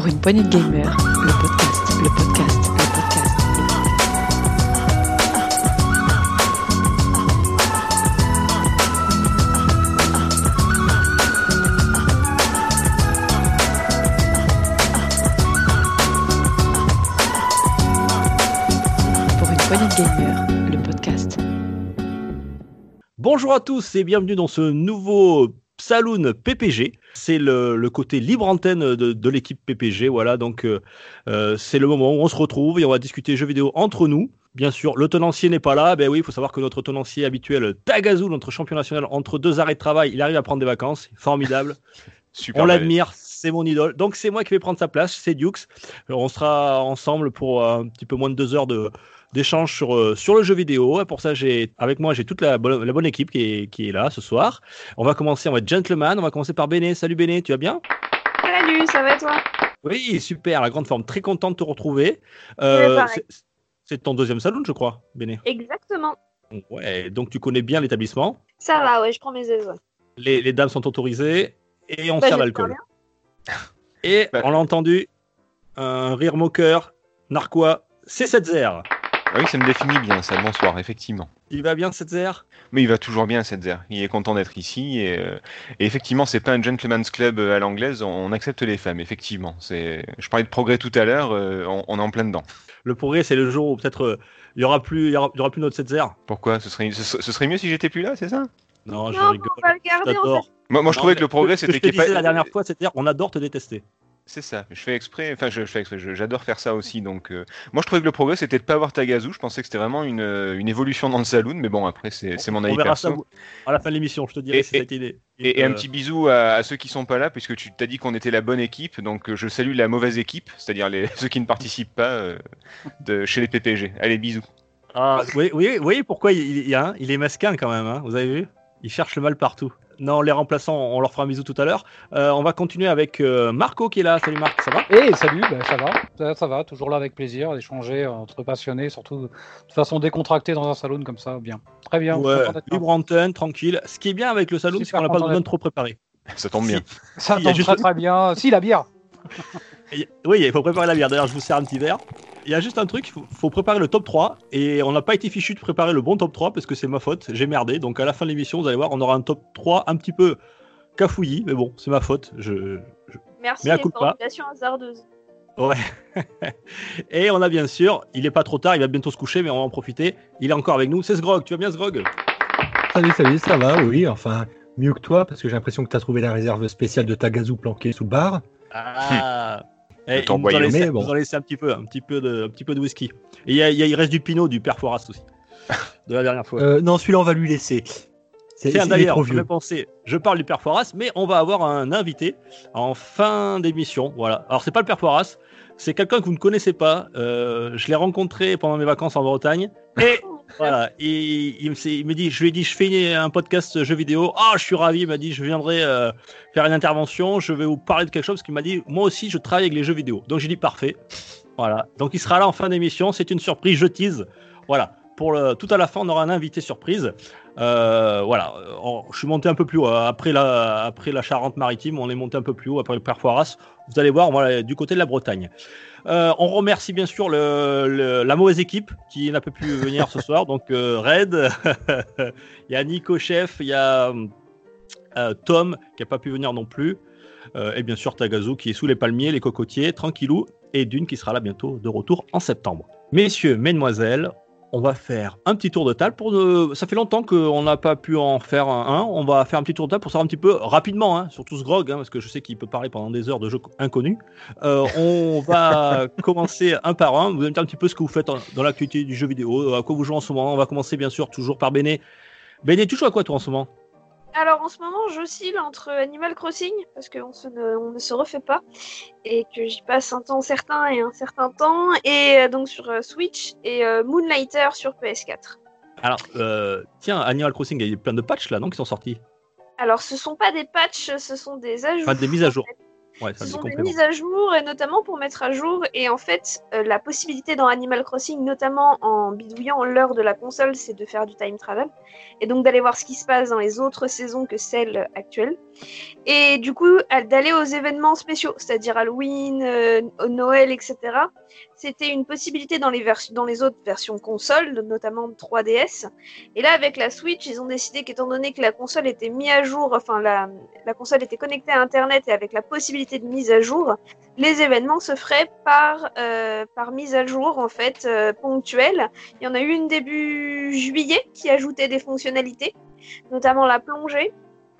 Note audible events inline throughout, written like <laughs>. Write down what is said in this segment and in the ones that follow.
Pour une poignée de gamers, le podcast, le podcast, le podcast. Pour une poignée de gamers, le podcast. Bonjour à tous et bienvenue dans ce nouveau Saloon PPG. C'est le, le côté libre antenne de, de l'équipe PPG. Voilà, donc euh, euh, c'est le moment où on se retrouve et on va discuter jeux vidéo entre nous. Bien sûr, le tenancier n'est pas là. Ben oui, il faut savoir que notre tenancier habituel, Tagazu, notre champion national, entre deux arrêts de travail, il arrive à prendre des vacances. Formidable. <laughs> Super on l'admire, c'est mon idole. Donc c'est moi qui vais prendre sa place, c'est Dukes. On sera ensemble pour euh, un petit peu moins de deux heures de d'échange sur, euh, sur le jeu vidéo. Et Pour ça, j'ai avec moi j'ai toute la, bonne- la bonne équipe qui est, qui est là ce soir. On va commencer, on va être gentleman. On va commencer par Béné. Salut Béné, tu vas bien? Salut, ça va et toi? Oui, super, la grande forme. Très content de te retrouver. Euh, c'est- ton deuxième salon, je crois, Béné. Exactement. Ouais, donc tu connais bien l'établissement. Ça va, ouais, je prends mes aises. ouais. Les, les dames sont autorisées et on Bah, sert l'alcool. Et Bah. on l'a entendu, un rire moqueur, narquois, c'est Setzer. Ah oui, ça me définit bien, ça, bonsoir, effectivement. Il va bien Setzer Mais il va toujours bien, Setzer. Il est content d'être ici. Et, euh, et effectivement, c'est pas un gentleman's club euh, à l'anglaise, on, on accepte les femmes, effectivement. C'est... Je parlais de progrès tout à l'heure, euh, on, on est en plein dedans. Le progrès, c'est le jour où peut-être euh, il y aura plus, il y aura, y aura plus notre Setzer. Pourquoi? Ce serait, ce, ce serait mieux si j'étais plus là, c'est ça? Non, je non, rigole. on va le garder, on. Moi, moi je Non, trouvais que le progrès, ce que c'était je te disais pas- la dernière fois, Setzer, on adore te détester. C'est ça, je fais exprès, enfin je, je fais exprès, j'adore faire ça aussi. Donc, euh, moi je trouvais que le progrès c'était de pas avoir Tagazu. Je pensais que c'était vraiment une, euh, une évolution dans le saloon, mais bon après c'est, mon On avis ça perso. à la fin de l'émission, je te dirai Et- si a été des- Et, et un petit bisou à, à ceux qui sont pas là, puisque tu t'as dit qu'on était la bonne équipe, donc euh, je salue la mauvaise équipe, c'est-à-dire les, <laughs> ceux qui ne participent pas euh, de, chez les PPG. Allez, bisous. Ah, vous voyez pourquoi il, il, y a un- il est masquin quand même, hein, vous avez vu? Il cherche le mal partout. Non, les remplaçants, on leur fera un bisou tout à l'heure. Euh, on va continuer avec euh, Marco qui est là. Salut Marc, ça va? Et salut, bah, ça va, ça, ça va, toujours là avec plaisir, d'échanger entre passionnés, surtout de façon décontractée dans un salon comme ça, bien. Très bien, Ouais, libre antenne, tranquille. Ce qui est bien avec le salon, c'est qu'on n'a pas besoin de trop préparer. Ça tombe bien. ça tombe juste- très très bien. Si, la bière <laughs> oui, il faut préparer la bière. D'ailleurs, je vous sers un petit verre. Il y a juste un truc, il faut, faut préparer le top 3. Et on n'a pas été fichu de préparer le bon top 3 parce que c'est ma faute. J'ai merdé. Donc à la fin de l'émission, vous allez voir, on aura un top 3 un petit peu cafouillis. Mais bon, c'est ma faute. Je, Merci Mais à les coup pas. hasardeuses. Ouais. <laughs> Et on a bien sûr, il est pas trop tard, il va bientôt se coucher, mais on va en profiter. Il est encore avec nous, c'est Sgrog. Tu vas bien, Sgrog? Salut, salut, ça va, oui, enfin, mieux que toi, parce que j'ai l'impression que tu as trouvé la réserve spéciale de Tagazu planquée sous le bar. Ah Eh, Le il nous, en Mais bon. nous un petit peu, un petit peu de, un petit peu de whisky. Et il, reste du Pinot, du Père Foras aussi, <laughs> de la dernière fois. Euh, non, celui-là, on va lui laisser. C'est Tiens, d'ailleurs, je penser, je parle du Père Foras, mais on va avoir un invité en fin d'émission. Voilà. Alors, c'est pas le Père Foras, c'est quelqu'un que vous ne connaissez pas. Euh, je l'ai rencontré pendant mes vacances en Bretagne. Et voilà, il, il me, dit, je lui ai dit, je fais un podcast jeux vidéo. Ah, je suis ravi. Il m'a dit, je viendrai euh, faire une intervention. Je vais vous parler de quelque chose parce qu'il m'a dit, moi aussi, je travaille avec les jeux vidéo. Donc j'ai dit parfait. Voilà. Donc il sera là en fin d'émission. C'est une surprise. Je tease. Voilà. Tout à la fin, on aura un invité surprise. Euh, voilà. Je suis monté un peu plus haut. Après la, après la Charente-Maritime, on est monté un peu plus haut après le Père Foiras. Vous allez voir, aller du côté de la Bretagne. Euh, on remercie bien sûr la mauvaise équipe qui n'a pas pu venir ce soir. Donc euh, Red, <laughs> il y a Nico Chef, il y a Tom qui n'a pas pu venir non plus. Et bien sûr Tagazu qui est sous les palmiers, les cocotiers, tranquillou. Et Dune qui sera là bientôt de retour en septembre. Messieurs, mesdemoiselles, on va faire un petit tour de table. Pour de- Ça fait longtemps qu'on n'a pas pu en faire un. On va faire un petit tour de table pour savoir un petit peu rapidement, hein, surtout ce grog, hein, parce que je sais qu'il peut parler pendant des heures de jeux inconnus. Euh, on <laughs> va commencer un par un. Vous allez me dire un petit peu ce que vous faites dans l'actualité du jeu vidéo, à quoi vous jouez en ce moment. On va commencer bien sûr toujours par Béné. Béné, tu joues à quoi toi en ce moment? Alors en ce moment, j'oscille entre Animal Crossing, parce qu'on ne, on ne se refait pas, et que j'y passe un temps certain et un certain temps, et euh, donc sur euh, Switch, et euh, Moonlighter sur PS4. Alors, euh, tiens, Animal Crossing, il y a plein de patchs là, non, qui sont sortis? Alors ce sont pas des patchs, ce sont des ajouts. Enfin, des mises à jour. Ouais, Ce sont des mises à jour et notamment pour mettre à jour et en fait euh, la possibilité dans Animal Crossing notamment en bidouillant l'heure de la console c'est de faire du time travel et donc d'aller voir ce qui se passe dans les autres saisons que celle actuelle et du coup d'aller aux événements spéciaux c'est-à-dire Halloween, euh, Noël etc. C'était une possibilité dans les, autres versions console notamment 3DS et là avec la Switch ils ont décidé qu'étant donné que la console était mise à jour enfin la, console était connectée à Internet et avec la possibilité de mise à jour, les événements se feraient par, euh, mise à jour en fait euh, ponctuelle. Il y en a eu une début juillet qui ajoutait des fonctionnalités, notamment la plongée.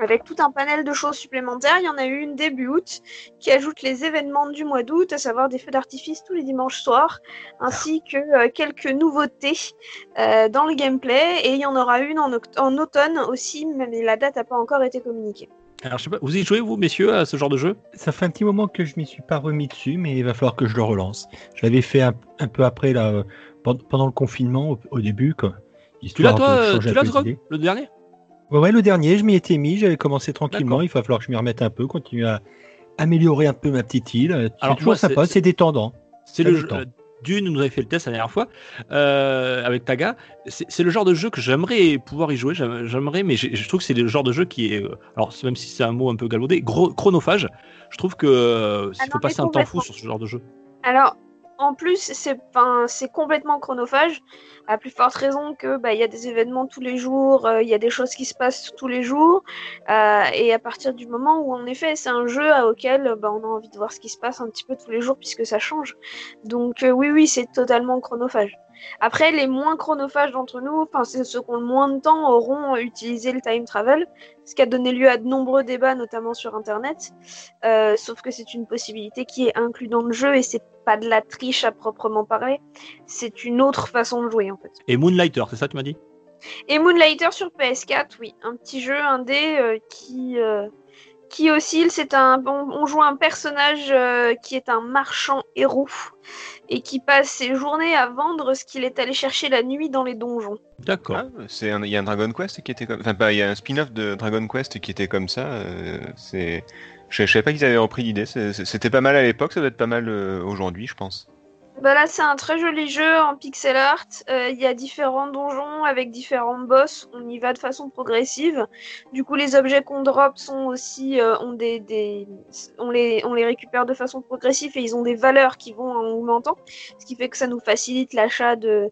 Avec tout un panel de choses supplémentaires, il y en a eu une début août qui ajoute les événements du mois d'août, à savoir des feux d'artifice tous les dimanches soirs, ainsi que euh, quelques nouveautés euh, dans le gameplay. Et il y en aura une en, automne aussi, mais la date n'a pas encore été communiquée. Alors, je sais pas, vous y jouez, vous, messieurs, à ce genre de jeu? Ça fait un petit moment que je m'y suis pas remis dessus, mais il va falloir que je le relance. Je l'avais fait un, un peu après, là, euh, pen- pendant le confinement, au, au début, quoi. Tu l'as, toi, tu l'as. Le dernier? Ouais, ouais, le dernier, je m'y étais mis, j'avais commencé tranquillement. Il va falloir que je m'y remette un peu, continuer à améliorer un peu ma petite île. C'est toujours moi, c'est- sympa, c'est- détendant. C'est le jeu. euh, Dune nous avait fait le test la dernière fois euh, avec Taga. C'est le genre de jeu que j'aimerais pouvoir y jouer. j'aime- J'aimerais, mais je trouve que c'est le genre de jeu qui est, euh, alors même si c'est un mot un peu galvaudé, gros, chronophage. Je trouve que euh, il faut passer un temps fou sur ce genre de jeu. Alors, en plus, c'est c'est complètement chronophage, à plus forte raison que bah, il y a des événements tous les jours, euh, il y a des choses qui se passent tous les jours, euh, et à partir du moment où en effet c'est un jeu auquel bah, on a envie de voir ce qui se passe un petit peu tous les jours puisque ça change. Donc euh, oui, oui, c'est totalement chronophage. Après, les moins chronophages d'entre nous, c'est ceux qui ont le moins de temps, auront utilisé le time travel, ce qui a donné lieu à de nombreux débats, notamment sur Internet. Sauf que c'est une possibilité qui est inclue dans le jeu et c'est pas de la triche à proprement parler. C'est une autre façon de jouer en fait. Et Moonlighter, c'est ça que tu m'as dit? Et Moonlighter sur PS4, oui, un petit jeu indé euh, qui euh, qui oscille. C'est un, on, on joue un personnage euh, qui est un marchand héros et qui passe ses journées à vendre ce qu'il est allé chercher la nuit dans les donjons. D'accord. Ah, c'est un- il y a un Dragon Quest qui était comme, enfin pas, il y a un spin-off de Dragon Quest qui était comme ça. euh, c'est, je, je savais pas qu'ils avaient repris l'idée. C'était pas mal à l'époque, ça doit être pas mal euh, aujourd'hui, je pense. Bah là, c'est un très joli jeu en pixel art. Euh, Il y a différents donjons avec différents boss. On y va de façon progressive. Du coup, les objets qu'on drop sont aussi euh, ont des, des on les on les récupère de façon progressive et ils ont des valeurs qui vont en augmentant, ce qui fait que ça nous facilite l'achat de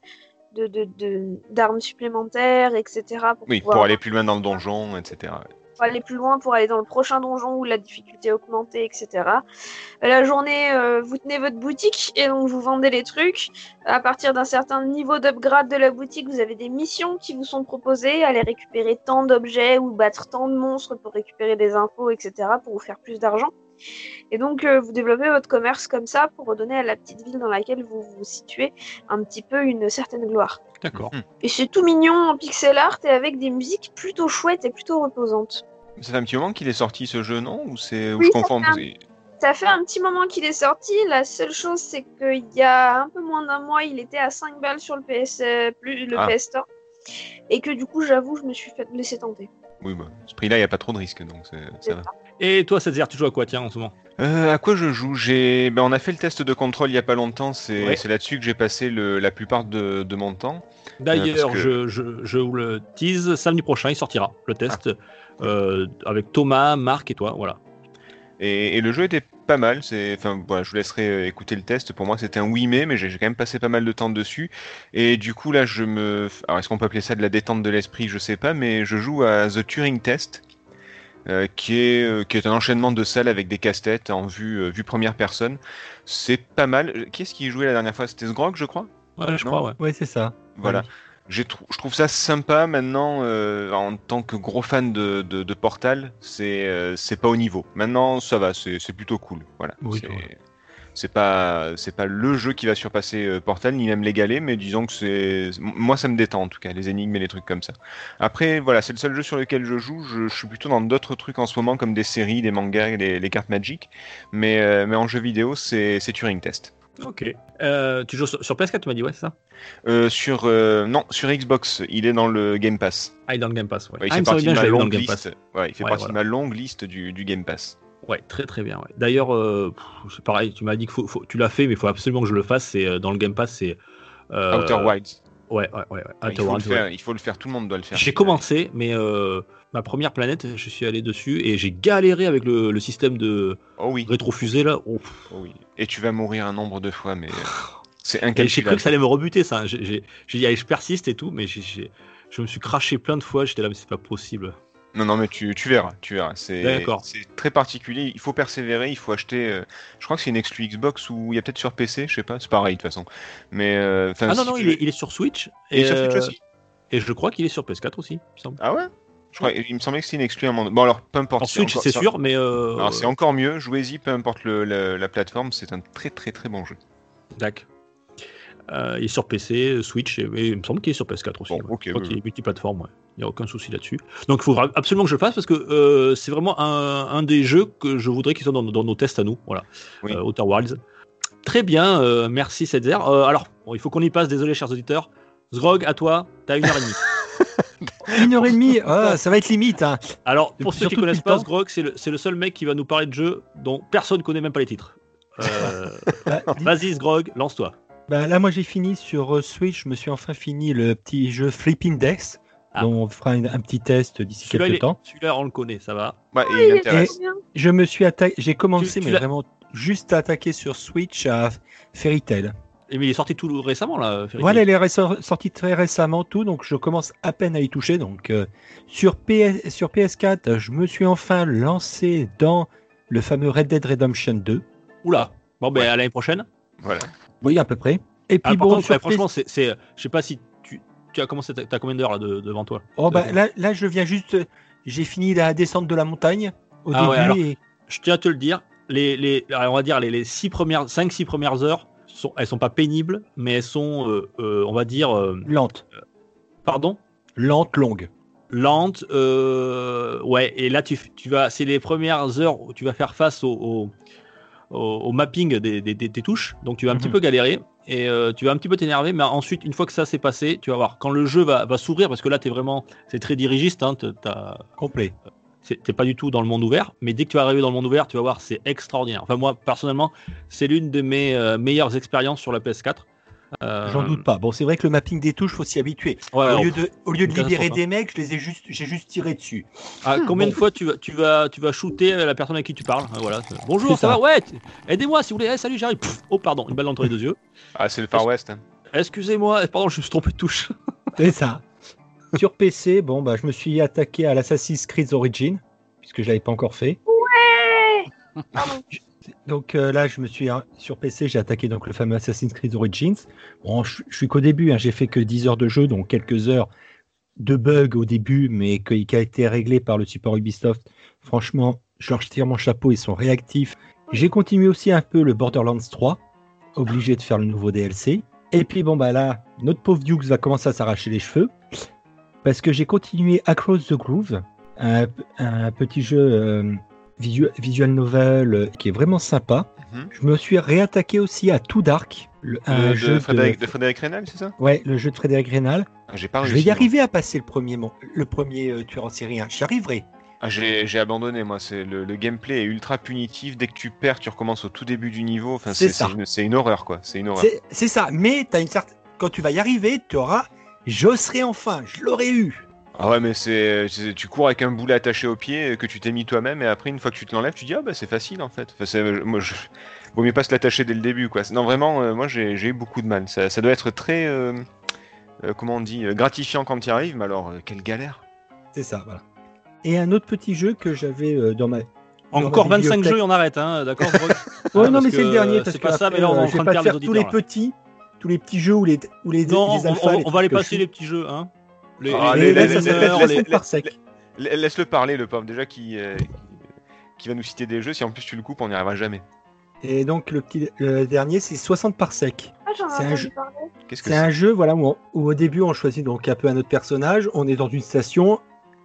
de de- de- d'armes supplémentaires, etc. Pour Oui, pouvoir pour aller plus loin dans le donjon, etc. aller plus loin, pour aller dans le prochain donjon où la difficulté est augmentée, etc. La journée, euh, vous tenez votre boutique et donc vous vendez les trucs. À partir d'un certain niveau d'upgrade de la boutique, vous avez des missions qui vous sont proposées, aller récupérer tant d'objets ou battre tant de monstres pour récupérer des infos, etc. pour vous faire plus d'argent. Et donc euh, vous développez votre commerce comme ça pour redonner à la petite ville dans laquelle vous vous situez un petit peu une certaine gloire. D'accord. Mhm. Et c'est tout mignon en pixel art et avec des musiques plutôt chouettes et plutôt reposantes. Ça fait un petit moment qu'il est sorti ce jeu, non? Ou c'est, ou Oui, je ça fait Ça fait un petit moment qu'il est sorti. La seule chose, c'est qu'il y a un peu moins d'un mois, il était à 5 balles sur le PS, euh, plus, le Ah. PS Store. Et que du coup, j'avoue, je me suis fait laisser tenter. Oui, bah, ce prix-là, il n'y a pas trop de risques, donc ça va. ça. Et toi, Césaire, tu joues à quoi, tiens, en ce moment Euh, à quoi je joue J'ai, ben, on a fait le test de contrôle il y a pas longtemps. C'est, Ouais. c'est là-dessus que j'ai passé le- la plupart de, de mon temps. D'ailleurs, parce je, que- je, je vous le tease, samedi prochain, il sortira, le test, euh, avec Thomas, Marc et toi, voilà. Et, et le jeu était pas mal. C'est, enfin, voilà, je vous laisserai euh, écouter le test. Pour moi, c'était un oui mais, mais j'ai j'ai quand même passé pas mal de temps dessus. Et du coup, là, je me, alors est-ce qu'on peut appeler ça de la détente de l'esprit? Je sais pas, mais je joue à The Turing Test. Euh, qui est euh, qui est un enchaînement de salles avec des casse-têtes en vue euh, vue première personne. C'est pas mal. Qui est-ce qui jouait la dernière fois? C'était Sgrog, je crois? Ouais, je Non? crois, ouais. Ouais, c'est ça. Voilà. Ouais. J'ai trou- je trouve ça sympa maintenant euh, en tant que gros fan de, de, de Portal, c'est euh, c'est pas au niveau. Maintenant ça va, c'est c'est plutôt cool. Voilà. Oui, C'est- pas c'est pas le jeu qui va surpasser euh, Portal ni même l'égaler, mais disons que c'est moi ça me détend en tout cas les énigmes et les trucs comme ça. Après voilà, c'est le seul jeu sur lequel je joue. Je, je suis plutôt dans d'autres trucs en ce moment comme des séries, des mangas, les, les cartes Magic, mais euh, mais en jeu vidéo c'est c'est Turing Test. Ok. Euh, tu joues sur, sur PS4, tu m'as dit, ouais, c'est ça? Euh, sur euh, non sur Xbox, il est dans le Game Pass. Ah, il est dans le Game Pass, ouais. Ouais, il ah, fait il semble partie de ma longue liste. Ouais, il fait Ouais, partie voilà. de ma longue liste du, du Game Pass. Ouais, très très bien. ouais. D'ailleurs, euh, c'est pareil, tu m'as dit que faut, faut- tu l'as fait, mais il faut absolument que je le fasse. C'est euh, dans le Game Pass, c'est euh, Outer Wilds. Ouais, ouais, ouais. ouais. il, Outer faut le Wilds, ouais. faire, il faut le faire, tout le monde doit le faire. J'ai commencé, mais euh, ma première planète, je suis allé dessus et j'ai galéré avec le, le système de Oh oui, rétrofusée là. Oh, oh oui. Et tu vas mourir un nombre de fois, mais <sighs> c'est et J'ai cru incalculable. que ça allait me rebuter, ça. J'ai dit, allez, je persiste et tout, mais je me suis craché plein de fois. J'étais là, mais c'est pas possible. Non, non, mais tu, tu verras, tu verras. C'est très particulier. Il faut persévérer. Il faut acheter. euh, je crois que c'est une exclu Xbox ou il y a peut-être sur PC. Je sais pas. C'est pareil de toute façon. Mais euh, Ah non, si non, tu il est, il est sur Switch. il est sur Switch euh, aussi. Et je crois qu'il est sur PS4 aussi, il me semble. Ah ouais? Je crois, il me semblait que c'était une exclu à un moment. Bon alors, peu importe. En Switch, encore- c'est sûr, mais. euh, Alors c'est encore mieux. Jouez-y, peu importe le- le- la plateforme. C'est un très très très bon jeu. D'accord. Euh, il est sur PC, Switch, et, et il me semble qu'il est sur PS4 aussi. Bon, ouais. ok, Je crois ouais, qu'il est multiplateforme, ouais. il n'y a aucun souci là-dessus. Donc il faudra absolument que je le fasse parce que euh, c'est vraiment un, un des jeux que je voudrais qu'ils soient dans, dans nos tests à nous. Voilà. Oui. Euh, Outer Wilds. Très bien, euh, merci Setzer. Euh, alors, bon, il faut qu'on y passe, désolé chers auditeurs. Zrog, à toi, t'as une heure et demie. <laughs> Une heure et demie, ah, ça va être limite. Hein. Alors, pour Surtout ceux qui depuis connaissent pas. Zgrog, c'est le, seul mec qui va nous parler de jeux dont personne connaît même pas les titres. Euh, <laughs> Bah, Vas-y, Zgrog, lance-toi. Bah, là, moi, j'ai fini sur euh, Switch. Je me suis enfin fini le petit jeu Flipping Dex, Ah. dont on fera un petit test d'ici quelques est- temps. celui-là, on le connaît, ça va. Ouais, Ah, et intéresse. Je me suis attaqué, j'ai commencé, Tu- tu mais vraiment juste attaqué sur Switch à Fairy Tail. Et mais il est sorti tout récemment, là. Fairy Voilà, il est sorti très récemment tout, donc je commence à peine à y toucher. Donc euh, sur, PS, sur PS4, je me suis enfin lancé dans le fameux Red Dead Redemption 2. Oula. Bon, ben, Ouais. à l'année prochaine. Voilà. Oui, à peu près. Et puis Ah, bon, contre, sur ouais, franchement, c'est, c'est, je sais pas si tu, tu as commencé, t'as combien d'heures de- devant toi? Oh, bah, là, là, je viens juste, j'ai fini la descente de la montagne au Ah ouais, début. alors- et- Je tiens à te le dire. Les, les, on va dire les, les six premières, 5 six premières heures, sont, elles sont pas pénibles, mais elles sont, euh, euh, on va dire, euh, lente, pardon, lente, longue. lentes. ouais. Et là, tu, tu vas, c'est les premières heures où tu vas faire face au, au, au- au mapping des, des, des- des touches. Donc, tu vas un petit Mhm. peu galérer et euh, tu vas un petit peu t'énerver. Mais ensuite, une fois que ça s'est passé, tu vas voir quand le jeu va, va s'ouvrir, parce que là, t'es vraiment, c'est très dirigiste. Hein, t'as- t'as- Complet. c'est- t'es pas du tout dans le monde ouvert, mais dès que tu vas arriver dans le monde ouvert, tu vas voir, c'est extraordinaire. Enfin, moi, personnellement, c'est l'une de mes euh, meilleures expériences sur la PS4. Euh, J'en doute pas. Bon, c'est vrai que le mapping des touches, faut s'y habituer. ouais, au, lieu de, au lieu de une libérer des mecs, je les ai juste, j'ai juste tiré dessus. ah, combien bon. de fois tu vas, tu vas, tu vas shooter la personne avec qui tu parles Ah, Voilà. Bonjour, ça, ça. va Ouais. Aidez-moi, si vous voulez. Eh, salut, j'arrive. Pff, Oh, pardon, une balle entre les deux yeux. Ah, c'est le Far West. hein. Excusez-moi. eh, Pardon, je me suis trompé de touche. <laughs> C'est ça. Sur PC, bon, bah, je me suis attaqué à l'Assassin's Creed Origin, puisque je l'avais pas encore fait. Ouais Pardon. Donc euh, là, je me suis hein, sur PC, j'ai attaqué donc le fameux Assassin's Creed Origins. Bon, je, suis qu'au début, hein, j'ai fait que 10 heures de jeu, donc quelques heures de bugs au début, mais qui a été réglé par le support Ubisoft. Franchement, je leur tire mon chapeau, ils sont réactifs. J'ai continué aussi un peu le Borderlands 3, obligé de faire le nouveau DLC. Et puis bon bah là, notre pauvre Dukes va commencer à s'arracher les cheveux parce que j'ai continué Across the Groove, un, un petit jeu euh, visu- visual novel euh, qui est vraiment sympa. Mhm. Je me suis réattaqué aussi à Too Dark, le, un Le- jeu de, Frédéric, de, de Frédéric Reynal, c'est ça? Ouais, le jeu de Frédéric Rénal. Ah, J'ai pas Je vais y arriver à passer le premier, le premier euh, tueur en série. hein. J'y arriverai. Ah, j'ai abandonné, moi. C'est le, le gameplay est ultra punitif. Dès que tu perds, tu recommences au tout début du niveau. Enfin, C'est c'est ça. c'est une, horreur, quoi. C'est une horreur. C'est c'est ça. Mais as une certaine... quand tu vas y arriver, tu auras. Je serai enfin. Je l'aurai eu. Ah ouais, mais c'est c'est- tu cours avec un boulet attaché au pied que tu t'es mis toi-même, et après, une fois que tu te l'enlèves, tu dis ah bah c'est facile en fait. Enfin, c'est- moi, je... vaut mieux pas se l'attacher dès le début, quoi. Non, vraiment, euh, moi j'ai j'ai eu beaucoup de mal. Ça, ça doit être très, euh, euh, comment on dit, euh, gratifiant quand tu y arrives, mais alors euh, quelle galère. C'est ça. Voilà. Et un autre petit jeu que j'avais euh, dans ma. Encore ma 25 bibliothèque. jeux et on arrête, hein, d'accord <laughs> Ouais, Ah, non, mais c'est le dernier parce c'est que pas ça, mais là on est en je train vais de pas faire tous les petits, tous les petits jeux ou les ou les, Non, les on, alphas. on- les on va les passer les petits jeux, hein. Les, Ah, les- les- les- Laisse-le parler, le pauvre, déjà qui, euh, qui va nous citer des jeux. Si en plus tu le coupes, on n'y arrivera jamais. Et donc le petit le dernier, c'est 60 par sec. Ah, C'est un jeu- que un jeu voilà, où, on- où au début on choisit donc un peu un autre personnage, on est dans une station,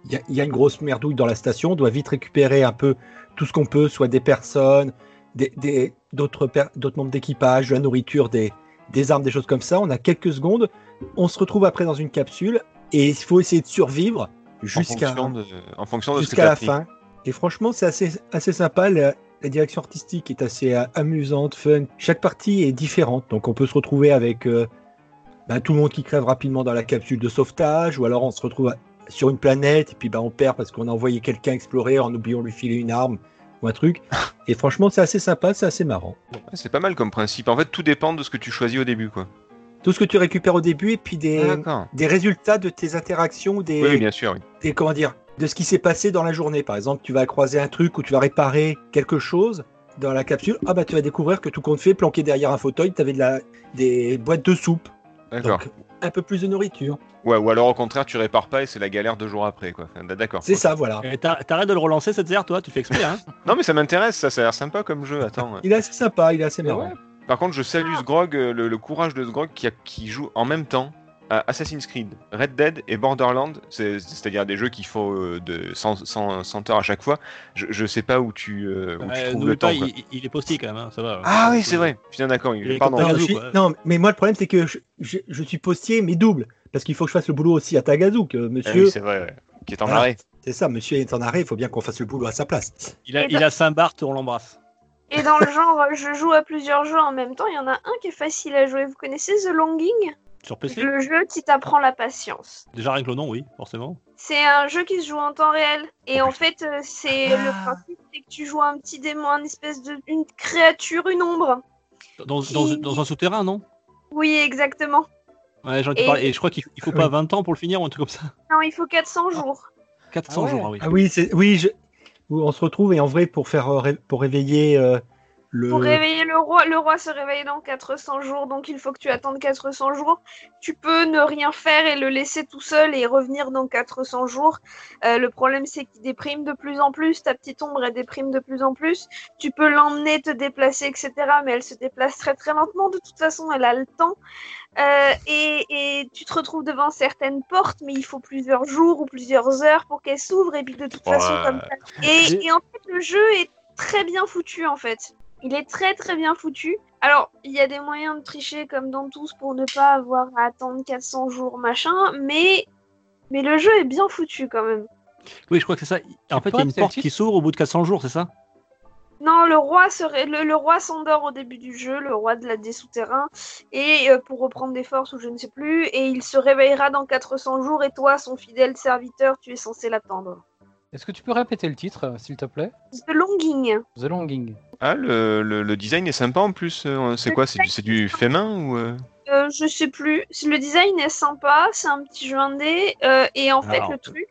il y, a- il y a une grosse merdouille dans la station, on doit vite récupérer un peu tout ce qu'on peut, soit des personnes, des- des- d'autres per- d'autres membres d'équipage, de la nourriture, des, des armes, des choses comme ça. On a quelques secondes, on se retrouve après dans une capsule et il faut essayer de survivre jusqu'à jusqu'à la fin. Et franchement, c'est assez, assez sympa. La, la direction artistique est assez euh, amusante, fun. Chaque partie est différente. Donc, on peut se retrouver avec euh, ben, tout le monde qui crève rapidement dans la capsule de sauvetage. Ou alors, on se retrouve à- sur une planète et puis ben, on perd parce qu'on a envoyé quelqu'un explorer en oubliant de lui filer une arme ou un truc. <laughs> Et franchement, c'est assez sympa, c'est assez marrant. C'est pas mal comme principe. En fait, tout dépend de ce que tu choisis au début, quoi. Tout ce que tu récupères au début et puis des, D'accord. des résultats de tes interactions, des, Oui, oui, bien sûr. oui. des- comment dire, de ce qui s'est passé dans la journée. Par exemple, tu vas croiser un truc ou tu vas réparer quelque chose dans la capsule. Ah bah tu vas découvrir que tout compte fait, planqué derrière un fauteuil, tu avais de la, des boîtes de soupe. D'accord. Donc un peu plus de nourriture. Ouais, ou alors au contraire, tu répares pas et c'est la galère deux jours après, quoi. Enfin, D'accord. C'est ça, voilà. T'ar- T'arrêtes de le relancer cette zère, toi Tu fais exprès, hein? Non, mais ça m'intéresse, ça, ça a l'air sympa comme jeu. Attends. Il est assez sympa, il est assez Mais marrant. ouais? Par contre, je salue Sgrog, euh, le, le courage de Sgrog qui, a- qui joue en même temps à Assassin's Creed, Red Dead et Borderlands, c'est- c'est-à-dire des jeux qui font euh, de 100, 100, 100 heures à chaque fois. Je, je sais pas où tu, euh, où tu Euh, trouves le temps. quoi. il, il est posté quand même, hein, ça va. Ah oui, c'est vrai. D'accord. Pardon. Non, je suis- quoi. non, mais moi le problème c'est que je, je- je suis postier mais double. Parce qu'il faut que je fasse le boulot aussi à Tagazouk. Ah Monsieur, oui, c'est vrai, ouais. Qui est en arrêt. c'est ça, monsieur est en arrêt, il faut bien qu'on fasse le boulot à sa place. Il a, il a Saint-Barth, on l'embrasse. Et dans le genre, je joue à plusieurs jeux en même temps. Il y en a un qui est facile à jouer. Vous connaissez The Longing? Sur PC Le jeu qui t'apprend la patience. Déjà rien que le nom, oui, forcément. C'est un jeu qui se joue en temps réel. Et en fait, euh, c'est Ah. le principe, c'est que tu joues un petit démon, une espèce de une créature, une ombre. Dans, dans, dans un souterrain, non? Oui, exactement. Ouais, j'en ai Et- parlé. Et je crois qu'il il faut Ah pas oui. 20 ans pour le finir ou un truc comme ça? Non, il faut 400 jours. 400 Ah ouais. jours, ah oui. Ah oui, c'est oui, je- où on se retrouve et en vrai pour faire euh, réveiller euh, le Pour réveiller le roi, le roi se réveille dans 400 jours, donc il faut que tu attendes 400 jours. Tu peux ne rien faire et le laisser tout seul et revenir dans 400 jours. Euh, le problème, c'est qu'il déprime de plus en plus. Ta petite ombre, elle déprime de plus en plus. Tu peux l'emmener, te déplacer, etc. Mais elle se déplace très très lentement. De toute façon, elle a le temps. Euh, et, et tu te retrouves devant certaines portes, mais il faut plusieurs jours ou plusieurs heures pour qu'elles s'ouvrent. Et puis de toute façon, Ouais. comme ça. Et, et en fait, le jeu est très bien foutu en fait. Il est très très bien foutu. Alors, il y a des moyens de tricher comme dans tous pour ne pas avoir à attendre 400 jours machin, mais mais le jeu est bien foutu quand même. Oui, je crois que c'est ça. En fait, il y a une porte qui s'ouvre au bout de 400 jours, c'est ça? Non, le roi serait le, le roi s'endort au début du jeu, le roi de la des souterrains, et euh, pour reprendre des forces ou je ne sais plus, et il se réveillera dans 400 jours et toi, son fidèle serviteur, tu es censé l'attendre. Est-ce que tu peux répéter le titre, euh, s'il te plaît? The Longing. The Longing. Ah, le, le, le design est sympa en plus. euh, C'est quoi C'est du, c'est du fait main ou euh? Euh, je sais plus. Le design est sympa, c'est un petit jeu indé. euh, et en fait, le truc,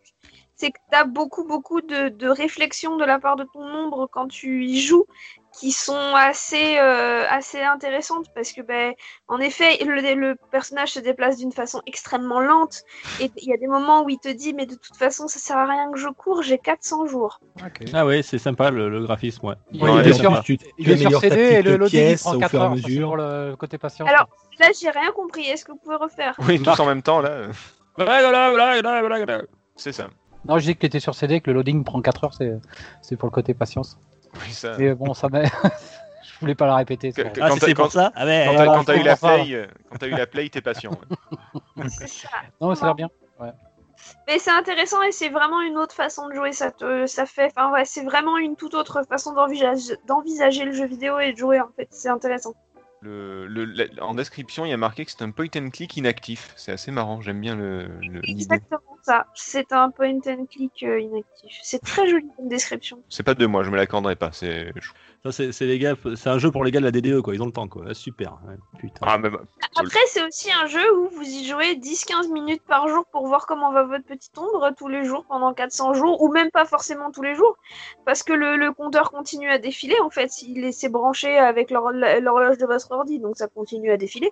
c'est que tu as beaucoup, beaucoup de, de réflexions de la part de ton ombre quand tu y joues qui sont assez, euh, assez intéressantes parce que, ben, en effet, le, le personnage se déplace d'une façon extrêmement lente et il y a des moments où il te dit, mais de toute façon, ça sert à rien que je cours, j'ai 400 jours. Ok. Ah ouais, c'est sympa le, le graphisme, ouais. Il Ouais, est il en sur, plus, tu, tu il est sur CD et le loading prend au 4 fur et à heures. mesure. pour le côté patience. Alors, Là, j'ai rien compris. Est-ce que vous pouvez refaire? Oui, tous en même temps là. C'est ça. Non, je dis qu'il était sur CD, que le loading prend 4 heures, c'est c'est pour le côté patience. Oui, ça. Mais bon, ça m'a. <laughs> je voulais pas la répéter. Que- que- Ah, Quand c'est pour quand- ça Ah ouais. Quand ouais, voilà, quand t'as eu la play, euh, quand t'as eu la play, t'es patient. ouais. <laughs> C'est ça. Non, mais ça a l'air bien. Mais c'est intéressant et c'est vraiment une autre façon de jouer. Ça te, ça fait, enfin ouais, c'est vraiment une toute autre façon d'envisager, d'envisager le jeu vidéo et de jouer en fait. C'est intéressant. Le, le- la- en description, il y a marqué que c'est un point and click inactif. C'est assez marrant. J'aime bien le le- l'idée. Exactement ça. C'est un point and click euh, inactif. C'est très joli comme description. C'est pas de moi, je me l'accorderai pas. C'est Ça, c'est les gars, c'est un jeu pour les gars de la DDE, quoi. Ils ont le temps, quoi. Super. ouais, putain. ah mais bah, Après, c'est aussi un jeu où vous y jouez 10-15 minutes par jour pour voir comment va votre petite ombre tous les jours pendant 400 jours, ou même pas forcément tous les jours, parce que le, le compteur continue à défiler en fait. Il est, c'est branché avec l'hor- l'horloge de votre ordi, donc ça continue à défiler.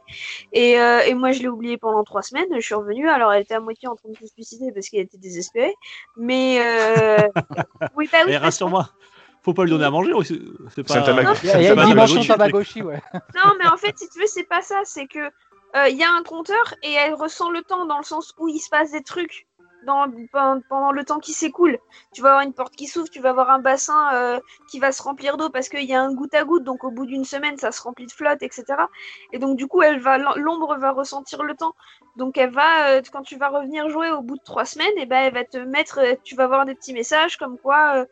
Et, euh, et moi, je l'ai oublié pendant 3 semaines. Je suis revenue, alors elle était à moitié en train de se suicider parce qu'elle était désespérée. Mais euh... <laughs> oui, bah oui, rassure-moi, faut pas lui donner à manger aussi. C'est pas. Il y a, une dimension Tamagotchi, ouais. <laughs> Non, mais en fait, si tu veux, c'est pas ça. C'est que euh, il y a un compteur et elle ressent le temps dans le sens où il se passe des trucs dans, pendant, pendant le temps qui s'écoule. Tu vas avoir une porte qui s'ouvre, tu vas avoir un bassin euh, qui va se remplir d'eau parce qu'il y a un goutte à goutte. Donc au bout d'une semaine, ça se remplit de flotte, etc. Et donc du coup, elle va, l'ombre va ressentir le temps. Donc elle va, euh, quand tu vas revenir jouer au bout de trois semaines, et ben elle va te mettre, euh, tu vas avoir des petits messages comme quoi.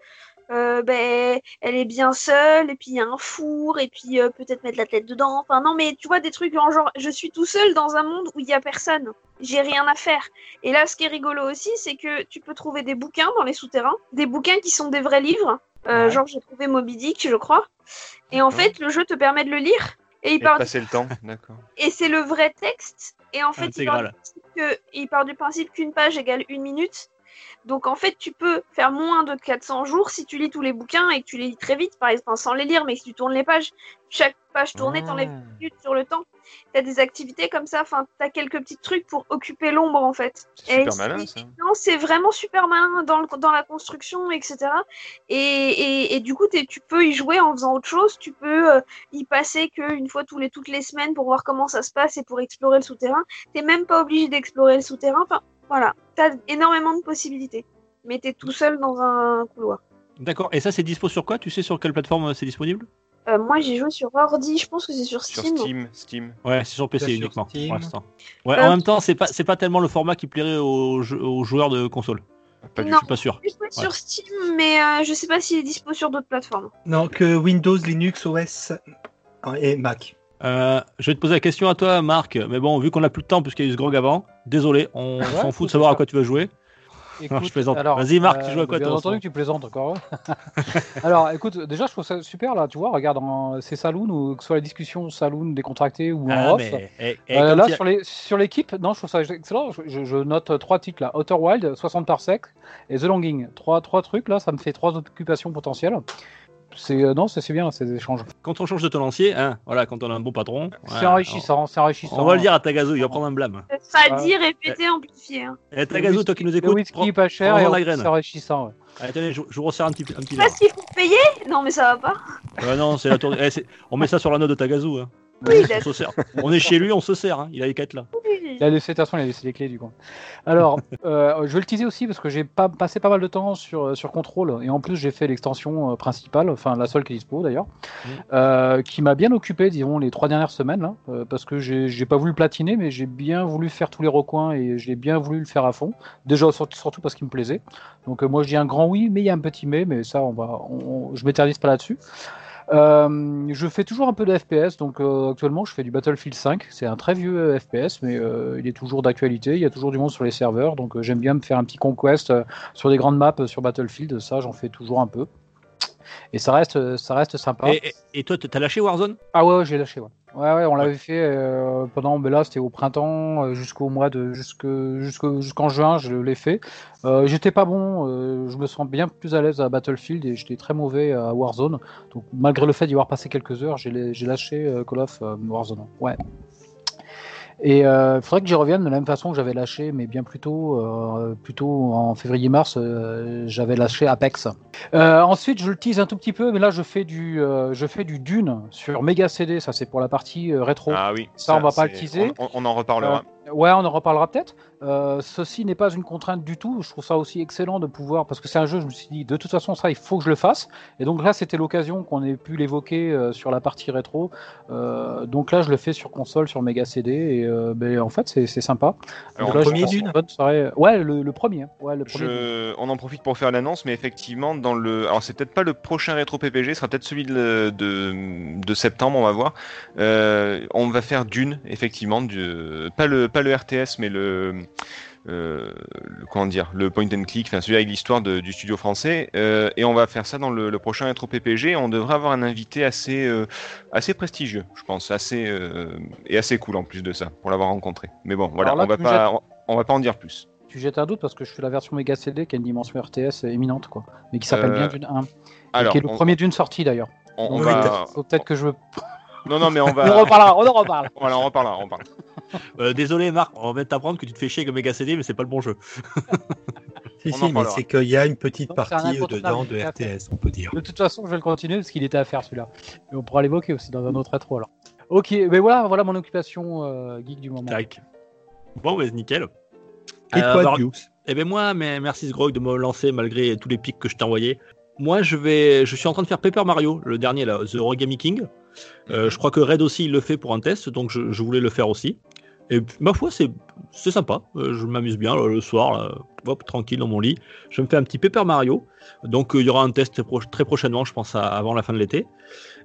euh, ben, elle est bien seule, et puis il y a un four, et puis euh, peut-être mettre la tête dedans. Enfin, non, mais tu vois, des trucs en genre, je suis tout seul dans un monde où il y a personne. J'ai rien à faire. Et là, ce qui est rigolo aussi, c'est que tu peux trouver des bouquins dans les souterrains, des bouquins qui sont des vrais livres. Euh, Ouais. Genre, j'ai trouvé Moby Dick, je crois. Et en Ouais. fait, le jeu te permet de le lire. Et il Et du passer le temps, d'accord. et c'est le vrai texte. Et en fait, il part, que- il part du principe qu'une page égale une minute. Donc en fait, tu peux faire moins de 400 jours si tu lis tous les bouquins et que tu les lis très vite, par exemple, sans les lire, mais si tu tournes les pages, chaque page tournée t'enlève une minute sur le temps. Tu as des activités comme ça, enfin, tu as quelques petits trucs pour occuper l'ombre en fait. C'est super malin ça. Non, c'est vraiment super malin dans, le- dans la construction, etc. Et, et, et du coup, t'es- tu peux y jouer en faisant autre chose. Tu peux euh, y passer qu'une fois tous les, toutes les semaines pour voir comment ça se passe et pour explorer le souterrain. T'es même pas obligé d'explorer le souterrain. Enfin, voilà. T'as énormément de possibilités. Mais t'es tout seul dans un couloir. D'accord. Et ça, c'est dispo sur quoi? Tu sais sur quelle plateforme euh, c'est disponible? Euh, moi, j'ai joué sur ordi. Je pense que c'est sur Sur Steam. Steam, Steam. Ouais, c'est sur PC Sur uniquement Steam. pour l'instant. Ouais, Euh, en même temps, c'est pas c'est pas tellement le format qui plairait aux, joueurs de console. Pas du Non. Je suis pas sûr. J'ai joué sur Steam, mais euh, je sais pas s'il est dispo sur d'autres plateformes. Non, que Windows, Linux, OS et Mac. Euh, je vais te poser la question à toi, Marc. Mais bon, vu qu'on a plus de temps puisqu'il y a eu ce grog avant, désolé, on Ouais, s'en fout de savoir à quoi tu vas jouer. Écoute, je plaisante. Vas-y, Marc, tu joues à quoi, Bien entendu que tu plaisantes encore. <laughs> alors, écoute, déjà, je trouve ça super là. Tu vois, regarde, en... c'est Saloon ou que ce soit la discussion Saloon décontractée ou en Ah, off. mais eh, eh, Euh, là, a- sur les- sur l'équipe, non, je trouve ça excellent. Je, je- je note trois titres là Outer Wild, 60 par sec et The Longing. Trois, trois trucs là, ça me fait trois occupations potentielles. C'est euh, non, c'est c'est bien ces échanges. quand on change de tenancier, hein, voilà, quand on a un bon patron, C'est enrichissant, c'est enrichissant. on va le dire à Tagazu, il va prendre un blâme. Ça a Ouais. dit, répété, amplifié. hein. Eh, Tagazu, toi qui nous Le écoutes, whisky prends- pas cher prends-en et la graine. c'est enrichissant. ouais. Allez, tenez, je, je vous resserre un petit, un petit. Parce qu'il faut payer Non, mais ça va pas. Ouais, non, c'est la tour... eh, on met ça sur la note de Tagazu. Hein. Oui, On, d'accord. se sert. on est chez lui, on se sert. hein. Il a les quatre là. Il a laissé, de toute façon, il a laissé les clés du coup. Alors, <laughs> euh, je vais le teaser aussi parce que j'ai pas passé pas mal de temps sur, euh, sur Control et en plus j'ai fait l'extension euh, principale, enfin la seule qui est dispo d'ailleurs, euh, qui m'a bien occupé, disons, les trois dernières semaines là, euh, parce que j'ai pas voulu platiner, mais j'ai bien voulu faire tous les recoins et j'ai bien voulu le faire à fond. Déjà surtout, parce qu'il me plaisait. Donc moi je dis un grand oui, mais il y a un petit mais, mais ça on va, on- on- je m'éternise pas là-dessus. Euh, je fais toujours un peu de FPS, donc euh, actuellement je fais du Battlefield 5. C'est un très vieux euh, FPS, mais euh, il est toujours d'actualité. Il y a toujours du monde sur les serveurs, donc j'aime bien me faire un petit conquest sur des grandes maps sur Battlefield. Ça, j'en fais toujours un peu. Et ça reste, ça reste sympa. Et, et- et toi, t'as lâché Warzone? Ah ouais, ouais, j'ai lâché. Ouais, ouais, ouais on l'avait fait euh, pendant. Mais là, c'était au printemps, euh, jusqu'au mois de. jusque- jusque- Jusqu'en juin, je l'ai fait. Euh, j'étais pas bon. je me sens bien plus à l'aise à Battlefield et j'étais très mauvais à Warzone. Donc, malgré le fait d'y avoir passé quelques heures, j'ai lâché Call of Warzone. Ouais. Et il faudrait que j'y revienne de la même façon que j'avais lâché, mais bien plus tôt, euh, plutôt en février-mars, euh, j'avais lâché Apex. Euh, ensuite, je le tease un tout petit peu, mais là, je fais du, euh, je fais du Dune sur Mega CD. Ça, c'est pour la partie euh, rétro. Ah oui. Ça, on va pas le teaser. On, on- on en reparlera. Ouais, on en reparlera peut-être. Euh, ceci n'est pas une contrainte du tout. Je trouve ça aussi excellent de pouvoir, parce que c'est un jeu, je me suis dit, de toute façon, ça, il faut que je le fasse. Et donc là, c'était l'occasion qu'on ait pu l'évoquer euh, sur la partie rétro. Euh, donc là, je le fais sur console, sur Mega CD, et ben, en fait, c'est sympa. Alors, Donc là, je premier Dune une bonne soirée. Ouais, le, le premier. hein. Ouais, le premier. Je- on en profite pour faire l'annonce, mais effectivement, dans le, alors c'est peut-être pas le prochain rétro PPG, ce sera peut-être celui de, de, de septembre, on va voir. On va faire Dune, effectivement, du, pas le, pas le RTS, mais le, euh, le- comment dire, le point and click, enfin celui avec l'histoire du studio français, euh, et on va faire ça dans le, le prochain rétro PPG. On devrait avoir un invité assez, euh, assez prestigieux, je pense, assez et assez cool en plus de ça, pour l'avoir rencontré. Mais bon, voilà, là, on va pas, on, on va pas en dire plus. Tu jettes un doute parce que je fais la version Mega CD qui a une dimension RTS éminente, quoi. Mais qui s'appelle bien Dune 1. Alors, qui est le on, premier d'une sortie d'ailleurs. on- on va, peut-être que je. Non, non, mais on On en va, reparlera, on en reparle. voilà, on reparlera, on reparlera. Euh, Désolé, Marc, on de t'apprendre que tu te fais chier avec Mega CD, mais c'est pas le bon jeu. <laughs> Si, On si, mais c'est qu'il y a une petite c'est un partie incontournable, dedans de. RTS, on peut dire. De toute façon, je vais le continuer parce qu'il était à faire celui-là. Mais on pourra l'évoquer aussi dans un autre rétro alors. Ok, mais voilà, voilà mon occupation euh, geek du moment. Tac. Bon, ouais, nickel. Et Euh, toi, bah, Dukes Eh ben moi, mais merci Sgrog de me lancer malgré tous les pics que je t'ai envoyés. Moi, je vais, je suis en train de faire Paper Mario, le dernier là, The Origami King. Euh, je crois que Red aussi il le fait pour un test, donc je, voulais le faire aussi. Et ma foi, c'est sympa. Euh, je m'amuse bien le soir, hop, tranquille dans mon lit. Je me fais un petit Paper Mario. Donc euh, il y aura un test très, pro- très prochainement, je pense, avant la fin de l'été.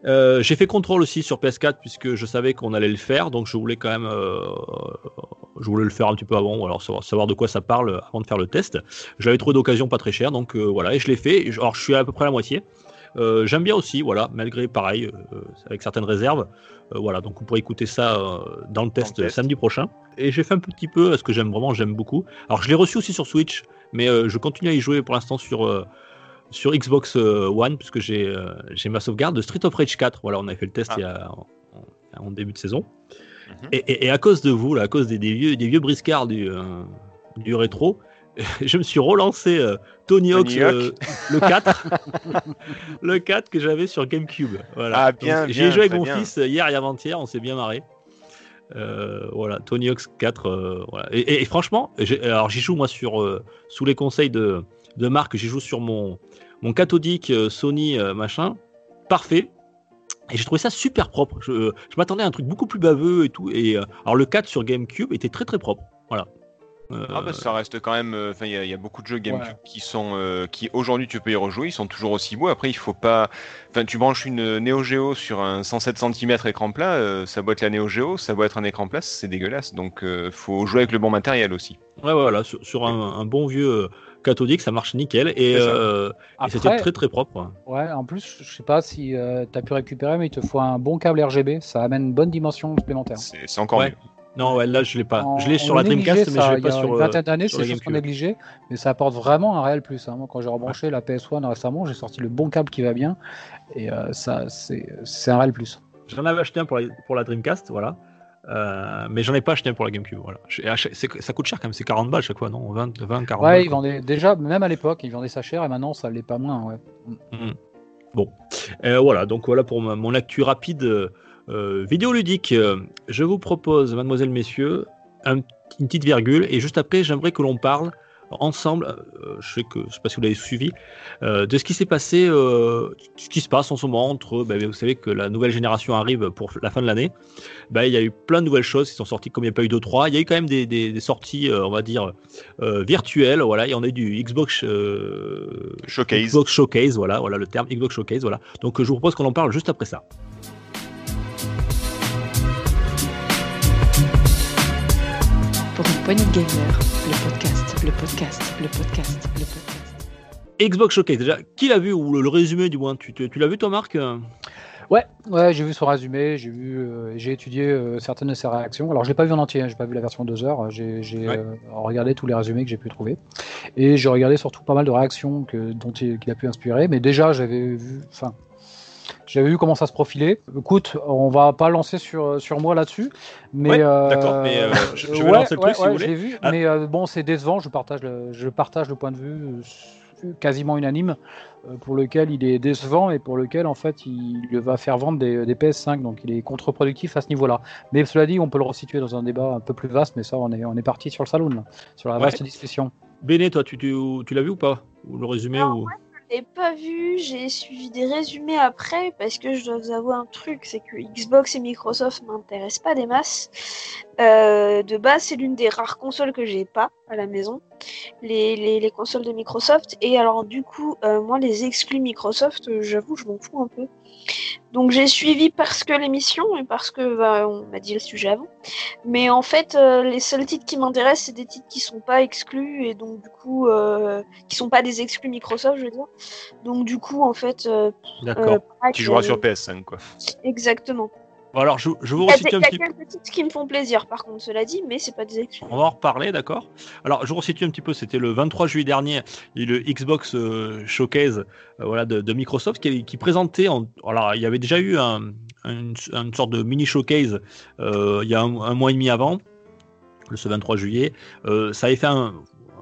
J'ai fait contrôle aussi sur PS4 puisque je savais qu'on allait le faire, donc je voulais quand même, je voulais le faire un petit peu avant, alors savoir, savoir de quoi ça parle avant de faire le test. Je l'avais trouvé d'occasion pas très cher, donc voilà, et je l'ai fait. Alors je suis à peu près à la moitié. Euh, J'aime bien aussi, voilà, malgré pareil, euh, avec certaines réserves. Euh, voilà, donc vous pourrez écouter ça dans le test, test. samedi prochain. Et j'ai fait un petit peu, ce que j'aime vraiment, j'aime beaucoup. Alors je l'ai reçu aussi sur Switch, mais je continue à y jouer pour l'instant sur, sur Xbox One, puisque j'ai j'ai ma sauvegarde de Street of Rage 4. Voilà, on avait fait le test Ah. il y a, en, début de saison. Mhm. Et, et- et à cause de vous, là, à cause des, des vieux, des vieux briscards du, du rétro, <laughs> je me suis relancé Tony Hawk, euh, le 4, <laughs> le 4 que j'avais sur GameCube. Voilà. Ah, bien, J'ai joué avec mon bien. fils hier et avant-hier, on s'est bien marré. Euh, voilà, Tony Hawk 4. euh, voilà. et, et- et franchement, j'ai- alors j'y joue moi sur euh, sous les conseils de, de Marc, j'y joue sur mon mon cathodique Sony machin, parfait. Et j'ai trouvé ça super propre. Je, je m'attendais à un truc beaucoup plus baveux et tout. Et alors le 4 sur GameCube était très très propre. Voilà. Euh, Ah bah ça reste quand même. euh, Enfin, il y, a- il y a beaucoup de jeux GameCube Ouais. qui sont, euh, qui aujourd'hui tu peux y rejouer, ils sont toujours aussi beaux. Après, il faut pas. Enfin, tu branches une Neo Geo sur un 107 cm écran plat, euh, ça doit être la Neo Geo, ça doit être un écran plat, c'est dégueulasse. Donc, euh, faut jouer avec le bon matériel aussi. Ouais, voilà, sur, sur un, un bon vieux euh, cathodique, ça marche nickel. Et, euh, c'était très très propre. ouais, en plus, je sais pas si tu as pu récupérer, mais il te faut un bon câble RGB. Ça amène une bonne dimension supplémentaire. C'est c'est encore Ouais. mieux. Non, ouais, là je l'ai pas. En- je l'ai sur la Dreamcast, mais je l'ai il pas y a sur. une euh, vingtaine d'années, sur c'est chose qu'on négligeait, mais ça apporte vraiment un réel plus. hein. Moi, quand j'ai rebranché la PS1 récemment, j'ai sorti le bon câble qui va bien, et euh, ça, c'est un réel plus. J'en avais acheté un pour la, pour la Dreamcast, voilà. Euh, mais j'en ai pas acheté un pour la GameCube. Voilà. Ça coûte cher quand même, c'est 40 balles chaque fois, non 20, 20 40 Ouais, balles. ils vendaient déjà, même à l'époque, ils vendaient ça cher, et maintenant, ça l'est pas moins. Ouais. Euh, voilà, donc voilà pour ma- mon actu rapide euh, vidéoludique. Euh, je vous propose, mademoiselles, messieurs, un- une petite virgule, et juste après, j'aimerais que l'on parle ensemble, euh, je sais que je sais pas si vous l'avez suivi, euh, de ce qui s'est passé, euh, ce qui se passe en ce moment entre, ben, vous savez que la nouvelle génération arrive pour la fin de l'année, ben, il y a eu plein de nouvelles choses qui sont sorties, comme il n'y a pas eu d'E3, il y a eu quand même des, des- des sorties, on va dire, virtuelles, voilà, et on a eu du Xbox, Showcase. Xbox Showcase, voilà, voilà le terme, Xbox Showcase, voilà. Donc je vous propose qu'on en parle juste après ça. Pour une poignée de gamer, le podcast, le podcast, le podcast, le podcast. Xbox Showcase, déjà, qui l'a vu, ou le, le résumé du moins, tu, tu- tu l'as vu toi Marc? Ouais, ouais, j'ai vu son résumé, j'ai vu, euh, j'ai étudié euh, certaines de ses réactions. Alors, je l'ai pas vu en entier, hein, j'ai pas vu la version 2 heures. J'ai, j'ai Ouais. euh, regardé tous les résumés que j'ai pu trouver, et j'ai regardé surtout pas mal de réactions que, dont il, qu'il a pu inspirer. Mais déjà, j'avais vu, enfin, j'avais vu comment ça se profilait. Écoute, on va pas lancer sur sur moi là-dessus, mais Ouais, euh, d'accord, mais, euh, <laughs> je- je vais ouais, lancer le ouais, truc si ouais, vous je voulez. l'ai vu, Ah. mais euh, bon, c'est décevant. Je partage le, je partage le point de vue euh, quasiment unanime pour lequel il est décevant et pour lequel en fait il va faire vendre des, des PS5 donc il est contre-productif à ce niveau-là. Mais cela dit, on peut le resituer dans un débat un peu plus vaste, mais ça on est on est parti sur le salon là, sur la Ouais. vaste discussion. Béné, toi, tu, tu, tu l'as vu ou pas? Ou le résumé Non, ou... L'ai pas vu, j'ai suivi des résumés après parce que je dois vous avouer un truc, c'est que Xbox et Microsoft m'intéressent pas des masses. Euh, de base, c'est l'une des rares consoles que j'ai pas à la maison, les consoles de Microsoft. Et alors du coup, euh, moi les exclus Microsoft, euh, j'avoue, je m'en fous un peu. Donc j'ai suivi parce que l'émission et parce que bah, on m'a dit le sujet avant. Mais en fait, euh, les seuls titres qui m'intéressent, c'est des titres qui sont pas exclus et donc du coup, euh, qui sont pas des exclus Microsoft, je veux dire. Donc du coup, en fait, euh, D'accord. euh, Tu joueras sur PS5, quoi. Exactement. Bon, alors, je, je vous resitue un il y a petit peu. quelques titres qui me font plaisir, par contre, cela dit, mais c'est pas des exclus. On va en reparler, d'accord Alors, je vous resitue un petit peu. C'était le 23 juillet dernier, le Xbox euh, Showcase euh, voilà, de, de Microsoft qui, qui présentait. En, alors, il y avait déjà eu un, une, une sorte de mini showcase euh, il y a un, un mois et demi avant, le ce 23 juillet. Euh, ça avait fait un.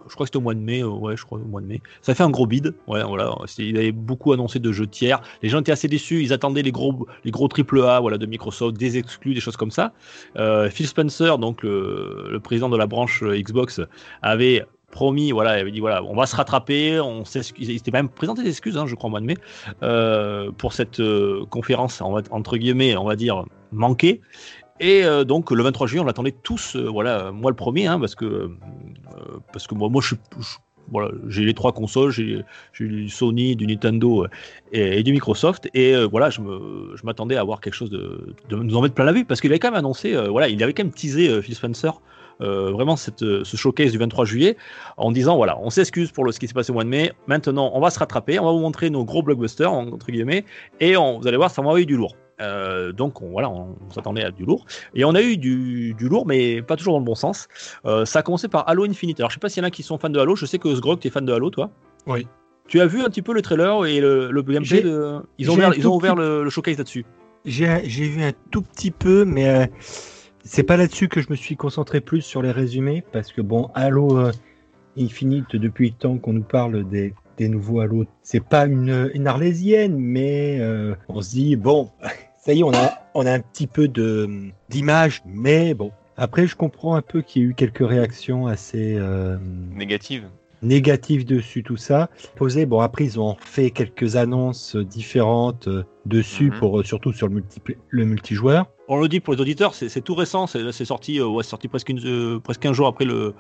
Je crois que c'était au mois de mai, euh, ouais, je crois au mois de mai. Ça fait un gros bid, ouais, voilà. Il avait beaucoup annoncé de jeux tiers. Les gens étaient assez déçus. Ils attendaient les gros, les gros triple A, voilà, de Microsoft, des exclus, des choses comme ça. Euh, Phil Spencer, donc le, président de la branche euh, Xbox, avait promis, voilà, il avait dit voilà, on va se rattraper, on s'excuse. Il s'était même présenté des excuses, hein, je crois, au mois de mai, pour cette conférence, entre guillemets, on va dire manquée. Et euh, donc le 23 juillet, on l'attendait tous, euh, voilà, moi le premier, hein, parce que euh, parce que moi, j'ai les trois consoles, j'ai du Sony, du Nintendo et, du Microsoft, et voilà, je m'attendais à avoir quelque chose de, de nous en mettre plein la vue, parce qu'il avait quand même annoncé, voilà, il avait quand même teasé Phil Spencer. Euh, vraiment cette, euh, ce showcase du 23 juillet en disant voilà on s'excuse pour le, ce qui s'est passé au mois de mai maintenant on va se rattraper on va vous montrer nos gros blockbusters entre guillemets et on- vous allez voir ça va envoyer du lourd. Euh, donc on, voilà on, s'attendait à du lourd. Et on a eu du, du lourd mais pas toujours dans le bon sens. Euh, ça a commencé par Halo Infinite. Alors je sais pas s'il y en a qui sont fans de Halo. Je sais que Sgrog tu es fan de Halo toi. Oui. tu as vu un petit peu le trailer et le, le gameplay de... ils ont ouvert, un ils ont tout ouvert petit- le, le showcase là-dessus. J'ai j'ai vu un tout petit peu, mais euh, c'est pas là-dessus que je me suis concentré plus sur les résumés, parce que bon, Halo euh, Infinite, depuis le temps qu'on nous parle des, nouveaux Halo, c'est pas une, arlésienne, mais euh, on se dit, bon, <laughs> ça y est, on a, un petit peu d'image, mais bon. Après, je comprends un peu qu'il y ait eu quelques réactions assez euh, Négative. Négatif dessus tout ça. Posé, bon après ils ont fait quelques annonces différentes euh, dessus Mhm. pour euh, surtout sur le, multi le multijoueur. on le dit pour les auditeurs, c'est c'est tout récent, c'est sorti, euh, ouais, sorti presque, une, euh, presque un jour après le,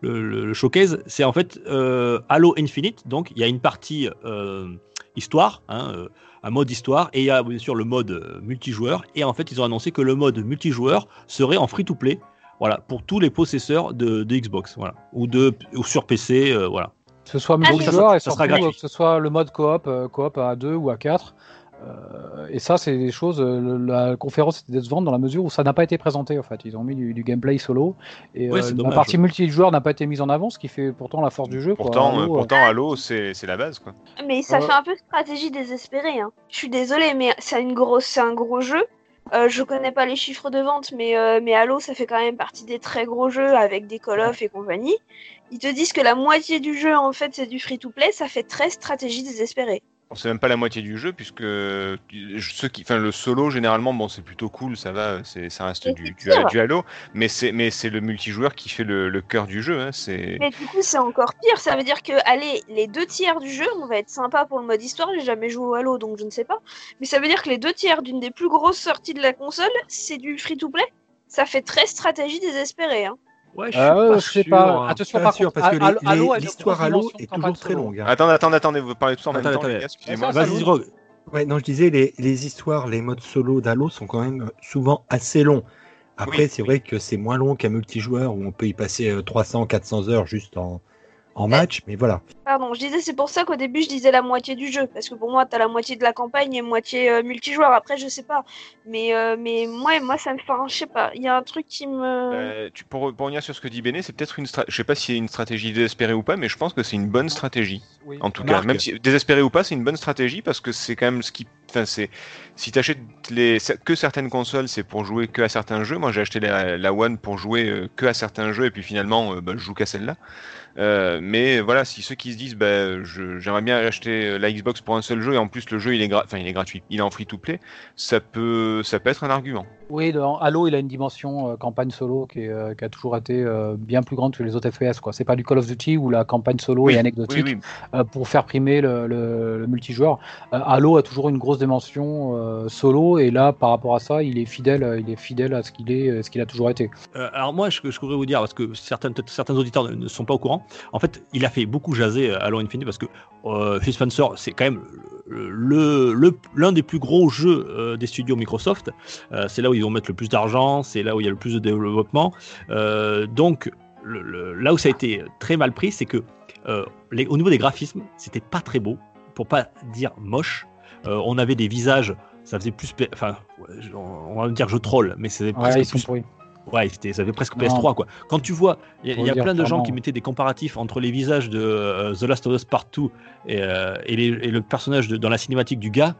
le, le- le showcase. C'est en fait euh, Halo Infinite, donc il y a une partie euh, histoire, hein, euh, un mode histoire, et il y a bien sûr le mode multijoueur. Et en fait, ils ont annoncé que le mode multijoueur serait en free-to-play, voilà, pour tous les possesseurs de, de Xbox, voilà, ou de ou sur PC, euh, voilà. Que ce soit Ah, multijoueur ça- et ça sera surtout que ce soit le mode coop, euh, coop à 2 ou à 4. Euh, et ça, c'est des choses. le- la conférence était décevante dans la mesure où ça n'a pas été présenté. En fait, ils ont mis du, du gameplay solo et Ouais, euh, la partie multijoueur n'a pas été mise en avant, ce qui fait pourtant la force du jeu. quoi. Pourtant, Halo, pourtant Halo, c'est c'est la base, quoi. Mais ça Euh. fait un peu stratégie désespérée. Hein. Je suis désolée, mais c'est une grosse, c'est un gros jeu. Euh, je connais pas les chiffres de vente, mais, euh, mais Halo, ça fait quand même partie des très gros jeux avec des Call of et compagnie. Ils te disent que la moitié du jeu, en fait, c'est du free-to-play. Ça fait très stratégie désespérée. C'est même pas la moitié du jeu puisque euh, ceux qui, enfin le solo généralement bon c'est plutôt cool, ça va, c'est ça reste du, du, Halo, mais c'est mais c'est le multijoueur qui fait le, le cœur du jeu, hein, c'est Mais du coup, c'est encore pire. Ça veut dire que, allez, les deux tiers du jeu, on va être sympa pour le mode histoire. J'ai jamais joué au Halo, donc je ne sais pas. Mais ça veut dire que les deux tiers d'une des plus grosses sorties de la console, c'est du free-to-play? Ça fait très stratégie désespérée. Hein. Ouais, je Euh, je suis sais pas sûr, pas. hein. Attention, Pas par sûr, contre, parce que l'histoire dimension de est toujours très longue. hein. Attendez, attendez, attendez, vous parlez tous en même Attendez, temps, les attendez. gars, excusez-moi. Ah, ça, Vas-y. Sgrog. Ouais, non, je disais, les, les histoires, les modes solo d'Halo sont quand même souvent assez longs. Après, Oui, c'est oui. vrai que c'est moins long qu'un multijoueur où on peut y passer euh, 300, 400 heures juste en, en match, mais voilà. Pardon, je disais, c'est pour ça qu'au début, je disais la moitié du jeu. Parce que pour moi, t'as la moitié de la campagne et moitié euh, multijoueur. Après, je sais pas. Mais, euh, mais moi, moi, ça me fait. un- Je sais pas. Il y a un truc qui me. Euh, tu- pour, pour revenir sur ce que dit Béné, c'est peut-être une stratégie. Je sais pas si c'est une stratégie désespérée ou pas, mais je pense que c'est une bonne stratégie. Oui. En tout Marc. cas, même si désespéré ou pas, c'est une bonne stratégie parce que c'est quand même ce qui. Enfin, c'est si t'achètes les que certaines consoles, c'est pour jouer que à certains jeux. Moi, j'ai acheté la, la One pour jouer que à certains jeux et puis finalement, euh, bah, je joue qu'à celle-là. Euh, mais voilà, si ceux qui se disent, bah, j'aimerais bien acheter euh, la Xbox pour un seul jeu et en plus le jeu il est, enfin, il est gratuit, il est en free to play, ça peut, ça peut être un argument. Oui, dans Halo, il a une dimension euh, campagne solo qui, est, euh, qui a toujours été euh, bien plus grande que les autres FPS. quoi. C'est pas du Call of Duty où la campagne solo est anecdotique oui, oui. pour faire primer le, le- le multijoueur. Halo a toujours une grosse dimension solo et là, par rapport à ça, il est fidèle, il est fidèle à ce qu'il est, ce qu'il a toujours été. Alors moi, je, je voudrais vous dire, parce que certains, auditeurs ne, sont pas au courant, en fait, il a fait beaucoup jaser Halo Infinite parce que Phil Spencer, c'est quand même le- l'un des plus gros jeux euh, des studios Microsoft. Euh, c'est là où ils vont mettre le plus d'argent, c'est là où il y a le plus de développement. Euh, donc, le- le- là où ça a été très mal pris, c'est que les- au niveau des graphismes, c'était pas très beau, pour pas dire moche. On avait des visages, ça faisait plus, enfin, on va dire je troll, mais c'était Ouais, plus. Ouais, c'était, ça fait presque Non. PS3 quoi. Quand tu vois, il y a, plein de gens qui mettaient des comparatifs entre les visages de euh, The Last of Us Part 2 et, euh, et, les- et le personnage de- dans la cinématique du gars,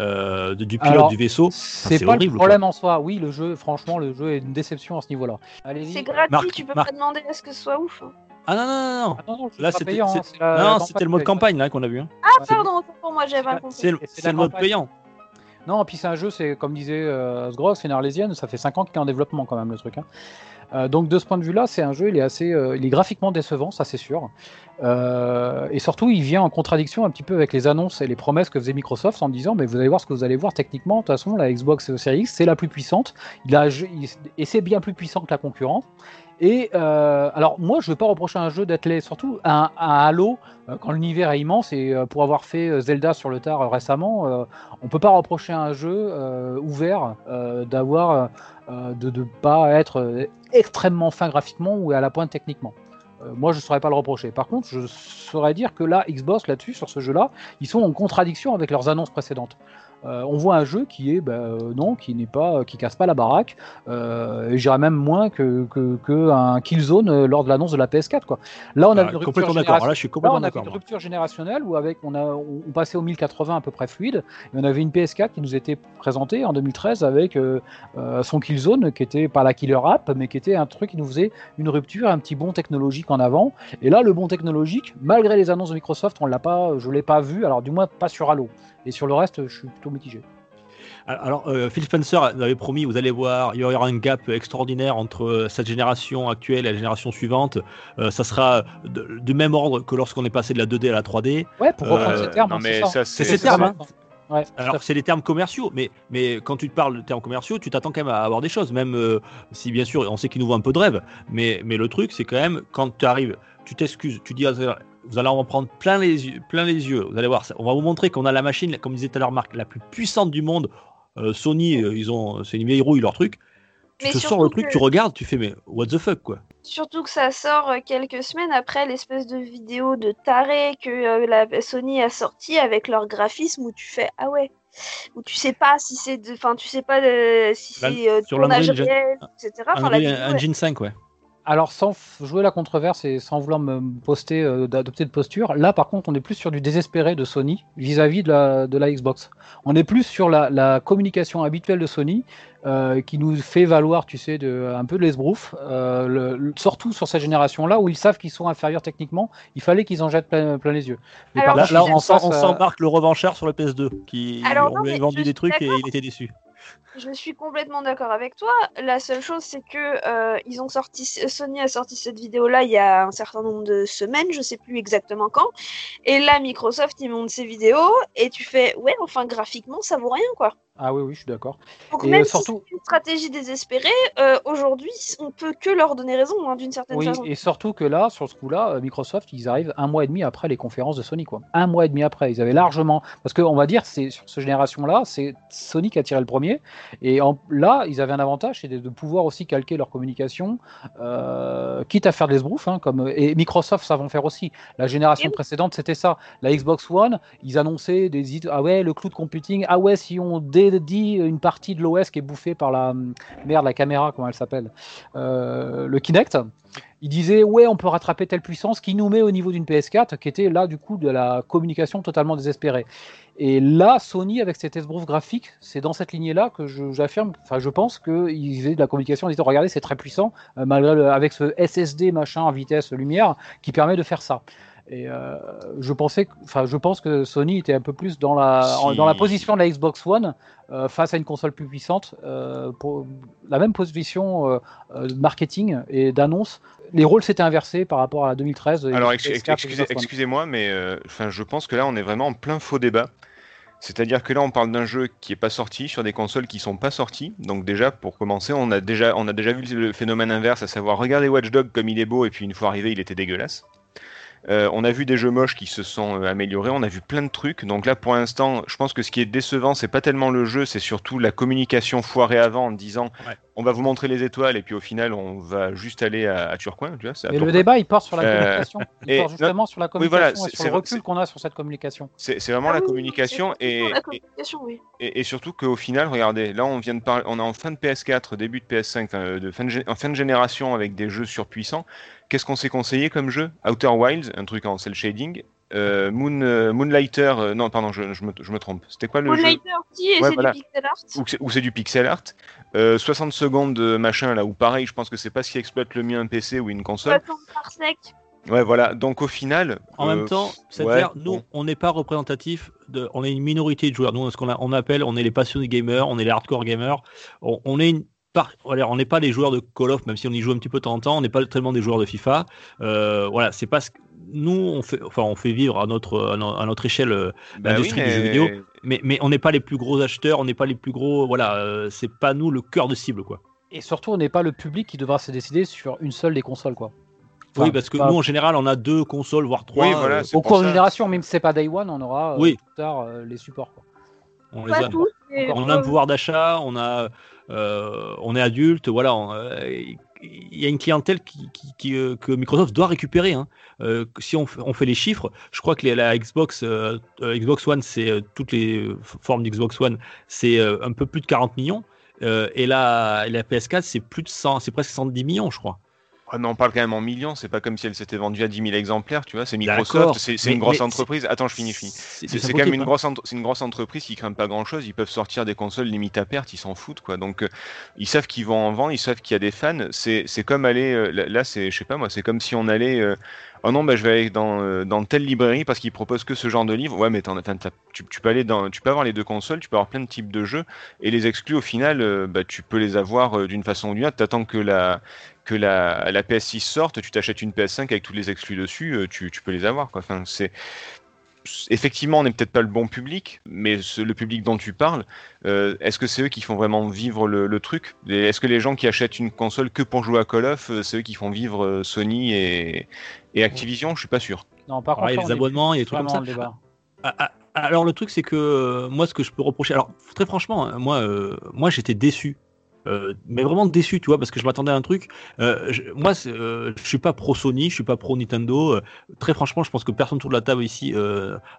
euh, de- du pilote Alors, du vaisseau. C'est c'est pas horrible, le problème en soi. Oui, le jeu, franchement, le jeu est une déception à ce niveau-là. Allez-y. C'est gratuit, Marc, tu peux Marc. pas demander à ce que ce soit ouf. hein. Ah non, non, non, non. Ah non, Là, c'était, hein, c'est- c'est la- non, la c'était le mode campagne là qu'on a vu. hein. Ah, pardon, pour moi, j'avais pas compris. C'est, le, mode payant. Non, puis c'est un jeu, c'est comme disait euh, c'est une arlésienne, ça fait 5 ans qu'il est en développement quand même le truc. hein. Euh, donc de ce point de vue-là, c'est un jeu, il est assez, euh, il est graphiquement décevant, ça c'est sûr. Euh, et surtout, il vient en contradiction un petit peu avec les annonces et les promesses que faisait Microsoft en disant, mais vous allez voir ce que vous allez voir techniquement. De toute façon, la Xbox Series X, c'est la plus puissante. Et c'est bien plus puissant que la concurrente. Et euh, alors moi, je ne veux pas reprocher à un jeu d'être surtout un, un Halo euh, quand l'univers est immense et euh, pour avoir fait Zelda sur le tard récemment, on peut pas reprocher à un jeu ouvert d'avoir de ne pas être extrêmement fin graphiquement ou à la pointe techniquement. Moi, je ne saurais pas le reprocher. Par contre, je saurais dire que là, Xbox, là-dessus, sur ce jeu-là, ils sont en contradiction avec leurs annonces précédentes. Euh, on voit un jeu qui est, bah, euh, non, qui n'est pas, qui casse pas la baraque. Euh, et j'irais même moins que, que, que un Killzone euh, lors de l'annonce de la PS4, quoi. Là, on a Ah, une rupture complètement d'accord. générationnelle. Là, je suis Là, complètement on avait d'accord. une rupture générationnelle où avec, on, a, on, passait au 1080 à peu près fluide, et on avait une PS4 qui nous était présentée en 2013 avec euh, son Killzone, qui était pas la killer app, mais qui était un truc qui nous faisait une rupture, un petit bond technologique en avant. Et là, le bond technologique, malgré les annonces de Microsoft, on l'a pas, je l'ai pas vu. Alors du moins pas sur Halo. Et sur le reste, je suis plutôt mitigé. Alors, euh, Phil Spencer nous avait promis, vous allez voir, il y aura un gap extraordinaire entre euh, cette génération actuelle et la génération suivante. Euh, ça sera de- du même ordre que lorsqu'on est passé de la 2D à la 3D. Ouais, pour reprendre Euh, ces termes, non, hein, mais c'est ça. ça, C'est c'est ces termes, hein. Ouais, à Alors, c'est les termes commerciaux, mais, mais quand tu te parles de termes commerciaux, tu t'attends quand même à avoir des choses, même euh, si bien sûr, on sait qu'ils nous voient un peu de rêve. Mais, mais le truc, c'est quand même, quand tu arrives, tu t'excuses, tu dis, ah, vous allez en prendre plein les, yeux, plein les yeux, vous allez voir, on va vous montrer qu'on a la machine, comme disait tout à l'heure Marc, la plus puissante du monde. Euh, Sony, euh, ils ont, c'est une vieille rouille leur truc. Tu Mais te sors le truc, que- tu regardes, tu fais, mais what the fuck, quoi. Surtout que ça sort euh, quelques semaines après l'espèce de vidéo de taré que la Sony a sorti avec leur graphisme où tu fais ah ouais où tu sais pas si c'est enfin tu sais pas si c'est euh, tournage réel etc enfin la Unreal vidéo, Engine 5, ouais. Alors, sans jouer la controverse et sans vouloir me poster, euh, d'adopter de posture, là par contre, on est plus sur du désespéré de Sony vis-à-vis de la, de la Xbox. On est plus sur la, la communication habituelle de Sony euh, qui nous fait valoir, tu sais, de, un peu de l'esbrouf, euh, le- le- surtout sur cette génération-là où ils savent qu'ils sont inférieurs techniquement, il fallait qu'ils en jettent plein, plein les yeux. Mais Alors, par Là, là, on euh, Marc le revanchard sur le PS2, qui Alors, on non, lui a mais vendu des trucs et il était déçu. Je suis complètement d'accord avec toi. La seule chose, c'est que euh, ils ont sorti, Sony a sorti cette vidéo-là il y a un certain nombre de semaines, je sais plus exactement quand. Et là, Microsoft, ils montent ces vidéos et tu fais, ouais, enfin graphiquement, ça vaut rien, quoi. Ah oui, oui, je suis d'accord. Donc Et, même euh, si c'est une stratégie désespérée, euh, aujourd'hui, on peut que leur donner raison, hein, d'une certaine Oui, façon. et surtout que là, sur ce coup-là, euh, Microsoft, ils arrivent un mois et demi après les conférences de Sony, quoi. Un mois et demi après, ils avaient largement, parce qu'on va dire, c'est sur cette génération-là, c'est Sony qui a tiré le premier, et en- là, ils avaient un avantage, c'est de, pouvoir aussi calquer leur communication, euh, quitte à faire des esbroufs, hein, comme et Microsoft savent en faire aussi. La génération Et précédente, c'était ça. La Xbox One, ils annonçaient des idées, ah ouais, le cloud computing, ah ouais, si on dédie une partie de l'OS qui est bouffée par la merde, la caméra, comment elle s'appelle, euh, le Kinect. Il disait ouais on peut rattraper telle puissance qui nous met au niveau d'une PS4 qui était là du coup de la communication totalement désespérée. Et là Sony avec cet esbrouf graphique c'est dans cette lignée là que j'affirme enfin je pense qu'ils faisaient de la communication en disant regardez c'est très puissant euh, malgré avec ce SSD machin en vitesse lumière qui permet de faire ça. Et euh, je pensais, enfin, je pense que Sony était un peu plus dans la, en- dans la position de la Xbox One euh, face à une console plus puissante, euh, pour la même position de marketing et d'annonce. Les rôles s'étaient inversés par rapport à la 2013. et Alors, la ex- PS4 ex- et excusez, Xbox One. excusez-moi, mais enfin, je pense que là, on est vraiment en plein faux débat. C'est-à-dire que là, on parle d'un jeu qui est pas sorti sur des consoles qui sont pas sorties. Donc déjà, pour commencer, on a déjà, on a déjà vu le phénomène inverse, à savoir regardez Watch Dogs comme il est beau, et puis une fois arrivé, il était dégueulasse. Euh, on a vu des jeux moches qui se sont euh, améliorés, on a vu plein de trucs. Donc là, pour l'instant, je pense que ce qui est décevant, c'est pas tellement le jeu, c'est surtout la communication foirée avant en disant Ouais. on va vous montrer les étoiles et puis au final, on va juste aller à, à Turcoing. Tu vois, c'est à Mais le débat, il porte sur la Euh, communication. Il et- porte justement sur la oui, voilà, communication et c'est- sur le c'est- recul qu'on a sur cette communication. C'est vraiment Ah la oui, communication et, surtout la et- communication, oui. et, et surtout qu'au final, regardez, là on vient de parler, on est en fin de PS4, début de PS5, enfin, euh, de fin de, gé- en fin de génération avec des jeux surpuissants. Qu'est-ce qu'on s'est conseillé comme jeu? Outer Wilds, un truc en cel shading. Euh, Moon, euh, Moonlighter, euh, non pardon, je, je me, je me trompe. C'était quoi le jeu? Moonlighter aussi, et Ouais, c'est voilà. du pixel art? Ou c'est- ou c'est du pixel art. Euh, 60 secondes de machin là, où pareil, je pense que c'est pas ce qui exploite le mieux un PC ou une console. 60 par sec. Ouais, voilà. Donc au final. En euh, même temps, c'est ouais, dire, nous, bon. on n'est pas représentatif, de, on est une minorité de joueurs. Nous, ce qu'on a- on appelle, on est les passionnés gamers, on est les hardcore gamers. On, on est une, par, voilà, on n'est pas les joueurs de Call of, même si on y joue un petit peu de temps en temps, on n'est pas tellement des joueurs de FIFA. Euh, voilà, c'est pas ce que nous on fait, enfin on fait vivre à notre à no- à notre échelle euh, Bah l'industrie oui, du jeu mais- vidéo, mais mais on n'est pas les plus gros acheteurs, on n'est pas les plus gros, voilà, euh, c'est pas nous le cœur de cible quoi. Et surtout, on n'est pas le public qui devra se décider sur une seule des consoles, quoi. oui, parce que pas- nous en général on a deux consoles voire trois. Oui, voilà, euh, au cours de génération, même si c'est pas Day One, on aura euh, Oui. plus tard euh, les supports. quoi. on les a. mais- On a un pouvoir d'achat, on a, on est adulte, voilà. euh, Il y a une clientèle qui, euh, que Microsoft doit récupérer. hein. Euh, si on, fait- les chiffres, je crois que la Xbox, euh, euh, Xbox One, c'est euh, toutes les euh, formes d'Xbox One, c'est euh, un peu plus de 40 millions. Euh, et, la, la PS4, c'est plus de 100, c'est presque 110 millions, je crois. Ah non, on parle quand même en millions, c'est pas comme si elle s'était vendue à 10 000 exemplaires, tu vois, c'est Microsoft, c'est une grosse entreprise. Attends, je finis, je finis. C'est quand même une grosse, une grosse entreprise qui craint pas grand chose. Ils peuvent sortir des consoles limite à perte, ils s'en foutent quoi. Donc euh, ils savent qu'ils vont en vendre, ils savent qu'il y a des fans. C'est comme aller euh, là, là, c'est je sais pas moi, c'est comme si on allait euh, oh non bah je vais aller dans euh, telle librairie parce qu'ils proposent que ce genre de livre. Ouais mais t'as- tu, peux tu peux avoir les deux consoles, tu peux avoir plein de types de jeux et les exclus au final euh, bah tu peux les avoir euh, d'une façon ou d'une autre. T'attends que la que la, la PS6 sorte, tu t'achètes une PS5 avec tous les exclus dessus, tu, peux les avoir. Enfin, c'est effectivement, on n'est peut-être pas le bon public, mais ce- le public dont tu parles, euh, est-ce que c'est eux qui font vraiment vivre le, le truc? Est-ce que les gens qui achètent une console que pour jouer à Call of, euh, c'est eux qui font vivre euh, Sony et, et Activision? Je suis pas sûr. Non, par Ah, il y a contre, les abonnements, il y a des trucs comme vraiment ça. le débat. Ah, ah, Alors le truc c'est que euh, moi ce que je peux reprocher, alors très franchement, hein, moi euh, moi j'étais déçu, Euh, mais vraiment déçu, tu vois, parce que je m'attendais à un truc. Euh, je- moi euh, je suis pas pro Sony, je suis pas pro Nintendo. euh, très franchement, je pense que personne autour de la table ici,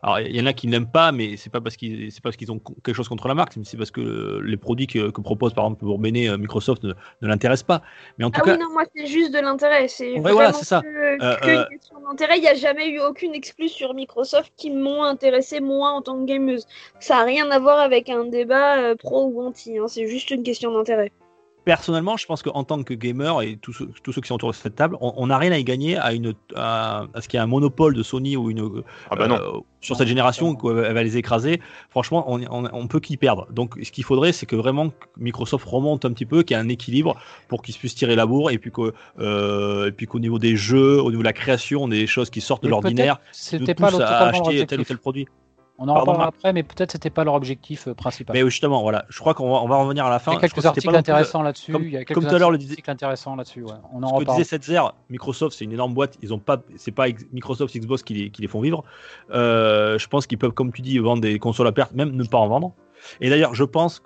alors il y en a qui n'aiment pas, mais c'est pas parce qu'ils c'est pas parce qu'ils ont quelque chose contre la marque, c'est parce que les produits que, que propose par exemple pour Bene, Microsoft ne, ne l'intéressent pas. Mais en tout Ah cas, oui, non, moi c'est juste de l'intérêt. C'est Ouais, vraiment voilà, c'est ça. que, question d'intérêt. Il n'y a jamais eu aucune exclue sur Microsoft qui m'ont intéressé moi en tant que gameuse. Ça n'a rien à voir avec un débat pro ou anti. hein, C'est juste une question d'intérêt. Personnellement, je pense qu'en tant que gamer et tous ceux, tous ceux qui sont autour de cette table, on n'a rien à y gagner à, une, à, à ce qu'il y ait un monopole de Sony ou une, Ah bah non. euh, sur cette génération qu'elle va les écraser. Franchement, on, on, on peut qu'y perdre. Donc, ce qu'il faudrait, c'est que vraiment Microsoft remonte un petit peu, qu'il y ait un équilibre pour qu'ils puissent tirer la bourre et puis que, euh, et puis qu'au niveau des jeux, au niveau de la création, on ait des choses qui sortent de l'ordinaire. pas à acheter tel ou tel produit. On en reparlera après, mais peut-être c'était pas leur objectif euh, principal. Mais justement, voilà, je crois qu'on va, on va revenir à la fin. il y a quelques articles intéressants là-dessus. comme- il y a comme quelques tout à l'heure le disait- articles intéressants là-dessus. ouais. On en Ce que reparle. disait Setzer, Microsoft, c'est une énorme boîte. Ils ont pas, c'est pas Microsoft, Xbox qui les, qui les font vivre. Euh, je pense qu'ils peuvent, comme tu dis, vendre des consoles à perte, même ne pas en vendre. Et d'ailleurs, je pense,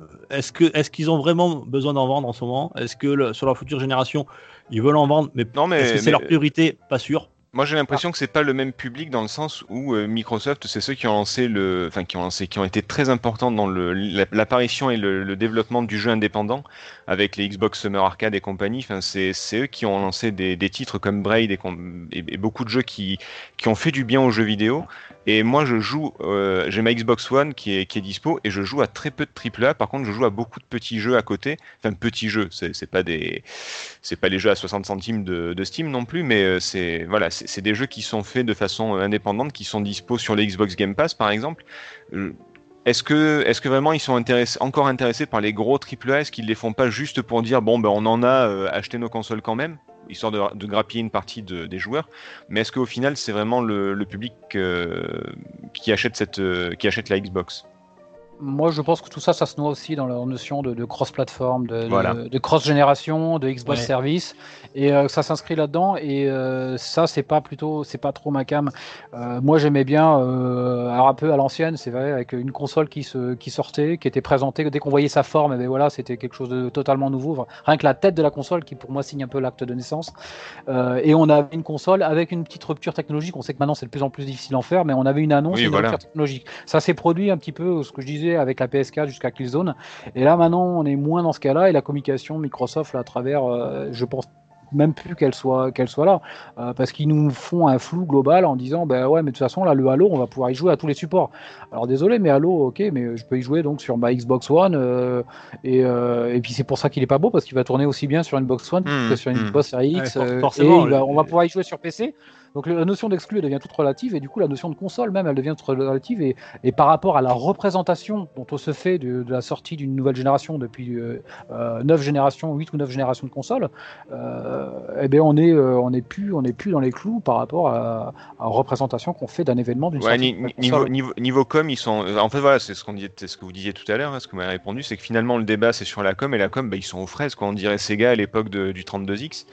euh, est-ce que, est-ce qu'ils ont vraiment besoin d'en vendre en ce moment? Est-ce que le- sur la future génération, ils veulent en vendre, mais, Non, mais- est-ce que c'est leur priorité? Pas sûr. Moi, j'ai l'impression que c'est pas le même public dans le sens où euh, Microsoft, c'est ceux qui ont lancé le, enfin qui ont lancé, qui ont été très importants dans l'apparition et le, le développement du jeu indépendant avec les Xbox Summer Arcade et compagnie. Enfin, c'est eux qui ont lancé des, des titres comme Braid et, com- et, et beaucoup de jeux qui qui ont fait du bien aux jeux vidéo. Et moi, je joue, euh, j'ai ma Xbox One qui est qui est dispo et je joue à très peu de AAA. Par contre, je joue à beaucoup de petits jeux à côté. Enfin, petits jeux, c'est pas des c'est pas les jeux à 60 centimes de, Steam non plus, mais euh, c'est voilà, c'est des jeux qui sont faits de façon indépendante, qui sont dispo sur les Xbox Game Pass par exemple. Euh, Est-ce que, est-ce que vraiment ils sont encore intéressés par les gros AAA Est-ce qu'ils les font pas juste pour dire bon ben on en a euh, acheté nos consoles quand même, histoire de, grappiller une partie de- des joueurs. Mais est-ce qu'au final c'est vraiment le, le public euh, qui achète cette, euh, qui achète la Xbox? Moi, je pense que tout ça, ça se noie aussi dans leur notion de, de cross-platform, de, Voilà. de, de cross-génération, de Xbox Ouais. Service, et euh, ça s'inscrit là-dedans. Et euh, ça, c'est pas plutôt, c'est pas trop ma cam. Euh, moi, j'aimais bien, euh, alors un peu à l'ancienne, c'est vrai, avec une console qui se, qui sortait, qui était présentée. Dès qu'on voyait sa forme, et ben voilà, c'était quelque chose de totalement nouveau. Rien que la tête de la console, qui pour moi signe un peu l'acte de naissance. Euh, et on avait une console avec une petite rupture technologique. On sait que maintenant c'est de plus en plus difficile d'en faire, mais on avait une annonce, Oui, et une voilà. rupture technologique. Ça s'est produit un petit peu, ce que je disais, avec la PS4 jusqu'à Killzone. Et là maintenant, on est moins dans ce cas-là. Et la communication Microsoft, là, à travers, euh, je pense même plus qu'elle soit qu'elle soit là Euh, parce qu'ils nous font un flou global en disant ben ouais mais de toute façon là le Halo on va pouvoir y jouer à tous les supports alors désolé mais Halo ok mais je peux y jouer donc sur ma Xbox One euh, et, euh, et puis c'est pour ça qu'il est pas beau parce qu'il va tourner aussi bien sur une Box One Hmm, que sur une hmm. Xbox Series Ouais, X for- forcément, et va- on va pouvoir y jouer sur PC Donc la notion d'exclu devient toute relative et du coup la notion de console même elle devient toute relative et, et par rapport à la représentation dont on se fait de, de la sortie d'une nouvelle génération depuis euh, euh, 9 générations, 8 ou 9 générations de consoles, euh, eh bien on est euh, on est plus on est plus dans les clous par rapport à, à la représentation qu'on fait d'un événement d'une Ouais, ni- niveau, console. niveau, niveau com, ils sont. En fait, voilà, c'est ce, qu'on ce que vous disiez tout à l'heure, hein, ce que vous m'avez répondu, c'est que finalement, le débat, c'est sur la com, et la com, bah, ils sont aux fraises, quoi. On dirait Sega à l'époque du 32X.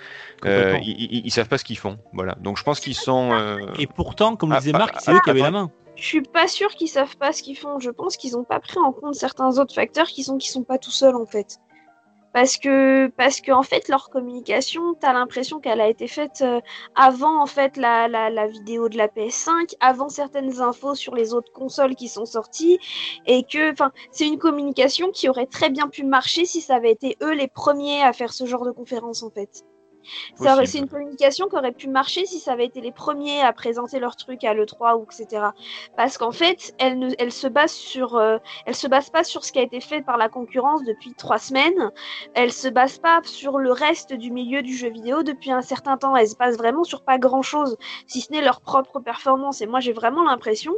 Euh, Complètement. ils, ils- ils savent pas ce qu'ils font. Voilà. Donc, je pense qu'ils sont. euh, Et pourtant, comme le Ah, disait ah, Marc, c'est ah, eux qui avaient la main. Je suis pas sûre qu'ils savent pas ce qu'ils font. Je pense qu'ils ont pas pris en compte certains autres facteurs qui sont qui sont pas tout seuls en fait. Parce que parce que en fait leur communication, t'as l'impression qu'elle a été faite euh, avant en fait la, la, la vidéo de la PS5, avant certaines infos sur les autres consoles qui sont sorties, et que enfin c'est une communication qui aurait très bien pu marcher si ça avait été eux les premiers à faire ce genre de conférence en fait. C'est une communication qui aurait pu marcher si ça avait été les premiers à présenter leur truc à l'E3 ou etc. Parce qu'en fait, elle, ne, elle se base sur, euh, elle se base pas sur ce qui a été fait par la concurrence depuis trois semaines. Elle se base pas sur le reste du milieu du jeu vidéo depuis un certain temps. Elle se base vraiment sur pas grand chose, si ce n'est leur propre performance. Et moi, j'ai vraiment l'impression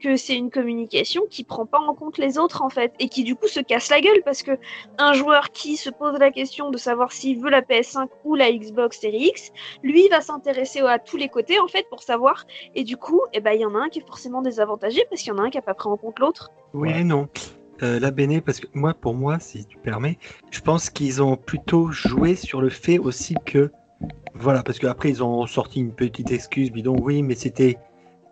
que c'est une communication qui prend pas en compte les autres en fait et qui du coup se casse la gueule parce que un joueur qui se pose la question de savoir s'il veut la PS5 ou la Xbox Series X, lui va s'intéresser à tous les côtés en fait pour savoir. Et du coup, eh ben il y en a un qui est forcément désavantagé parce qu'il y en a un qui a pas pris en compte l'autre. Oui et non. Euh, la Béné, parce que moi, pour moi, si tu permets, je pense qu'ils ont plutôt joué sur le fait aussi que, voilà, parce qu'après ils ont sorti une petite excuse bidon, oui, mais c'était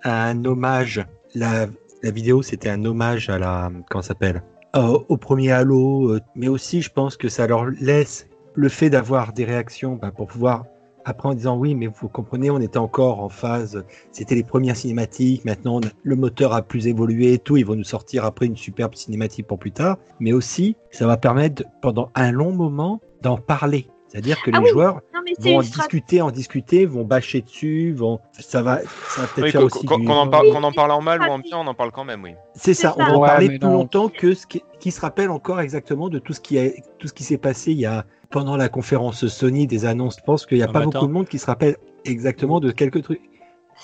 un hommage. La, la vidéo, c'était un hommage à la, comment ça s'appelle, Euh, au premier Halo, euh, mais aussi, je pense que ça leur laisse le fait d'avoir des réactions bah, pour pouvoir après en disant oui, mais vous comprenez, on était encore en phase c'était les premières cinématiques. Maintenant, on a- le moteur a plus évolué et tout. Ils vont nous sortir après une superbe cinématique pour plus tard. Mais aussi, ça va permettre pendant un long moment d'en parler. C'est-à-dire que Ah les oui, joueurs Non vont en discuter, en discuter, vont bâcher dessus, vont. Ça va, ça va peut-être oui, faire aussi. qu'on- du- en parle, Oui, qu'on en parle en mal ou en bien, on en parle quand même, oui. C'est ça. On va en Ouais, parler plus non. longtemps que ce qui, qui se rappelle encore exactement de tout ce qui est tout ce qui s'est passé il y a pendant la conférence Sony des annonces. Je pense qu'il n'y a pas beaucoup attends. de monde qui se rappelle exactement de quelques trucs.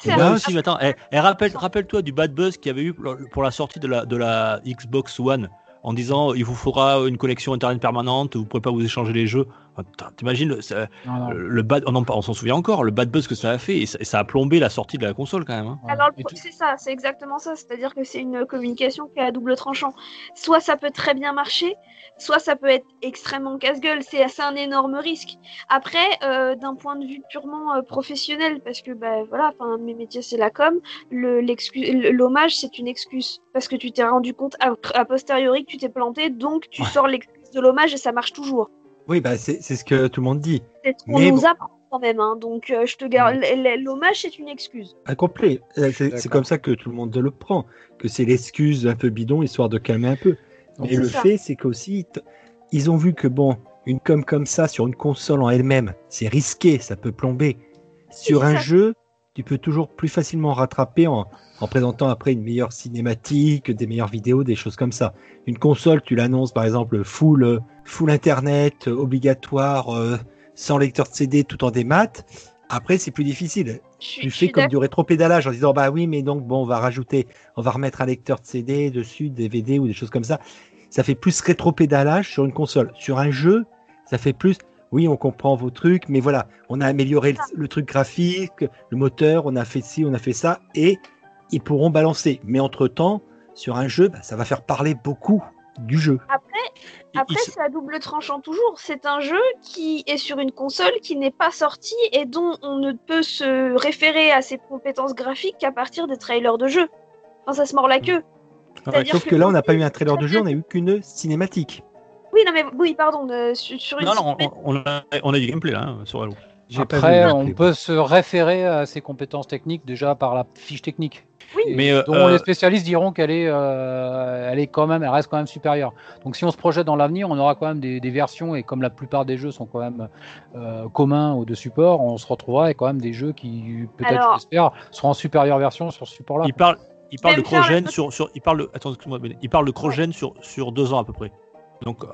Eh ben, mais attends, eh, eh, rappelle, rappelle-toi du bad buzz qu'il y avait eu pour- la sortie de la, de la Xbox One en disant il vous faudra une connexion internet permanente, vous ne pourrez pas vous échanger les jeux. T'imagines, le, ça- Non, non. le bad, on en- on s'en souvient encore, le bad buzz que ça a fait et ça, et ça a plombé la sortie de la console quand même. hein. Alors, c'est ça, c'est exactement ça. C'est-à-dire que c'est une communication qui est à double tranchant. Soit ça peut très bien marcher, soit ça peut être extrêmement casse-gueule. C'est un énorme risque. Après, euh, d'un point de vue purement euh, professionnel, parce que bah, voilà, enfin, un de mes métiers c'est la com, l'hommage c'est une excuse. Parce que tu t'es rendu compte a, a posteriori que tu t'es planté, donc tu Ouais. sors l'excuse de l'hommage et ça marche toujours. Oui, bah c'est c'est ce que tout le monde dit. C'est ce qu'on nous bon. apprend quand même. hein. Donc euh, je te garde, l'hommage c'est une excuse. Incomplet. Euh, C'est comme ça que tout le monde le prend, que c'est l'excuse un peu bidon histoire de calmer un peu. Mais le ça. fait, c'est qu'aussi, ils ont vu que bon, une com comme ça sur une console en elle-même, c'est risqué, ça peut plomber. Sur un ça. jeu, tu peux toujours plus facilement rattraper en, en présentant après une meilleure cinématique, des meilleures vidéos, des choses comme ça. Une console, tu l'annonces par exemple full, full internet, obligatoire, euh, sans lecteur de CD, tout en démat. Après, c'est plus difficile Je tu fais comme du rétropédalage en disant bah oui mais donc bon on va rajouter on va remettre un lecteur de CD dessus DVD ou des choses comme ça ça fait plus rétropédalage sur une console sur un jeu ça fait plus oui on comprend vos trucs mais voilà on a amélioré le, le truc graphique le moteur on a fait ci on a fait ça et ils pourront balancer mais entre temps sur un jeu bah, ça va faire parler beaucoup du jeu Après, il- c'est à double tranchant toujours. C'est un jeu qui est sur une console qui n'est pas sortie et dont on ne peut se référer à ses compétences graphiques qu'à partir des trailers de jeu. Enfin, ça se mord la queue. Ouais, C'est-à-dire sauf que là on n'a pas eu un trailer de jeu on a eu qu'une cinématique Oui, non, mais oui, pardon. euh, sur, sur une Non, non, cinématique- on, on a, on a du gameplay là hein, sur Halo. Après, on gameplay. peut se référer à ses compétences techniques déjà par la fiche technique. Oui. Mais, euh, dont euh, les spécialistes diront qu'elle est, euh, elle est quand même, elle reste quand même supérieure. Donc si on se projette dans l'avenir, on aura quand même des, des versions et comme la plupart des jeux sont quand même euh, communs ou de support, on se retrouvera avec quand même des jeux qui peut-être, Alors- j'espère, seront en supérieure version sur ce support-là. Il parle, il parle de note- sur, sur, il parle de, attends, il parle de Crogène sur, sur deux ans à peu près. Donc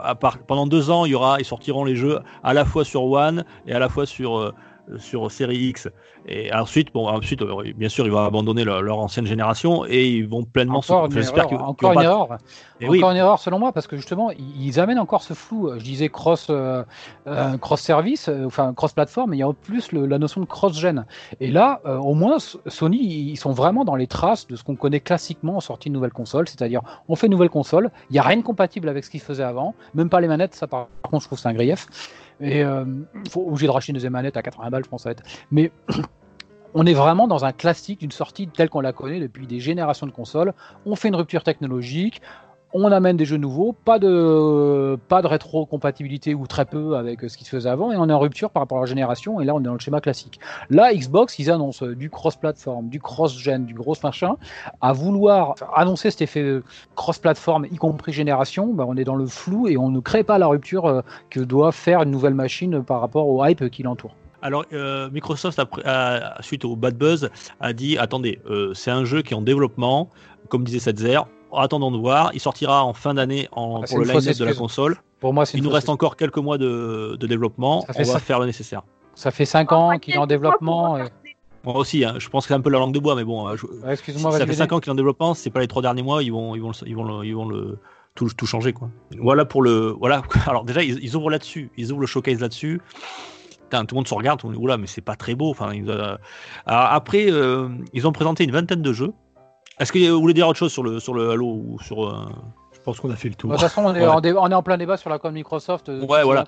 pendant deux ans, y aura, ils sortiront les jeux à la fois sur One et à la fois sur, euh, sur série X. Et ensuite, bon, ensuite, euh, bien sûr, ils vont abandonner leur, leur ancienne génération et ils vont pleinement. Encore, se... une erreur, encore une pas- erreur. Et encore oui, une erreur selon moi parce que justement ils ils amènent encore ce flou. Je disais cross euh, euh, cross service, euh, enfin cross plateforme, mais il y a en plus le- la notion de cross gen. Et là, euh, au moins Sony ils sont vraiment dans les traces de ce qu'on connaît classiquement en sortie de nouvelle console, c'est-à-dire on fait une nouvelle console, il y a rien de compatible avec ce qu'ils faisaient avant, même pas les manettes. Ça par par contre je trouve que c'est un grief. Et euh, faut obligé de racheter une deuxième manette à 80 balles, je pense ça va être. Mais <clears throat> on est vraiment dans un classique d'une sortie telle qu'on la connaît depuis des générations de consoles. On fait une rupture technologique, on amène des jeux nouveaux, pas de pas de rétro-compatibilité ou très peu avec ce qui se faisait avant, et on est en rupture par rapport à la génération, et là on est dans le schéma classique. Là, Xbox, ils annoncent du cross-platform, du cross-gen, du gros machin, à vouloir annoncer cet effet cross-platform, y compris génération, bah, on est dans le flou et on ne crée pas la rupture euh, que doit faire une nouvelle machine par rapport au hype qui l'entoure. Alors, euh, Microsoft, suite au bad buzz, a dit attendez, euh, c'est un jeu qui est en développement, comme disait Setzer. Attendons de voir. Il sortira en fin d'année en- Ah, pour le line-up de la excuse. console. Pour moi, c'est Il nous reste encore quelques mois de, de développement. Ça On va ça. faire le nécessaire. Ça fait 5 ans qu'il est en développement. et- Moi aussi, hein, je pense que c'est un peu la langue de bois, mais bon, je- Ouais, Excuse-moi, ça fait 5 ans qu'il est en développement. C'est pas les trois derniers mois, ils vont, ils vont, le- ils vont, le- ils vont le tout, tout changer quoi. Voilà pour le, voilà. <laughs> Alors déjà, ils, ils ouvrent là-dessus, ils ouvrent le showcase là-dessus. Putain, tout le monde se regarde, on dit oula, mais c'est pas très beau. Enfin, ils, euh, alors, après, euh, ils ont présenté une vingtaine de jeux. Est-ce que vous voulez dire autre chose sur le, sur le Halo ou sur euh, Je pense qu'on a fait le De tour. toute façon, on est, Ouais. en, dé- on est en plein débat sur la com Microsoft. euh, Ouais, voilà.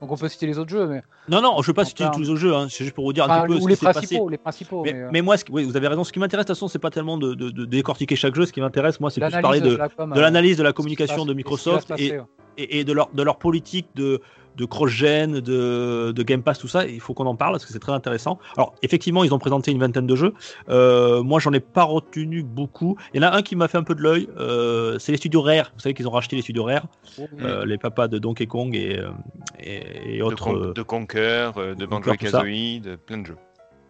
Donc on peut citer les autres jeux, mais Non, non, je veux pas En citer plein. tous les autres jeux. Hein, c'est juste pour vous dire un petit peu ou ce les qui s'est passé. principaux, les principaux. Mais, mais, euh, mais moi, ce qui- oui, vous avez raison. Ce qui m'intéresse, de toute façon, c'est pas tellement de, de- de décortiquer chaque jeu. Ce qui m'intéresse, moi, c'est plus parler de, la com, de l'analyse de la communication passe- de Microsoft et, ouais. et, et de, leur, de leur politique de, de cross-gen, de, de Game Pass, tout ça. Il faut qu'on en parle parce que c'est très intéressant. Alors, effectivement, ils ont présenté une vingtaine de jeux. Euh, moi, j'en ai pas retenu beaucoup. Il y en a un qui m'a fait un peu de l'œil. euh, c'est les studios Rare. Vous savez qu'ils ont racheté les studios Rare, euh, les papas de Donkey Kong et, et, et De, autres. Con- de Conquer, de de plein de jeux.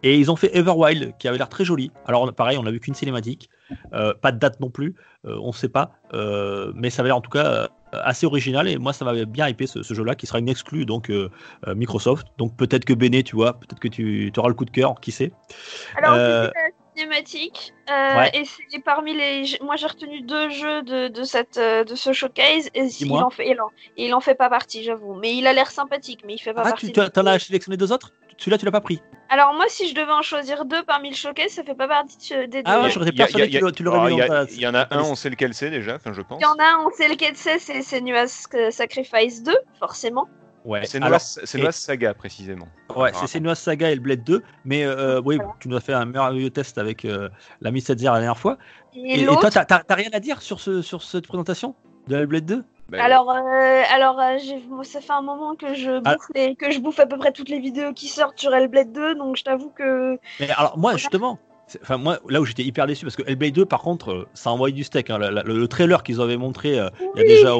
Et ils ont fait Everwild, qui avait l'air très joli. Alors, pareil, on n'a vu qu'une cinématique. Euh, pas de date non plus. euh, on ne sait pas. Euh, mais ça avait l'air en tout cas assez original. Et moi, ça m'avait bien hypé ce, ce jeu-là, qui sera une exclue donc euh, euh, Microsoft. Donc peut-être que Béné, tu vois, peut-être que tu auras le coup de cœur, qui sait. Alors, Euh, vu la cinématique, Ouais. et c'est parmi les. Moi, j'ai retenu deux jeux de, de, cette, de ce showcase, et il en, fait, il, en, il en fait pas partie, j'avoue. Mais il a l'air sympathique, mais il fait pas Ah, partie. tu t'en as sélectionné deux autres? Celui-là, tu l'as pas pris? Alors, moi, si je devais en choisir deux parmi le showcase, ça fait pas partie de ce- des deux. Ah ouais, j'aurais a- que tu l'aurais mis il y a- dans ta- Il y en a un, on sait lequel c'est déjà, enfin je pense. Il y en a un, on sait lequel c'est, c'est Senua's Sacrifice 2, forcément. Ouais. C'est Noah Saga précisément. Ouais, c'est Senua's Saga et le Blade 2. Mais euh, oui, Voilà. tu nous as fait un merveilleux test avec euh, l'ami Setzer la dernière fois. Et, Et, et l'autre. toi, t'as rien à dire sur, ce, sur cette présentation de la Blade 2 Bah, Alors, euh, alors euh, j'ai- ça fait un moment que je, Ah. bouffe les- que je bouffe à peu près toutes les vidéos qui sortent sur Hellblade 2, donc je t'avoue que. Mais alors, moi, justement, c'est- enfin, moi, là où j'étais hyper déçu, parce que Hellblade 2, par contre, euh, ça a envoyé du steak. hein. La- la- le, le trailer qu'ils avaient montré euh, il y a déjà.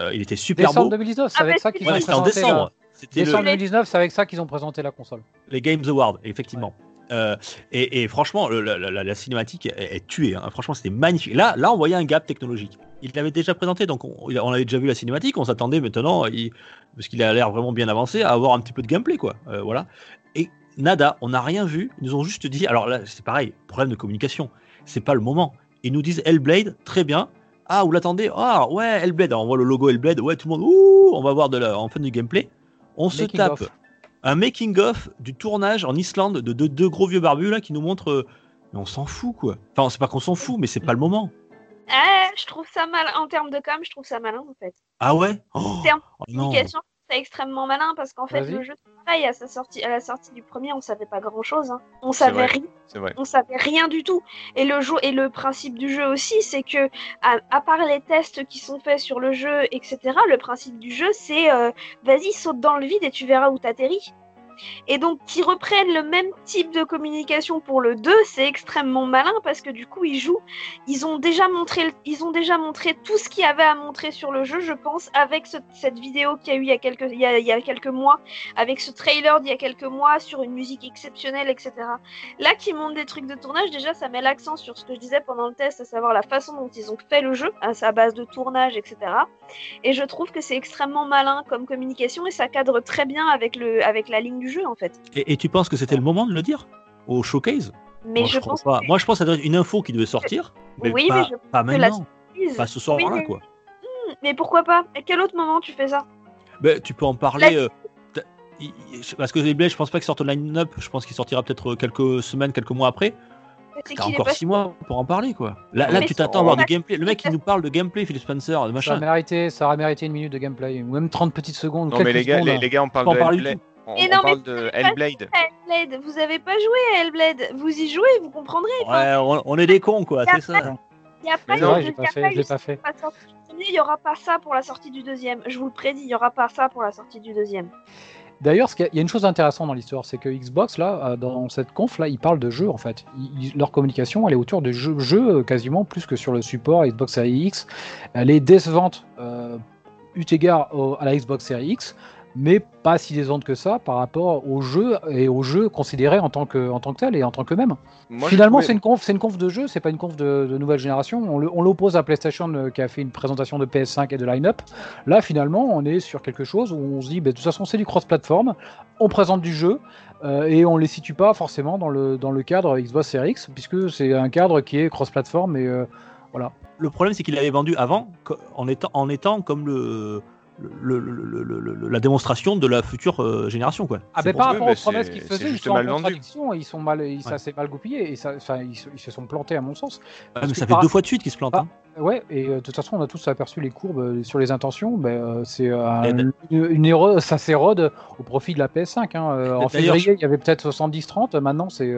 euh, il était super Décembre beau. 2019, c'est Ah, avec ça qu'ils ont en présenté. décembre. la- C'était le- Décembre 2019, c'est avec ça qu'ils ont présenté la console. les Games Awards, effectivement. Euh, et, et franchement, le- la, la- la cinématique est, est tuée. hein. Franchement, c'était magnifique. Là, là, on voyait un gap technologique. Il l'avait déjà présenté, donc on, avait déjà vu la cinématique. On s'attendait maintenant, il- parce qu'il a l'air vraiment bien avancé, à avoir un petit peu de gameplay, quoi. Euh, voilà. Et nada, on n'a rien vu. Ils nous ont juste dit. Alors là, c'est pareil, problème de communication. C'est pas le moment. Ils nous disent Hellblade, très bien. Ah, vous l'attendez? Ah, ouais, Hellblade. Alors, on voit le logo Hellblade. Ouais, tout le monde. Ouh, on va voir de la, enfin du gameplay. On se tape. Un making-of du tournage en Islande de deux, gros vieux barbus là qui nous montrent. euh, mais on s'en fout quoi. Enfin, c'est pas qu'on s'en fout, mais c'est pas le moment. Ah, je trouve ça mal en termes de com, je trouve ça malin en fait. Ah ouais? Oh, En termes oh de communication, c'est extrêmement malin parce qu'en fait, le jeu, pareil, à, sa sortie, à la sortie du premier, on savait pas grand chose. On savait rien. On savait rien du tout. Et le jeu et le principe du jeu aussi, c'est que à, à part les tests qui sont faits sur le jeu, etc. Le principe du jeu, c'est euh, vas-y saute dans le vide et tu verras où t'atterris. Et donc qu'ils reprennent le même type de communication pour le 2, c'est extrêmement malin parce que du coup ils jouent, ils ont déjà montré, ils ont déjà montré tout ce qu'il y avait à montrer sur le jeu, je pense, avec ce- cette vidéo qu'il y a eu il y a quelques, mois, avec ce trailer d'il y a quelques mois sur une musique exceptionnelle, etc. Là, qui montrent des trucs de tournage, déjà, ça met l'accent sur ce que je disais pendant le test, à savoir la façon dont ils ont fait le jeu, à sa base de tournage, etc. Et je trouve que c'est extrêmement malin comme communication et ça cadre très bien avec, le, avec la ligne du du jeu en fait. Et, et tu penses que c'était le moment de le dire au showcase? Mais Moi, je, crois pense pas. que- Moi, je pense que ça doit être une info qui devait sortir. Mais Oui, pas, mais je pas que la maintenant. surprise- Pas ce soir-là, Oui, mais- quoi. Mais pourquoi pas? À quel autre moment tu fais ça? Ben, tu peux en parler. euh, parce que les Blades, je pense pas qu'il sorte au line-up. Je pense qu'il sortira peut-être quelques semaines, quelques mois après. C'est T'as encore pas 6 mois pour en parler, quoi. Là, là tu t'attends à voir du gameplay. Le mec, il nous parle de gameplay, Philip Spencer, de Ça machin. a mérité, ça aurait mérité une minute de gameplay, ou même 30 petites secondes. Non mais les gars, secondes, les, les gars, on parle de On, Mais on non, mais parle de Hellblade. Hellblade, vous avez pas joué à Hellblade. Vous y jouez, vous comprendrez. Ouais, on, on est des cons, quoi, c'est ça. Non, j'ai pas fait, pas Il y aura pas ça pour la sortie du deuxième. Je vous le prédis, il y aura pas ça pour la sortie du deuxième. D'ailleurs, il y a une chose intéressante dans l'histoire, c'est que Xbox, là, euh, dans cette conf, là, ils parlent de jeux, en fait. Ils- leur communication, elle est autour de jeux, jeux, euh, quasiment plus que sur le support Xbox Series X. Elle est décevante, euh, eu égard au- à la Xbox Series X, mais pas si décevante que ça par rapport aux jeux et aux jeux considérés en tant que, en tant que tel et en tant qu'eux-mêmes. Finalement, trouvé- c'est une conf, c'est une conf de jeu, c'est pas une conf de, de nouvelle génération. On le- on l'oppose à PlayStation euh, qui a fait une présentation de PS5 et de line-up. Là, finalement, on est sur quelque chose où on se dit, bah, de toute façon, c'est du cross-platform. On présente du jeu euh, et on les situe pas forcément dans le dans le cadre Xbox Series X, puisque c'est un cadre qui est cross-platform et euh, Le problème, c'est qu'il avait vendu avant en étant, en étant comme le, le- le- le- le- le- la démonstration de la future euh, génération, quoi. Ah ben par ça, rapport mais aux promesses qu'ils faisaient, ils sont en mal contradiction, ils sont mal, ils- ça Ouais. s'est mal goupillé et ça, ils, se- ils se sont plantés à mon sens. Parce mais ça fait par- deux fois de suite qu'il se plante. Ah. hein. Ouais, et euh, de toute façon, on a tous aperçu les courbes euh, sur les intentions. Ben, euh, c'est euh, une, une erreur, <laughs> ça s'érode au profit de la PS5. hein. Euh, en février, il y avait peut-être 70-30. Maintenant, c'est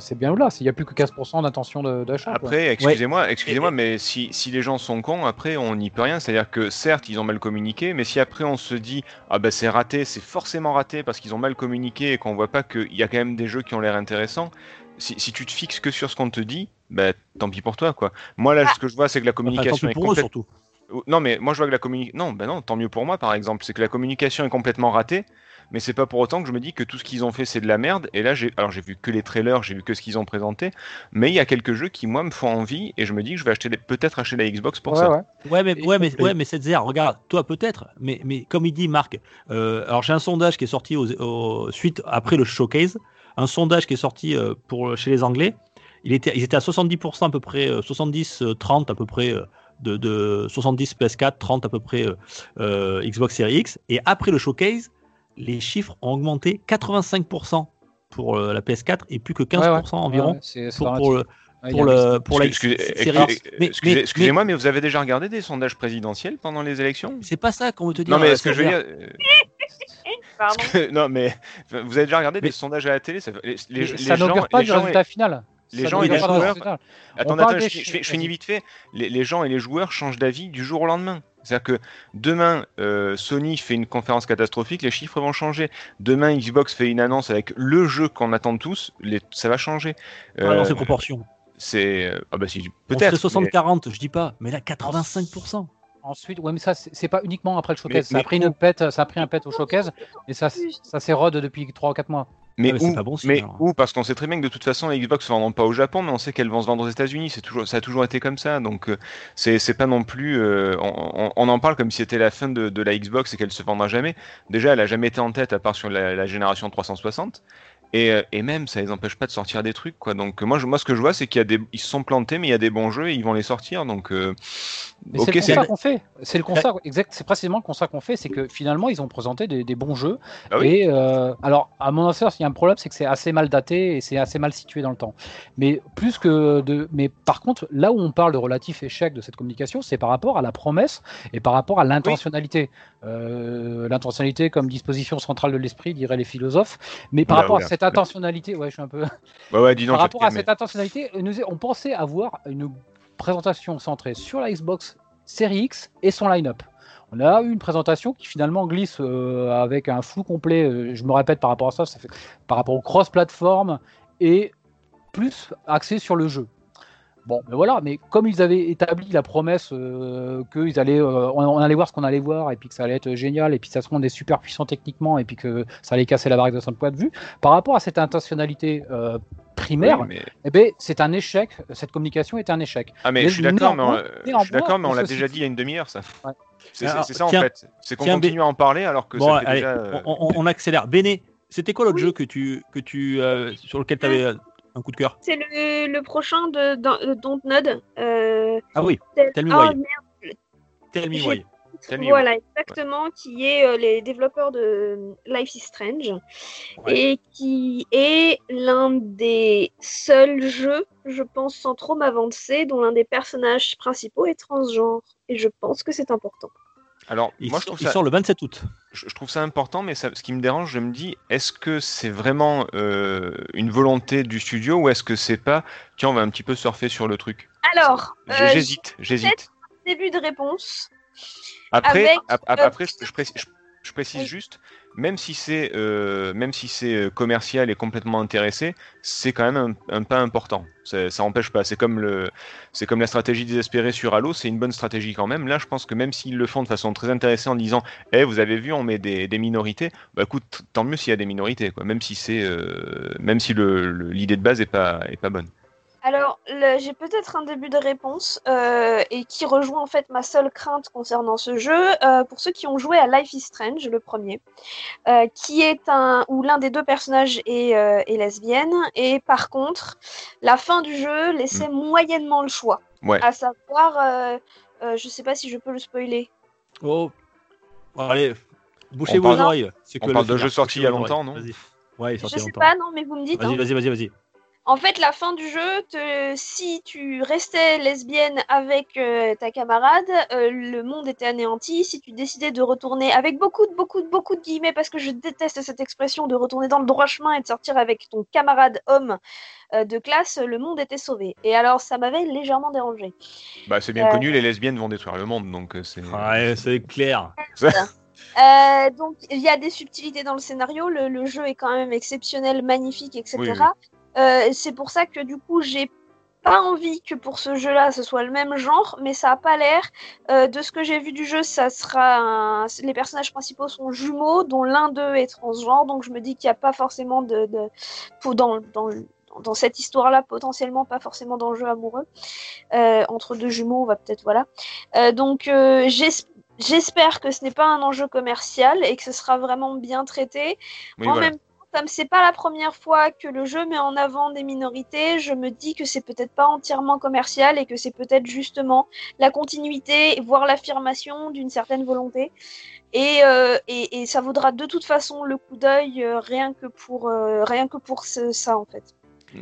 c'est bien là. Il n'y a plus que 15% d'intention de- d'achat. Après, excusez-moi, excusez-moi, mais si, si les gens sont cons, après on n'y peut rien. C'est-à-dire que certes, ils ont mal communiqué, mais si après on se dit ah bah c'est raté, c'est forcément raté parce qu'ils ont mal communiqué et qu'on voit pas qu'il y a quand même des jeux qui ont l'air intéressants. Si, si tu te fixes que sur ce qu'on te dit, bah tant pis pour toi quoi. Moi là, Ah. ce que je vois, c'est que la Enfin, tant communication pis est pour eux, complètement surtout. non, mais moi je vois que la communication. Non, ben non, tant mieux pour moi par exemple. C'est que la communication est complètement ratée, mais c'est pas pour autant que je me dis que tout ce qu'ils ont fait c'est de la merde. Et là, j'ai alors j'ai vu que les trailers, j'ai vu que ce qu'ils ont présenté, mais il y a quelques jeux qui moi me font envie et je me dis que je vais acheter peut-être acheter la Xbox pour Ouais, ça. ouais. Ouais, mais, Et ouais, mais, ouais, mais cette zère, regarde, toi peut-être, mais, mais comme il dit Marc, euh, alors j'ai un sondage qui est sorti aux, aux- suite après le showcase, un sondage qui est sorti euh, pour chez les Anglais. Il était, ils étaient à 70% à peu près, euh, 70-30 à peu près euh, de, de 70 PS4, 30 à peu près euh, euh, Xbox Series X. Et après le showcase, les chiffres ont augmenté 85% pour euh, la PS4 et plus que 15% Ouais, ouais. environ Ouais, pour, le, y pour, le, pour la Excusez- Series X. Mais- excusez- mais- Excusez-moi, mais vous avez déjà regardé des sondages présidentiels pendant les élections? C'est pas ça qu'on veut te dire. Non, mais euh, ce que je veux dire. <laughs> euh, Pardon. parce que- non, mais vous avez déjà regardé Mais- des sondages à la télé ça- Les, les- Mais les ça gens, n'augure pas les du gens résultat final. les Ça gens et les pas du joueurs- résultat final. Attends, attends, des je, je je finis vite fait. Les, les gens et les joueurs changent d'avis du jour au lendemain. C'est-à-dire que demain, euh, Sony fait une conférence catastrophique, les chiffres vont changer. Demain, Xbox fait une annonce avec le jeu qu'on attend tous, les- ça va changer. Ah, dans Euh, ces proportions. c'est euh, ah bah si peut-être. serait mais- 60-40, je dis pas, mais là 85%. Ensuite, ouais, mais ça, c'est pas uniquement après le showcase. Mais- ça, a pris une pète, ça a pris un pète au showcase et ça, ça s'érode depuis 3 ou 4 mois. Mais, Ah, où, pas bon signe, mais où? Parce qu'on sait très bien que de toute façon, les Xbox ne se vendront pas au Japon, mais on sait qu'elles vont se vendre aux États-Unis. C'est toujours, ça a toujours été comme ça. Donc, euh, c'est c'est pas non plus. euh, on, en parle comme si c'était la fin de, de la Xbox et qu'elle se vendra jamais. Déjà, elle a jamais été en tête à part sur la, la génération 360. Et, euh, et même, ça les empêche pas de sortir des trucs, quoi. Donc, moi, je, moi ce que je vois, c'est qu'il y a des, ils se sont plantés, mais il y a des bons jeux et ils vont les sortir. Donc, euh, Mais c'est le constat qu'on fait. C'est le constat exact. C'est précisément le constat qu'on fait, c'est que finalement ils ont présenté des, des bons jeux. Ah oui. Et euh, alors, à mon sens, il y a un problème, c'est que c'est assez mal daté et c'est assez mal situé dans le temps. Mais plus que de, mais par contre, là où on parle de relatif échec de cette communication, c'est par rapport à la promesse et par rapport à l'intentionnalité. Euh, l'intentionnalité comme disposition centrale de l'esprit, diraient les philosophes. Mais par Oula, rapport à cette intentionnalité, ouais, je suis un peu. Ouais, ouais, dis donc, par rapport à cette intentionnalité, on pensait avoir une présentation centrée sur la Xbox Series X et son line-up. On a eu une présentation qui finalement glisse euh, avec un flou complet. euh, je me répète par rapport à ça, par rapport au cross-platform et plus axé sur le jeu. Bon, mais voilà, mais comme ils avaient établi la promesse euh, qu'ils allaient, euh, on, on allait voir ce qu'on allait voir, et puis que ça allait être génial, et puis que ça se monde est super puissant techniquement, et puis que ça allait casser la barre de son point de vue, par rapport à cette intentionnalité euh, primaire, Oui, mais- eh ben, c'est un échec. Cette communication est un échec. Ah mais Mais je suis d'accord, mais on, euh, on on l'a déjà dit il y a une demi-heure, ça. Ouais. C'est ça en tiens- fait. C'est qu'on continue à en parler alors que Bon, ça fait allez, déjà. euh, on, on- on accélère. Béné, C'était quoi l'autre Oui. jeu que tu, que tu, euh, sur lequel tu avais un coup de cœur C'est le, le prochain de, de, de Dontnod. Euh, Ah oui, tel- Tell me Ah, why. merde, Tell me J'ai- why. Tell me voilà, exactement, qui est euh, les développeurs de Life is Strange et qui est l'un des seuls jeux, je pense sans trop m'avancer, dont l'un des personnages principaux est transgenre. Et je pense que c'est important. Alors, Il, moi, je trouve il ça, sort le 27 août. Je, trouve ça important, mais ça- ce qui me dérange, je me dis, est-ce que c'est vraiment euh, une volonté du studio ou est-ce que c'est pas, tiens, on va un petit peu surfer sur le truc? Alors, euh, J'hésite, j'hésite. début de réponse. Après, avec, ap- ap- euh, après, je, je précise, je- je précise Oui. juste, même si c'est euh, même si c'est euh, commercial et complètement intéressé, c'est quand même un, un pas important. Ça, ça empêche pas. C'est comme le, c'est comme la stratégie désespérée sur Halo, c'est une bonne stratégie quand même. Là, je pense que même s'ils le font de façon très intéressée en disant, eh, vous avez vu, on met des, des minorités. Bah écoute, tant mieux s'il y a des minorités, quoi. Même si c'est, euh, même si le- le- l'idée de base est pas est pas bonne. Alors, j'ai peut-être un début de réponse euh, et qui rejoint en fait ma seule crainte concernant ce jeu. Euh, pour ceux qui ont joué à Life is Strange, le premier, euh, qui est un où l'un des deux personnages est, euh, est lesbienne et par contre, la fin du jeu laissait moyennement le choix. Ouais. À savoir, euh, euh, je sais pas si je peux le spoiler. Oh, allez, bouchez On vos parle- oreilles. c'est on que parle le de faire. jeu sorti il y a longtemps, non. Ouais, il est Je sorti a sais longtemps. pas, non, mais vous me dites. hein. Vas-y, vas-y, vas-y, vas-y. En fait, la fin du jeu, te- si tu restais lesbienne avec euh, ta camarade, euh, le monde était anéanti. Si tu décidais de retourner avec beaucoup de beaucoup de beaucoup de guillemets, parce que je déteste cette expression de retourner dans le droit chemin et de sortir avec ton camarade homme euh, de classe, le monde était sauvé. Et alors, ça m'avait légèrement dérangé. Bah c'est bien Euh. connu, les lesbiennes vont détruire le monde, donc c'est. Ouais, c'est clair. Euh, donc, il y a des subtilités dans le scénario. Le, le jeu est quand même exceptionnel, magnifique, etc. Oui, oui. Euh, c'est pour ça que du coup, j'ai pas envie que pour ce jeu-là, ce soit le même genre, mais ça a pas l'air. Euh, de ce que j'ai vu du jeu, ça sera un- les personnages principaux sont jumeaux, dont l'un d'eux est transgenre. Donc, je me dis qu'il n'y a pas forcément de, de... pour- dans, dans dans cette histoire-là, potentiellement pas forcément d'enjeu amoureux euh, entre deux jumeaux, on va peut-être voilà. Euh, donc euh, j'es- j'espère que ce n'est pas un enjeu commercial et que ce sera vraiment bien traité. Oui, en voilà. même comme c'est pas la première fois que le jeu met en avant des minorités, je me dis que c'est peut-être pas entièrement commercial et que c'est peut-être justement la continuité, voire l'affirmation d'une certaine volonté. Et, euh, et, et ça vaudra de toute façon le coup d'œil euh, rien que pour euh, rien que pour ce- ça en fait.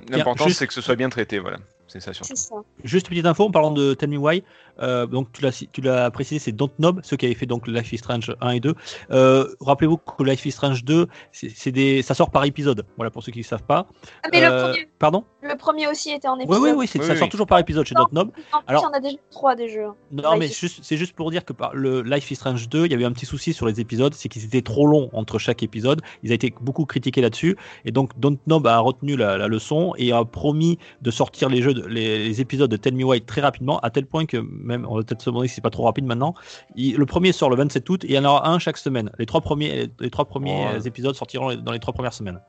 L'important juste- c'est que ce soit bien traité, voilà. C'est ça surtout. C'est ça. Juste une petite info en parlant de Tell Me Why. Euh, donc tu l'as tu l'as précisé, c'est Dontnod, ceux qui avaient fait donc Life is Strange 1 et 2. Euh, Rappelez-vous que Life is Strange 2, c'est c'est des, ça sort par épisode. Voilà pour ceux qui ne savent pas. Ah, mais le, Euh, premier, Pardon? le premier aussi était en épisode. oui, oui, c'est- Oui, ça oui. sort toujours par épisode chez Non. Dontnod. En plus, Alors- il y en a déjà trois des jeux. Non, Life mais is- juste- c'est juste pour dire que par le Life is Strange 2, il y avait un petit souci sur les épisodes, c'est qu'ils étaient trop longs entre chaque épisode. Ils ont été beaucoup critiqués là-dessus. Et donc, Dontnod a retenu la, la leçon et a promis de sortir les, jeux de- les, les épisodes de Tell Me Why très rapidement, à tel point que même, on va peut-être se demander si c'est pas trop rapide maintenant. Il- le premier sort le 27 août et il y en aura un chaque semaine. Les trois premiers, les trois premiers Oh. euh, épisodes sortiront dans les trois premières semaines.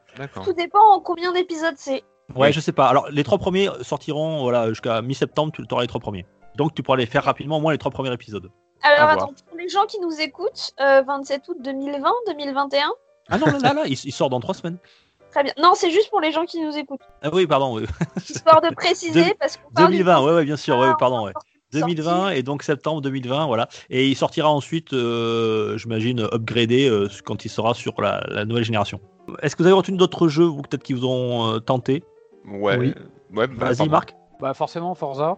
Tout dépend en combien d'épisodes c'est. Ouais, Oui. je sais pas. Alors, les trois premiers sortiront voilà, jusqu'à mi-septembre, tu auras les trois premiers. Donc, tu pourras les faire rapidement, au moins les trois premiers épisodes. Alors À voir. attends, pour les gens qui nous écoutent, euh, 27 août 2020, 2021, Ah non, là, là, là, il, il sort dans trois semaines. très bien. Non, c'est juste pour les gens qui nous écoutent. Ah oui, pardon. oui. Histoire de préciser, <laughs> parce qu'on parle 2020, d'une ouais, ouais, bien sûr, ouais, Ah, pardon, ouais. Sortie. 2020 et donc septembre 2020, voilà. Et il sortira ensuite, euh, j'imagine, upgradé euh, quand il sera sur la, la nouvelle génération. Est-ce que vous avez retenu d'autres jeux, vous, peut-être qui vous ont euh, tenté? Ouais. Oui. Ouais, bah, Vas-y. Marc. Bah forcément Forza.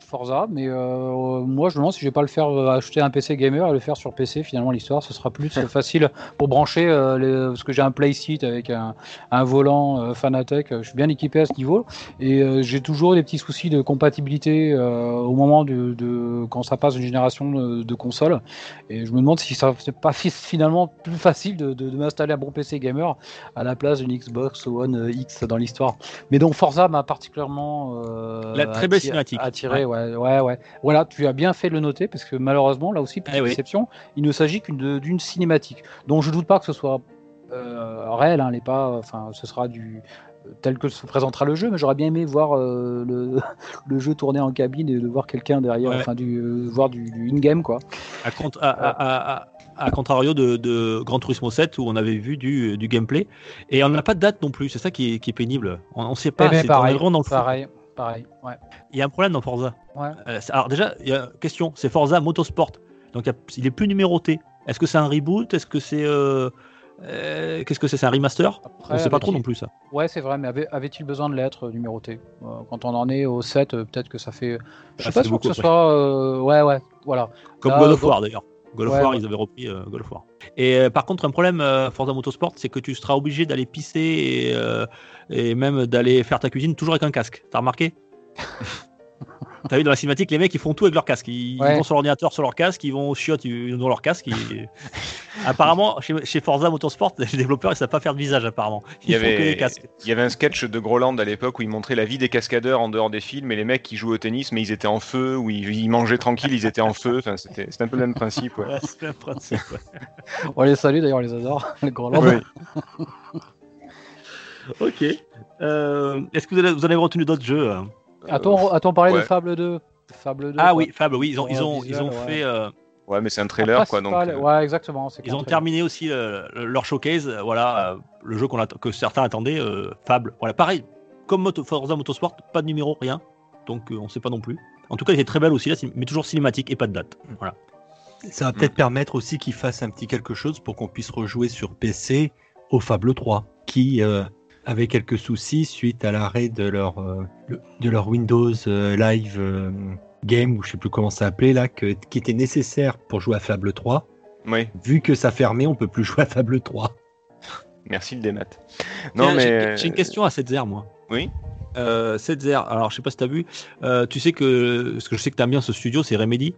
Forza, mais euh, moi je me demande si je vais pas le faire euh, acheter un PC gamer et le faire sur PC. Finalement, l'histoire ce sera plus <laughs> facile pour brancher euh, les- parce que j'ai un playseat avec un, un volant euh, Fanatec. Je suis bien équipé à ce niveau et euh, j'ai toujours des petits soucis de compatibilité euh, au moment de, de- quand ça passe une génération de, de consoles. Et je me demande si ça c'est pas fi- finalement plus facile de, de- de m'installer un bon PC gamer à la place d'une Xbox One euh, X dans l'histoire. Mais donc Forza m'a particulièrement euh, La très belle attiré- cinématique. Attiré, ouais. Ouais, ouais, Voilà, tu as bien fait de le noter parce que malheureusement, là aussi, petite Eh oui. il ne s'agit qu'une d'une cinématique. Donc je doute pas que ce soit euh, réel, hein, est pas, enfin, ce sera du tel que se présentera le jeu, mais j'aurais bien aimé voir euh, le, <laughs> le jeu tourner en cabine et de voir quelqu'un derrière, Ouais. enfin, du, euh, voir du, du in-game quoi. À, cont- à, à- à- à- à contrario de, de Gran Turismo 7 où on avait vu du, du gameplay. Et on n'a pas de date non plus, c'est ça qui est, qui est pénible. On ne sait pas, Eh ben, c'est- dans le pareil, pareil. Ouais. Il y a un problème dans Forza. Ouais. Euh, alors déjà, il y a question, c'est Forza Motorsport. Donc il a- il est plus numéroté. Est-ce que c'est un reboot? Est-ce que c'est euh, euh, qu'est-ce que c'est? C'est un remaster? Après, On sait pas trop non plus ça. Ouais, c'est vrai, mais avait- avait-il besoin de l'être numéroté? Quand on en est au 7, euh, peut-être que ça fait. Je Ah, pas c'est sûr que ce soit. Ouais, ouais, voilà. Comme Là, God of War d'ailleurs. Ouais, War, ils avaient repris euh, God of War. Et euh, par contre, un problème euh, Forza Motorsport, c'est que tu seras obligé d'aller pisser et, euh, et même d'aller faire ta cuisine toujours avec un casque. T'as remarqué? <laughs> T'as vu dans la cinématique, les mecs ils font tout avec leur casque. Ils, vont sur l'ordinateur sur leur casque, ils vont au chiottes, ils ont leur casque. ils- <laughs> apparemment, chez, chez Forza Motorsport, <laughs> les développeurs ils savent pas faire de visage apparemment. Il Ils y, font que les avait, casques. il y avait un sketch de Groland à l'époque où il montrait la vie des cascadeurs en dehors des films et les mecs qui jouaient au tennis mais ils étaient en feu ou ils, ils mangeaient tranquille ils étaient en feu enfin, c'était un peu le même principe ouais. <laughs> Ouais, c'est le principe. ouais. On les salue d'ailleurs, on les adore. Les Oui. Ok. Euh, Est-ce que vous, avez- vous en avez retenu d'autres jeux hein? A-t-on a-t-on parlé de ouais. Fable 2 Fable 2 Ah quoi. oui, Fable, oui, ils ont, ils Ouais, ont, ils visuel, ont ouais. fait. euh, ouais mais c'est un trailer Après, quoi donc euh, Ouais, exactement. c'est Ils ont trailer. terminé aussi euh, leur showcase, euh, voilà, euh, le jeu que certains attendaient, euh, Fable. Voilà, pareil, comme Moto- Forza Motorsport, pas de numéro, rien, donc euh, on sait pas non plus. En tout cas, il était très belle aussi là, mais toujours cinématique et pas de date. Voilà. Ça va peut-être permettre aussi qu'ils fassent un petit quelque chose pour qu'on puisse rejouer sur PC au Fable 3, qui euh, avait quelques soucis suite à l'arrêt de leur, euh, de leur Windows euh, Live euh, Game, ou je sais plus comment ça s'appelait là, que- qui était nécessaire pour jouer à Fable 3. oui Vu que ça fermait, on peut plus jouer à Fable 3. merci le démat non mais j'ai- une question à Setzer, moi. Oui. Euh, Setzer, alors je sais pas si tu as vu, euh, tu sais que, parce que je sais que tu aimes bien ce studio, c'est Remedy,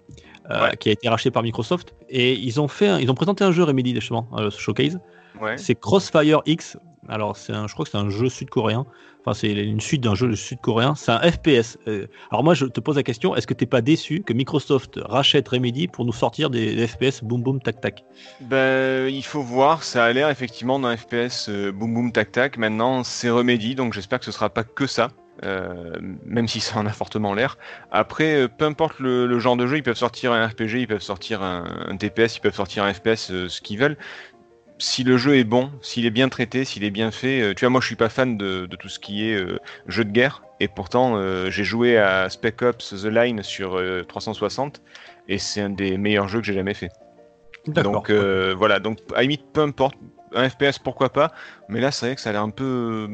euh, Ouais. qui a été racheté par Microsoft, et ils ont fait, un- ils ont présenté un jeu Remedy justement, euh, ce showcase. ouais. C'est Crossfire X. Alors, c'est un, je crois que c'est un jeu sud-coréen. Enfin, c'est une suite d'un jeu sud-coréen. C'est un FPS. Euh, alors, moi, je te pose la question est-ce que t'es pas déçu que Microsoft rachète Remedy pour nous sortir des, FPS boum boum tac tac? Ben, il faut voir, ça a l'air effectivement d'un FPS euh, boum boum tac tac. Maintenant, c'est Remedy, donc j'espère que ce sera pas que ça. euh, même si ça en a fortement l'air. Après, euh, peu importe le, genre de jeu, ils peuvent sortir un RPG, ils peuvent sortir un, un ils peuvent sortir un FPS, ce qu'ils veulent. Si le jeu est bon, s'il est bien traité, s'il est bien fait, euh, tu vois, moi je suis pas fan de, de tout ce qui est euh, jeu de guerre, et pourtant euh, j'ai joué à Spec Ops The Line sur euh, 360, et c'est un des meilleurs jeux que j'ai jamais fait. Donc voilà, donc à la limite, peu importe, un FPS pourquoi pas, mais là c'est vrai que ça a l'air un peu,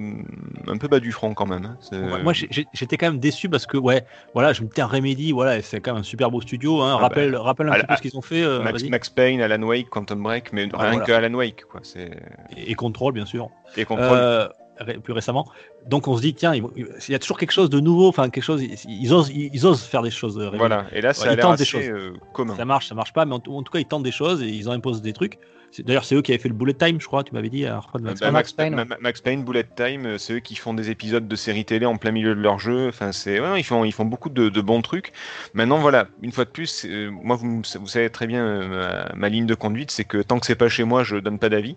un peu bas du front quand même. hein. Ouais, Moi, j'étais quand même déçu parce que, ouais, voilà, je me un Remedy, voilà, c'est quand même un super beau studio. Hein. Ah rappelle, rappelle un à petit peu ce qu'ils ont fait. euh, Max, Payne, Alan Wake, Quantum Break, mais rien voilà. que Alan Wake, quoi. C'est et, et Control, bien sûr. et Control. Euh, ré- plus récemment. Donc, on se dit, tiens, il y a toujours quelque chose de nouveau. Enfin, quelque chose. Ils, ils osent, ils, osent faire des choses. euh, voilà. Et là, ça Ouais, a ils l'air tentent des assez choses. euh, commun. Ça marche, ça marche pas, mais en, tout- en tout cas, ils tentent des choses et ils en imposent des trucs. D'ailleurs, c'est eux qui avaient fait le bullet time, je crois, tu m'avais dit. à Euh, Max. bah, Max Max, Payne, Ma- Ma- Max Payne, Bullet Time, euh, c'est eux qui font des épisodes de séries télé en plein milieu de leur jeu. Enfin, c'est ouais, ils font ils font beaucoup de, de bons trucs. Maintenant, voilà, une fois de plus, euh, moi vous, savez très bien euh, ma, ma ligne de conduite, c'est que tant que c'est pas chez moi, je donne pas d'avis.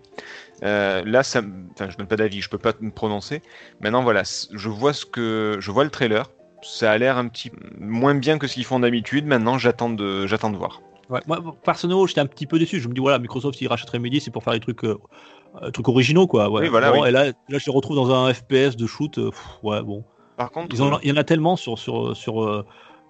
Euh, là, ça, enfin, je donne pas d'avis, je peux pas me prononcer. Maintenant, voilà, je vois ce que je vois le trailer. Ça a l'air un petit moins bien que ce qu'ils font d'habitude. Maintenant, j'attends de j'attends de voir. Ouais, moi, personnellement, j'étais un petit peu déçu. Je me dis, voilà, Microsoft, s'ils rachètent Remedy, c'est pour faire des trucs, euh, euh, trucs originaux, quoi. Ouais. Oui, voilà, Bon, oui. Et là, là, je les retrouve dans un FPS de shoot. euh, pff, ouais, bon. Par contre, il y en a tellement sur sur sur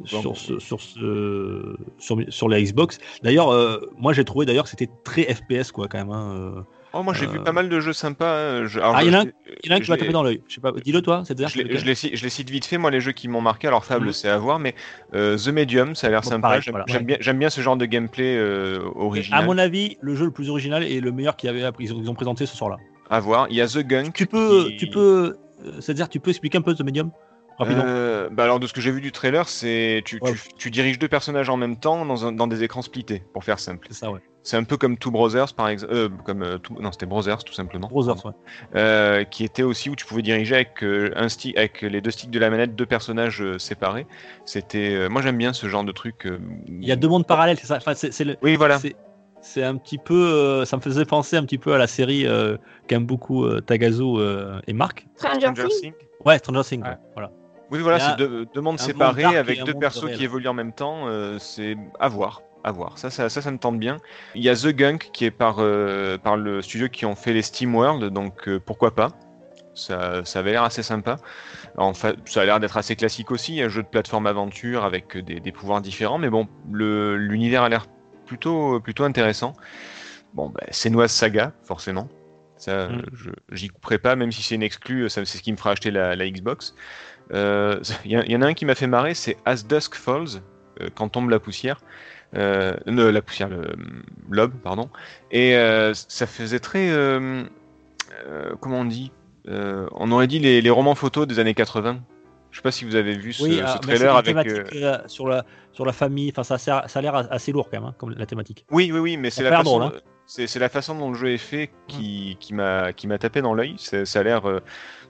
sur, bon. ce- sur, ce- sur sur la Xbox. D'ailleurs, euh, moi j'ai trouvé d'ailleurs que c'était très FPS quoi quand même. hein, euh. Oh, moi j'ai vu euh, pas mal de jeux sympas. hein. Je- alors, Ah, il y en a un- je- Il y en a un qui je m'a l'ai- tapé dans l'œil. Je sais pas. Dis-le toi, c'est Je les, je, les, ci- je les cite vite fait, moi, les jeux qui m'ont marqué. Alors, Fable, Mhm. c'est à voir, mais euh, The Medium, ça a l'air Bon, sympa. pareil, J'aime voilà. j'aime Ouais. bien, j'aime bien ce genre de gameplay euh, À original. mon avis, le jeu le plus original et le meilleur qu'ils avaient appris- ils ont, présenté ce soir-là. À voir. Il y a The Gunk. Tu peux, qui- tu peux, euh, c'est-à-dire tu peux expliquer un peu ce médium rapidement. Euh, bah alors, de ce que j'ai vu du trailer, c'est tu, Ouais. tu, tu diriges deux personnages en même temps dans, un- dans des écrans splittés, pour faire simple. C'est ça, ouais. C'est un peu comme Two Brothers, par exemple. Euh, comme, euh, Two- Non, c'était Brothers, tout simplement. Brothers, ouais. Euh, qui était aussi où tu pouvais diriger avec euh, un stick, avec les deux sticks de la manette, deux personnages euh, séparés. C'était, euh, moi j'aime bien ce genre de truc. euh, Il y a deux mondes parallèles, c'est ça? Enfin, c'est, c'est le- Oui, voilà. c'est- C'est un petit peu, euh, ça me faisait penser un petit peu à la série euh, qu'aiment beaucoup euh, Tagazu euh, et Marc. Stranger Stranger Things. Things. Ouais, Stranger Things. Ouais. ouais, Voilà. Oui, voilà, c'est deux, séparés monde dark avec deux persos qui évoluent en même temps. euh, c'est à voir. à voir. Ça, ça, ça, ça me tente bien. Il y a The Gunk qui est par, euh, par le studio qui ont fait les Steam World, donc euh, pourquoi pas. Ça, ça avait l'air assez sympa. En fait, ça a l'air d'être assez classique aussi, un jeu de plateforme aventure avec des, des pouvoirs différents, mais bon, le- l'univers a l'air plutôt, plutôt intéressant. Bon, bah, c'est Noise Saga, forcément. Ça, Mm. j'y couperai pas, même si c'est une exclue, ça, c'est ce qui me fera acheter la, la Xbox. Euh, Il <laughs> y, en- il y en a un qui m'a fait marrer, c'est As Dusk Falls, euh, quand tombe la poussière. Euh, ne, la poussière, l'aube, pardon. Et euh, ça faisait très. euh, euh, comment on dit Euh, On aurait dit les, les romans photos des années 80. Je sais pas si vous avez vu ce, Oui, ce ah, trailer avec. euh, euh, sur, la, sur la famille. Enfin, ça, ça a l'air assez lourd quand même, hein, comme la thématique. Oui, oui, oui, mais c'est la, façon, drôle, hein. C'est, c'est la façon dont le jeu est fait qui, qui m'a qui m'a tapé dans l'œil. C'est- Ça a l'air, euh,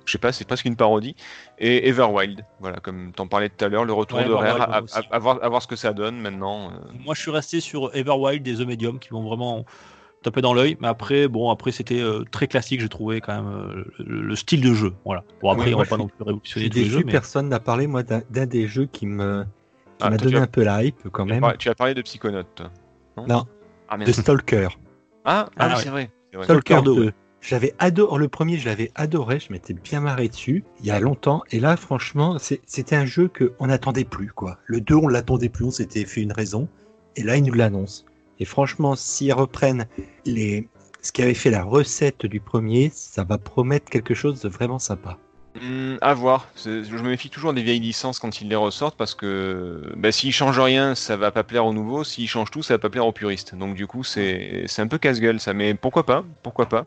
je sais pas, c'est presque une parodie. Et Everwild, voilà, comme t'en parlais tout à l'heure, le retour Ouais, de Rare, à, à- à voir, à voir ce que ça donne maintenant. euh. Moi, je suis resté sur Everwild et The Medium qui m'ont vraiment tapé dans l'œil. Mais après, bon, après, c'était euh, très classique, j'ai trouvé quand même euh, le, le style de jeu. Voilà. Bon, après, Ouais, on va pas non plus révolutionner tous les jeux. Mais... personne n'a parlé moi d'un des jeux qui me qui Ah, m'a donné as- un peu la hype quand Tu as même. parlé- Tu as parlé de Psychonaut, toi Non? Ah. De Stalker. Ah, ah, Ah, oui, c'est vrai. c'est vrai. Stalker Stalker 2. deux. J'avais adoré le premier, je l'avais adoré, je m'étais bien marré dessus il y a longtemps. Et là, franchement, c'est- c'était un jeu que on n'attendait plus quoi. Le 2, on l'attendait plus, on s'était fait une raison. Et là, ils nous l'annoncent. Et franchement, s'ils reprennent les ce qui avait fait la recette du premier, ça va promettre quelque chose de vraiment sympa. Hmm, à voir. Je me méfie toujours des vieilles licences quand ils les ressortent parce que bah, s'ils changent rien, ça va pas plaire aux nouveaux. S'ils changent tout, ça va pas plaire aux puristes. Donc du coup, c'est c'est un peu casse-gueule ça. Mais pourquoi pas? Pourquoi pas?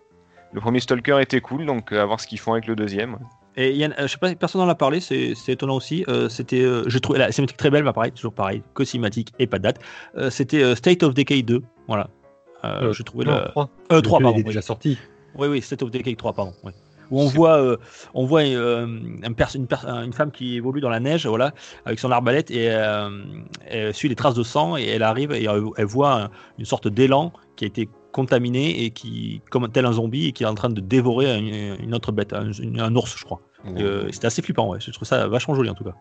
Le premier Stalker était cool, donc euh, à voir ce qu'ils font avec le deuxième. Et il y en a- je sais pas, personne n'en a parlé, c'est c'est étonnant aussi. Euh, c'était, euh, j'ai trouvé la cinématique très belle, mais pareil, toujours pareil, que cinématique et pas de date. Euh, c'était euh, State of Decay 2, voilà. Euh, Euh, j'ai trouvé Non, le. trois. Euh, Le 3, deux, pardon. Il est oui. déjà sorti. Oui, oui, State of Decay 3, pardon. oui. Où on voit, euh, on voit euh, une, femme qui évolue dans la neige, voilà, avec son arbalète et euh, elle suit les traces de sang et elle arrive et elle, voit un- une sorte d'élan qui a été contaminé et qui, comme tel un zombie, et qui est en train de dévorer une, une autre bête, un, ours, je crois. C'était assez flippant, ouais. Je trouve ça vachement joli en tout cas.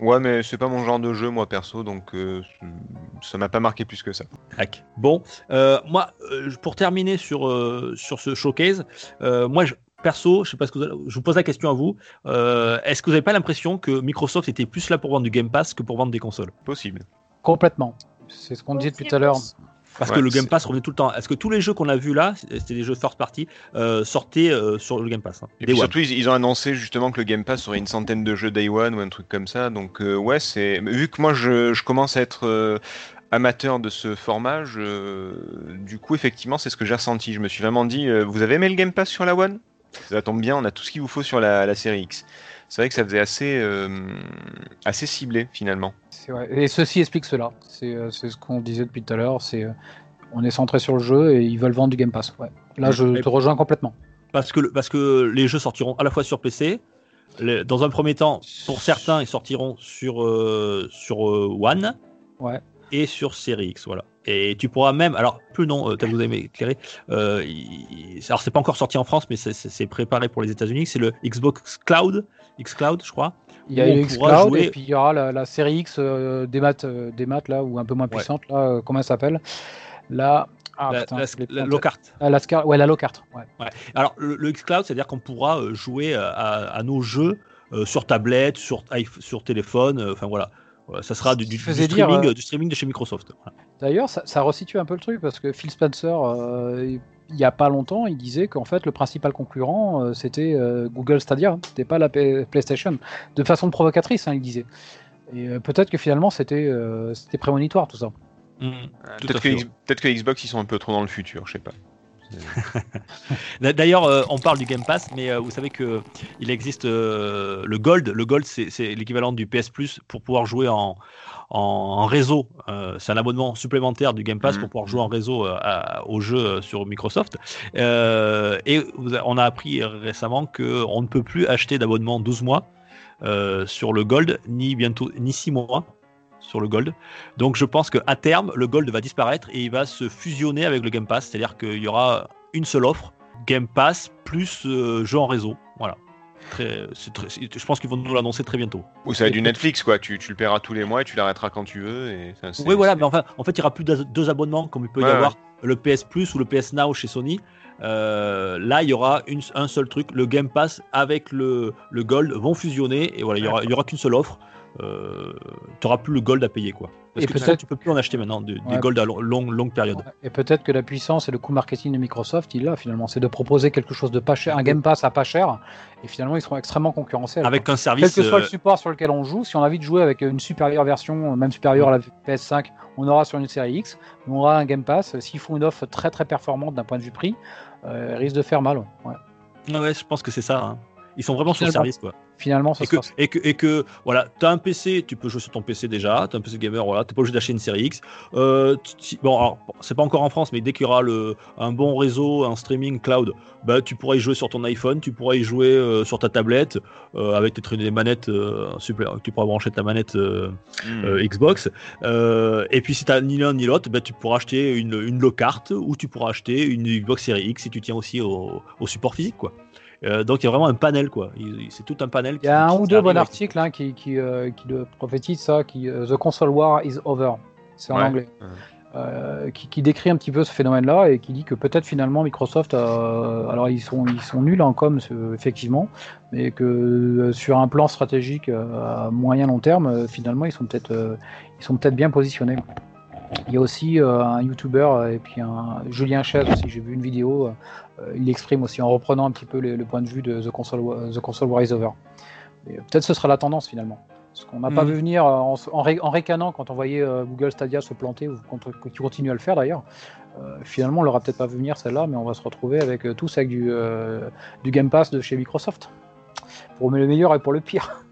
Ouais, mais c'est pas mon genre de jeu, moi perso, donc euh, ça m'a pas marqué plus que ça. Bon, euh, moi, euh, pour terminer sur, sur ce showcase, moi, je, perso, je sais pas ce que vous allez- je vous pose la question à vous. euh, Est-ce que vous n'avez pas l'impression que Microsoft était plus là pour vendre du Game Pass que pour vendre des consoles? Possible. Complètement. C'est ce qu'on disait tout à l'heure. Parce Ouais, que le Game Pass revenait tout le temps. Est-ce que tous les jeux qu'on a vus là, c'était des jeux first party, euh, sortaient euh, sur le Game Pass hein, Et puis surtout, ils, ils ont annoncé justement que le Game Pass aurait une centaine de jeux Day One ou un truc comme ça. Donc euh, ouais, c'est vu que moi je, je commence à être euh, amateur de ce format, je- du coup effectivement c'est ce que j'ai ressenti. Je me suis vraiment dit, euh, vous avez aimé le Game Pass sur la One? Ça tombe bien, on a tout ce qu'il vous faut sur la, la série X. C'est vrai que ça faisait assez euh, assez ciblé finalement. C'est vrai. Et ceci explique cela. C'est euh, c'est ce qu'on disait depuis tout à l'heure. C'est euh, on est centré sur le jeu et ils veulent vendre du Game Pass. Ouais. Là, je te rejoins complètement. Parce que, le- parce que les jeux sortiront à la fois sur PC. les- dans un premier temps, pour certains, ils sortiront sur, euh, sur euh, One. Ouais. et sur Series X, voilà. Et tu pourras même, alors plus non, euh, peut-être que vous avez éclairé, euh, il- alors c'est pas encore sorti en France, mais c'est- préparé pour les États-Unis, c'est le Xbox Cloud, Xcloud, je crois. Il y a le xCloud jouer- et puis il y aura la, la série X euh, des maths, euh, des maths là ou un peu moins Ouais. puissante là. comment elle s'appelle? Là. Ah, la, putain, la-. Ah, la Scar- Ouais, la Locart. Ouais. Alors le, le Xcloud, c'est-à-dire qu'on pourra jouer à, à nos jeux euh, sur tablette, sur, sur téléphone, enfin. Voilà, ça sera du, du- du dire, streaming, euh, du streaming de chez Microsoft. Voilà. D'ailleurs, ça, ça resitue un peu le truc parce que Phil Spencer, euh, il y a pas longtemps, il disait qu'en fait le principal concurrent euh, c'était euh, Google Stadia, c'était pas la P- PlayStation. De façon provocatrice, hein, il disait. Et euh, peut-être que finalement c'était euh, c'était prémonitoire tout ça. Tout Peut-être que, que Xbox ils sont un peu trop dans le futur, je sais pas. <laughs> D'a- D'ailleurs, euh, on parle du Game Pass, mais euh, vous savez que il existe euh, le Gold. Le Gold, c'est l'équivalent du PS Plus pour pouvoir jouer en, en, en réseau. Euh, c'est un abonnement supplémentaire du Game Pass Mhm. pour pouvoir jouer en réseau euh, à- jeux euh, sur Microsoft. Euh, et on a appris récemment que on ne peut plus acheter d'abonnement 12 mois euh, sur le Gold, ni bientôt ni 6 mois sur le Gold. Donc je pense qu'à terme, le Gold va disparaître et il va se fusionner avec le Game Pass, c'est-à-dire qu'il y aura une seule offre, Game Pass plus euh, jeu en réseau. Voilà. Très, très- je pense qu'ils vont nous l'annoncer très bientôt. Ou ça va être du Netflix, quoi. Tu, tu le paieras tous les mois et tu l'arrêteras quand tu veux. Et ça, c'est- Oui, voilà, mais enfin, en fait, il n'y aura plus d'as- deux abonnements comme il peut y Ouais, avoir le PS Plus ou le PS Now chez Sony. Euh, là, il y aura une- un seul truc, le Game Pass avec le, le Gold vont fusionner et voilà, il y aura, il y aura qu'une seule offre. Euh, tu n'auras plus le Gold à payer quoi. Parce Et que peut-être- tu peux plus en acheter maintenant de- des Ouais. Gold à long- longue, longue période. Et peut-être que la puissance et le coût marketing de Microsoft, il là finalement, c'est de proposer quelque chose de pas cher, un Game Pass à pas cher, et finalement ils seront extrêmement concurrentiels. Avec un Quel service. que soit le euh, support sur lequel on joue, si on a envie de jouer avec une supérieure version, même supérieure à la PS5, on aura sur une série X, on aura un Game Pass. S'ils font une offre très très performante d'un point de vue prix, euh, risque de faire mal. ouais. Ouais. je pense que c'est ça. hein. Ils sont vraiment sur le service quoi. Finalement, ça Et que, sera- et que, et que voilà, tu as un PC, tu peux jouer sur ton PC déjà, tu as un PC gamer, voilà, tu pas obligé d'acheter une série X. Euh, bon, c'est pas encore en France, mais dès qu'il y aura le, un bon réseau, un streaming cloud, bah, tu pourras y jouer sur ton iPhone, tu pourras y jouer euh, sur ta tablette, euh, avec tes, des manettes, euh, tu pourras brancher ta manette euh, Hmm. euh, Xbox. Euh, et puis si tu ni l'un ni l'autre, bah, tu pourras acheter une, une low carte ou tu pourras acheter une Xbox Series X si tu tiens aussi au, au support physique. quoi. Euh, donc il y a vraiment un panel, quoi. C'est tout un panel. Il y a qui- un qui ou deux bons articles hein, qui, qui, euh, qui le prophétisent ça, qui euh, The console war is over. C'est en Ouais. anglais. Ouais. Euh, qui, qui décrit un petit peu ce phénomène-là et qui dit que peut-être finalement Microsoft, a- alors ils sont ils sont nuls en com ce- effectivement, mais que euh, sur un plan stratégique euh, à moyen long terme, euh, finalement ils sont peut-être euh, ils sont peut-être bien positionnés. Il y a aussi euh, un YouTuber euh, et puis un Julien Chaise aussi. J'ai vu une vidéo. euh, il l'exprime aussi en reprenant un petit peu le point de vue de The Console, The Console War is Over. Peut-être ce sera la tendance finalement. Parce qu'on n'a pas Mhm. vu venir en, en, ré- en ricanant quand on voyait Google Stadia se planter, ou qui continue à le faire d'ailleurs. Euh, finalement, on l'aura peut-être pas vu venir celle-là, mais on va se retrouver avec euh, tous avec du, euh, du Game Pass de chez Microsoft. Pour le meilleur et pour le pire.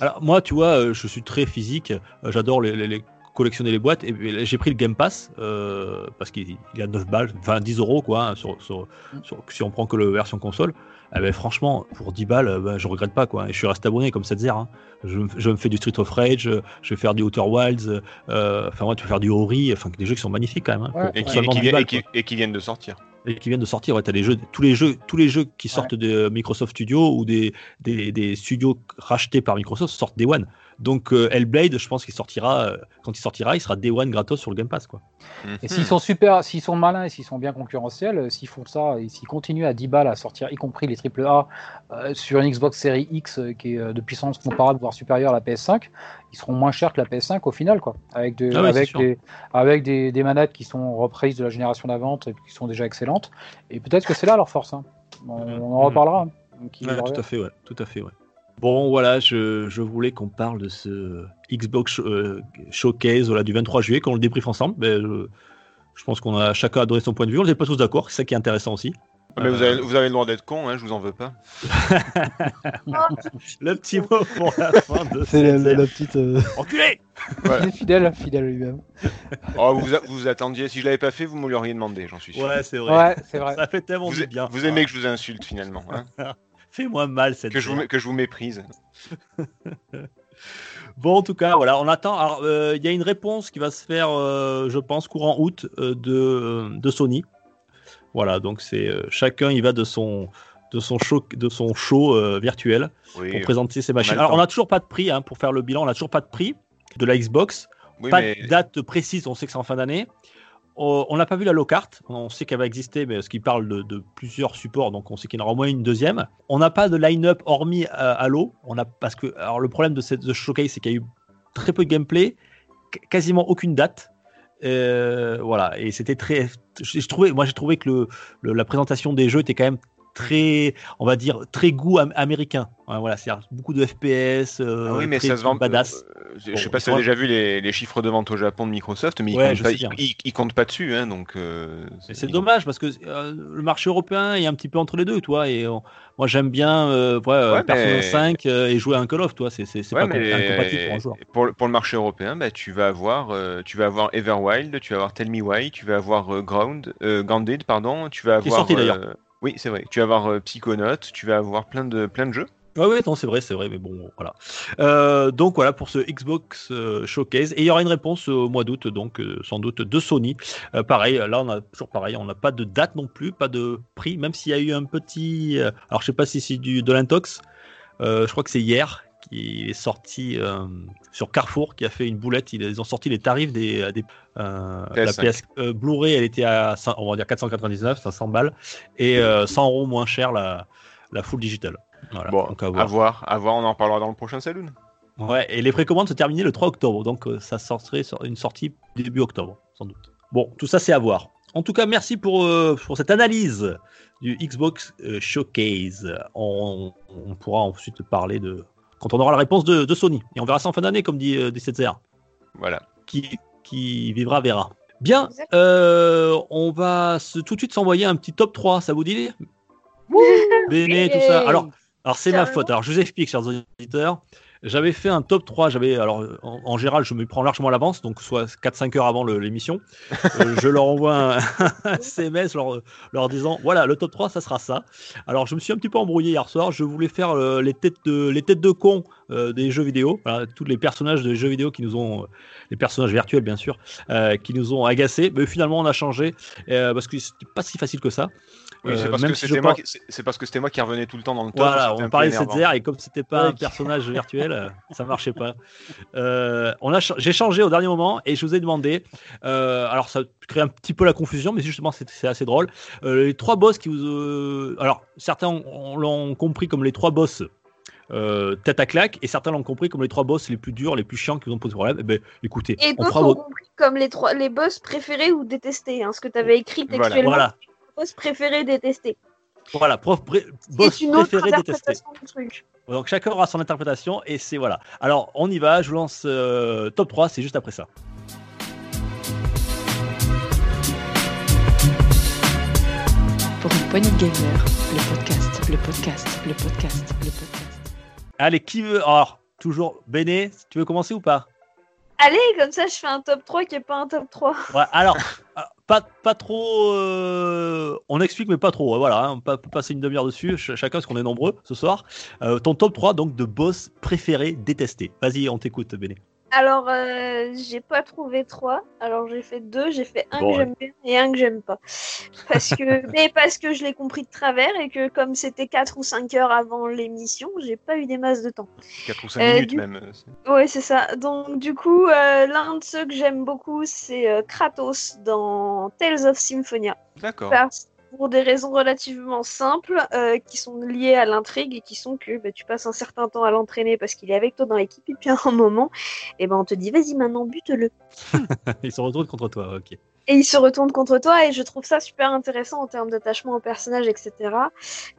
Alors moi, tu vois, je suis très physique. J'adore les, les- les- collectionner les boîtes. Et j'ai pris le Game Pass euh, parce qu'il il a 9 balles, enfin 10 euros quoi, hein, sur, sur- sur- si on prend que la version console. Eh ben, franchement, pour 10 balles, euh, ben, je regrette pas quoi. Et je suis resté abonné comme ça hein. Je, me- je me fais du Street of Rage, je vais faire du Outer Wilds, euh, enfin ouais, tu peux faire du Ori, enfin des jeux qui sont magnifiques quand même. hein, Ouais. pour- Et qui, seulement et qui 10 vi- et balles, qui- et qui viennent de sortir. et qui viennent de sortir. Ouais, les jeux, tous les jeux, tous les jeux qui sortent de Microsoft Studios ou des, des, des studios rachetés par Microsoft sortent Day One. Donc euh, Hellblade, je pense qu'il sortira euh, quand il sortira, il sera Day One gratos sur le Game Pass quoi. Et Hmm. s'ils sont super, s'ils sont malins et s'ils sont bien concurrentiels, euh, s'ils font ça et s'ils continuent à 10 balles à sortir, y compris les AAA, euh, sur une Xbox Series X euh, qui est euh, de puissance comparable, voire supérieure à la PS5, ils seront moins chers que la PS5 au final, quoi. Avec, de- Ah ouais, avec, des, avec des, des manettes qui sont reprises de la génération d'avant et qui sont déjà excellentes. Et peut-être que c'est là leur force. hein. On, on en Mhm. reparlera. hein. Ouais, tout à fait, ouais, tout à fait, ouais. Bon, voilà, je, je voulais qu'on parle de ce Xbox euh, Showcase voilà, du 23 juillet, qu'on le débriefe ensemble. Mais, je, je pense qu'on a chacun a donné son point de vue. On n'est pas tous d'accord, c'est ça qui est intéressant aussi. Mais vous avez, vous avez le droit d'être con, hein, je vous en veux pas. <laughs> Le petit mot pour la fin de C'est la, la- la petite. euh, Enculé Il est fidèle, fidèle à lui-même. Oh, vous, a- vous attendiez, si je l'avais pas fait, vous me l'auriez demandé, j'en suis sûr. Ouais, c'est vrai. Ouais, c'est vrai. Ça fait tellement Vous, du bien. vous aimez que je vous insulte finalement, hein <laughs> Fais-moi mal cette que, je vous, que je vous méprise. <laughs> Bon, en tout cas, voilà, on attend. Alors, euh, il y a une réponse qui va se faire, euh, je pense, courant août euh, de, de Sony. Voilà, donc c'est euh, chacun il va de son de son show de son show euh, virtuel Oui, pour présenter ses machines. Alors, on n'a toujours pas de prix hein, pour faire le bilan. On n'a toujours pas de prix de la Xbox. oui, pas mais de date précise. On sait que c'est en fin d'année. Euh, on n'a pas vu la low carte. On sait qu'elle va exister, mais parce qu'il parle de, plusieurs supports, donc on sait qu'il y en aura au moins une deuxième. On n'a pas de line-up hormis euh, Halo. On a parce que alors le problème de cette de ce showcase, c'est qu'il y a eu très peu de gameplay, qu- quasiment aucune date. Euh, voilà, et c'était très. J'ai trouvé, moi j'ai trouvé que le- la présentation des jeux était quand même très, on va dire, très goût am- américain. Voilà, c'est beaucoup de FPS. euh, Ah oui, mais ça se vend. badass. euh, je Bon, sais pas si tu as déjà vu les, les chiffres de vente au Japon de Microsoft, mais ils, comptent pas, ils, ils- comptent pas dessus, hein, donc. euh, c'est dommage parce que euh, le marché européen est un petit peu entre les deux, toi. Et on- moi, j'aime bien ouais, Ouais, Persona mais- 5 euh, et jouer à un Call of, toi. C'est pas mais incompatible pour un joueur. pour, le- pour le marché européen, bah, tu vas avoir, tu vas avoir Everwild, tu vas avoir Tell Me Why, tu vas avoir Ground, Grounded, pardon, tu vas Qui est avoir. sorti, d'ailleurs. Oui, c'est vrai. Tu vas avoir euh, Psychonaut, tu vas avoir plein de plein de jeux. Ouais, ouais, non, c'est vrai, c'est vrai, mais bon, voilà. Euh, donc voilà pour ce Xbox euh, Showcase. Et il y aura une réponse au mois d'août, donc sans doute de Sony. Pareil, là, on a toujours pareil, on n'a pas de date non plus, pas de prix, même s'il y a eu un petit. alors, je sais pas si c'est du de l'intox, je crois que c'est hier qui est sorti euh, sur Carrefour, qui a fait une boulette. Ils ont sorti les tarifs des, des euh, la PS5. PS euh, Blu-ray, elle était à cin- on va dire 499, 500 balles, et euh, 100 euros moins cher la, la full digital. Voilà, Bon, donc à à voir. à voir, on en reparlera dans le prochain saloon. Ouais, et les précommandes se terminaient le 3 octobre, donc euh, ça sortirait sur une sortie début octobre, sans doute. Bon, tout ça c'est à voir. En tout cas, merci pour, euh, pour cette analyse du Xbox euh, Showcase. On, on pourra ensuite parler de quand on aura la réponse de, de Sony. Et on verra ça en fin d'année, comme dit euh, 17 Voilà. qui, qui vivra verra. Bien, euh, on va se- tout de suite s'envoyer un petit top 3, ça vous dit Béné, tout ça. Alors, alors c'est ma faute. Alors je vous explique, chers auditeurs. J'avais fait un top 3. J'avais alors en, en général, je me prends largement à l'avance, donc soit 4-5 heures avant l'émission. <laughs> Euh, je leur envoie un, <laughs> un SMS leur, leur disant voilà, le top 3, ça sera ça. Alors je me suis un petit peu embrouillé hier soir. Je voulais faire euh, les têtes de les têtes de con euh, des jeux vidéo. Voilà, tous les personnages de jeux vidéo qui nous ont les personnages virtuels bien sûr, qui nous ont agacés. Mais finalement, on a changé parce que c'était pas si facile que ça. Oui, c'est Euh, parce même que si je c'était moi, pense- qui- c'est- parce que c'était moi qui revenais tout le temps dans le top. voilà, on parlait de cette et comme c'était pas un personnage virtuel, ça marchait pas. Euh, on a, cha- j'ai changé au dernier moment et je vous ai demandé. euh, alors ça crée un petit peu la confusion, mais justement c'est, c'est assez drôle. Euh, les trois boss qui vous, euh, alors certains ont- ont- l'ont compris comme les trois boss. euh, tête à claque et certains l'ont compris comme les trois boss les plus durs, les plus chiants qui vous ont posé problème. Eh ben, écoutez, Et on d'autres fera ont compris comme les, trois, les boss préférés ou détestés. Hein, ce que tu avais écrit Voilà. textuellement. Voilà, Boss préférés détestés. voilà, prof, pré- boss C'est une autre préféré détesté. Donc chacun aura son interprétation et c'est voilà. Alors on y va, je vous lance euh, top 3, c'est juste après ça. Pour une poignée de gamers, le podcast, le podcast, le podcast, le podcast. Allez, qui veut Alors, toujours Béné, tu veux commencer ou pas? Allez, comme ça, je fais un top 3 qui est pas un top 3. Ouais, alors, euh, pas, pas trop. euh, on explique, mais pas trop. Voilà, hein, on peut pas passer une demi-heure dessus, ch- chacun, parce qu'on est nombreux ce soir. Euh, ton top 3 donc de boss préféré détesté. Vas-y, on t'écoute, Béné. Alors, euh, j'ai pas trouvé 3. Alors, j'ai fait 2. J'ai fait un Bon, que ouais. j'aime bien et un que j'aime pas. Parce que, <laughs> mais parce que je l'ai compris de travers et que comme c'était 4 ou 5 heures avant l'émission, j'ai pas eu des masses de temps. 4 ou 5 Euh, minutes du- même. c'est- Ouais, c'est ça. Donc, du coup, euh, l'un de ceux que j'aime beaucoup, c'est Kratos dans Tales of Symphonia. D'accord. Parce- pour des raisons relativement simples euh, qui sont liées à l'intrigue et qui sont que bah, tu passes un certain temps à l'entraîner parce qu'il est avec toi dans l'équipe et puis à un moment, et ben on te dit vas-y maintenant bute-le. <laughs> Ils se retournent contre toi, ok. Et il se retourne contre toi et je trouve ça super intéressant en termes d'attachement au personnage, etc.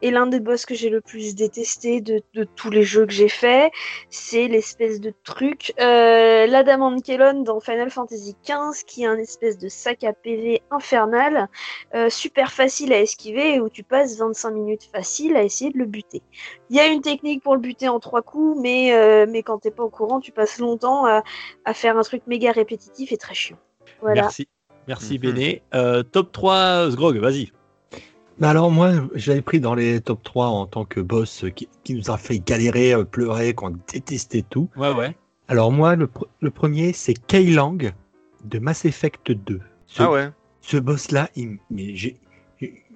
Et l'un des boss que j'ai le plus détesté de, de tous les jeux que j'ai fait, c'est l'espèce de truc, euh, l'Adamant Kellon dans Final Fantasy XV, qui est un espèce de sac à PV infernal, euh, super facile à esquiver et où tu passes 25 minutes facile à essayer de le buter. Il y a une technique pour le buter en trois coups, mais, euh, mais quand t'es pas au courant, tu passes longtemps à, à faire un truc méga répétitif et très chiant. Voilà. Merci. Merci. Béné. Euh, top 3, Sgrog, vas-y. Bah alors moi, je l'avais pris dans les top 3 en tant que boss qui, qui nous a fait galérer, euh, pleurer, qu'on détestait tout. Ouais, ouais. Alors moi, le, pr- le premier, c'est Kei Lang de Mass Effect 2. Ce, Ah ouais. ce boss-là, j'ai,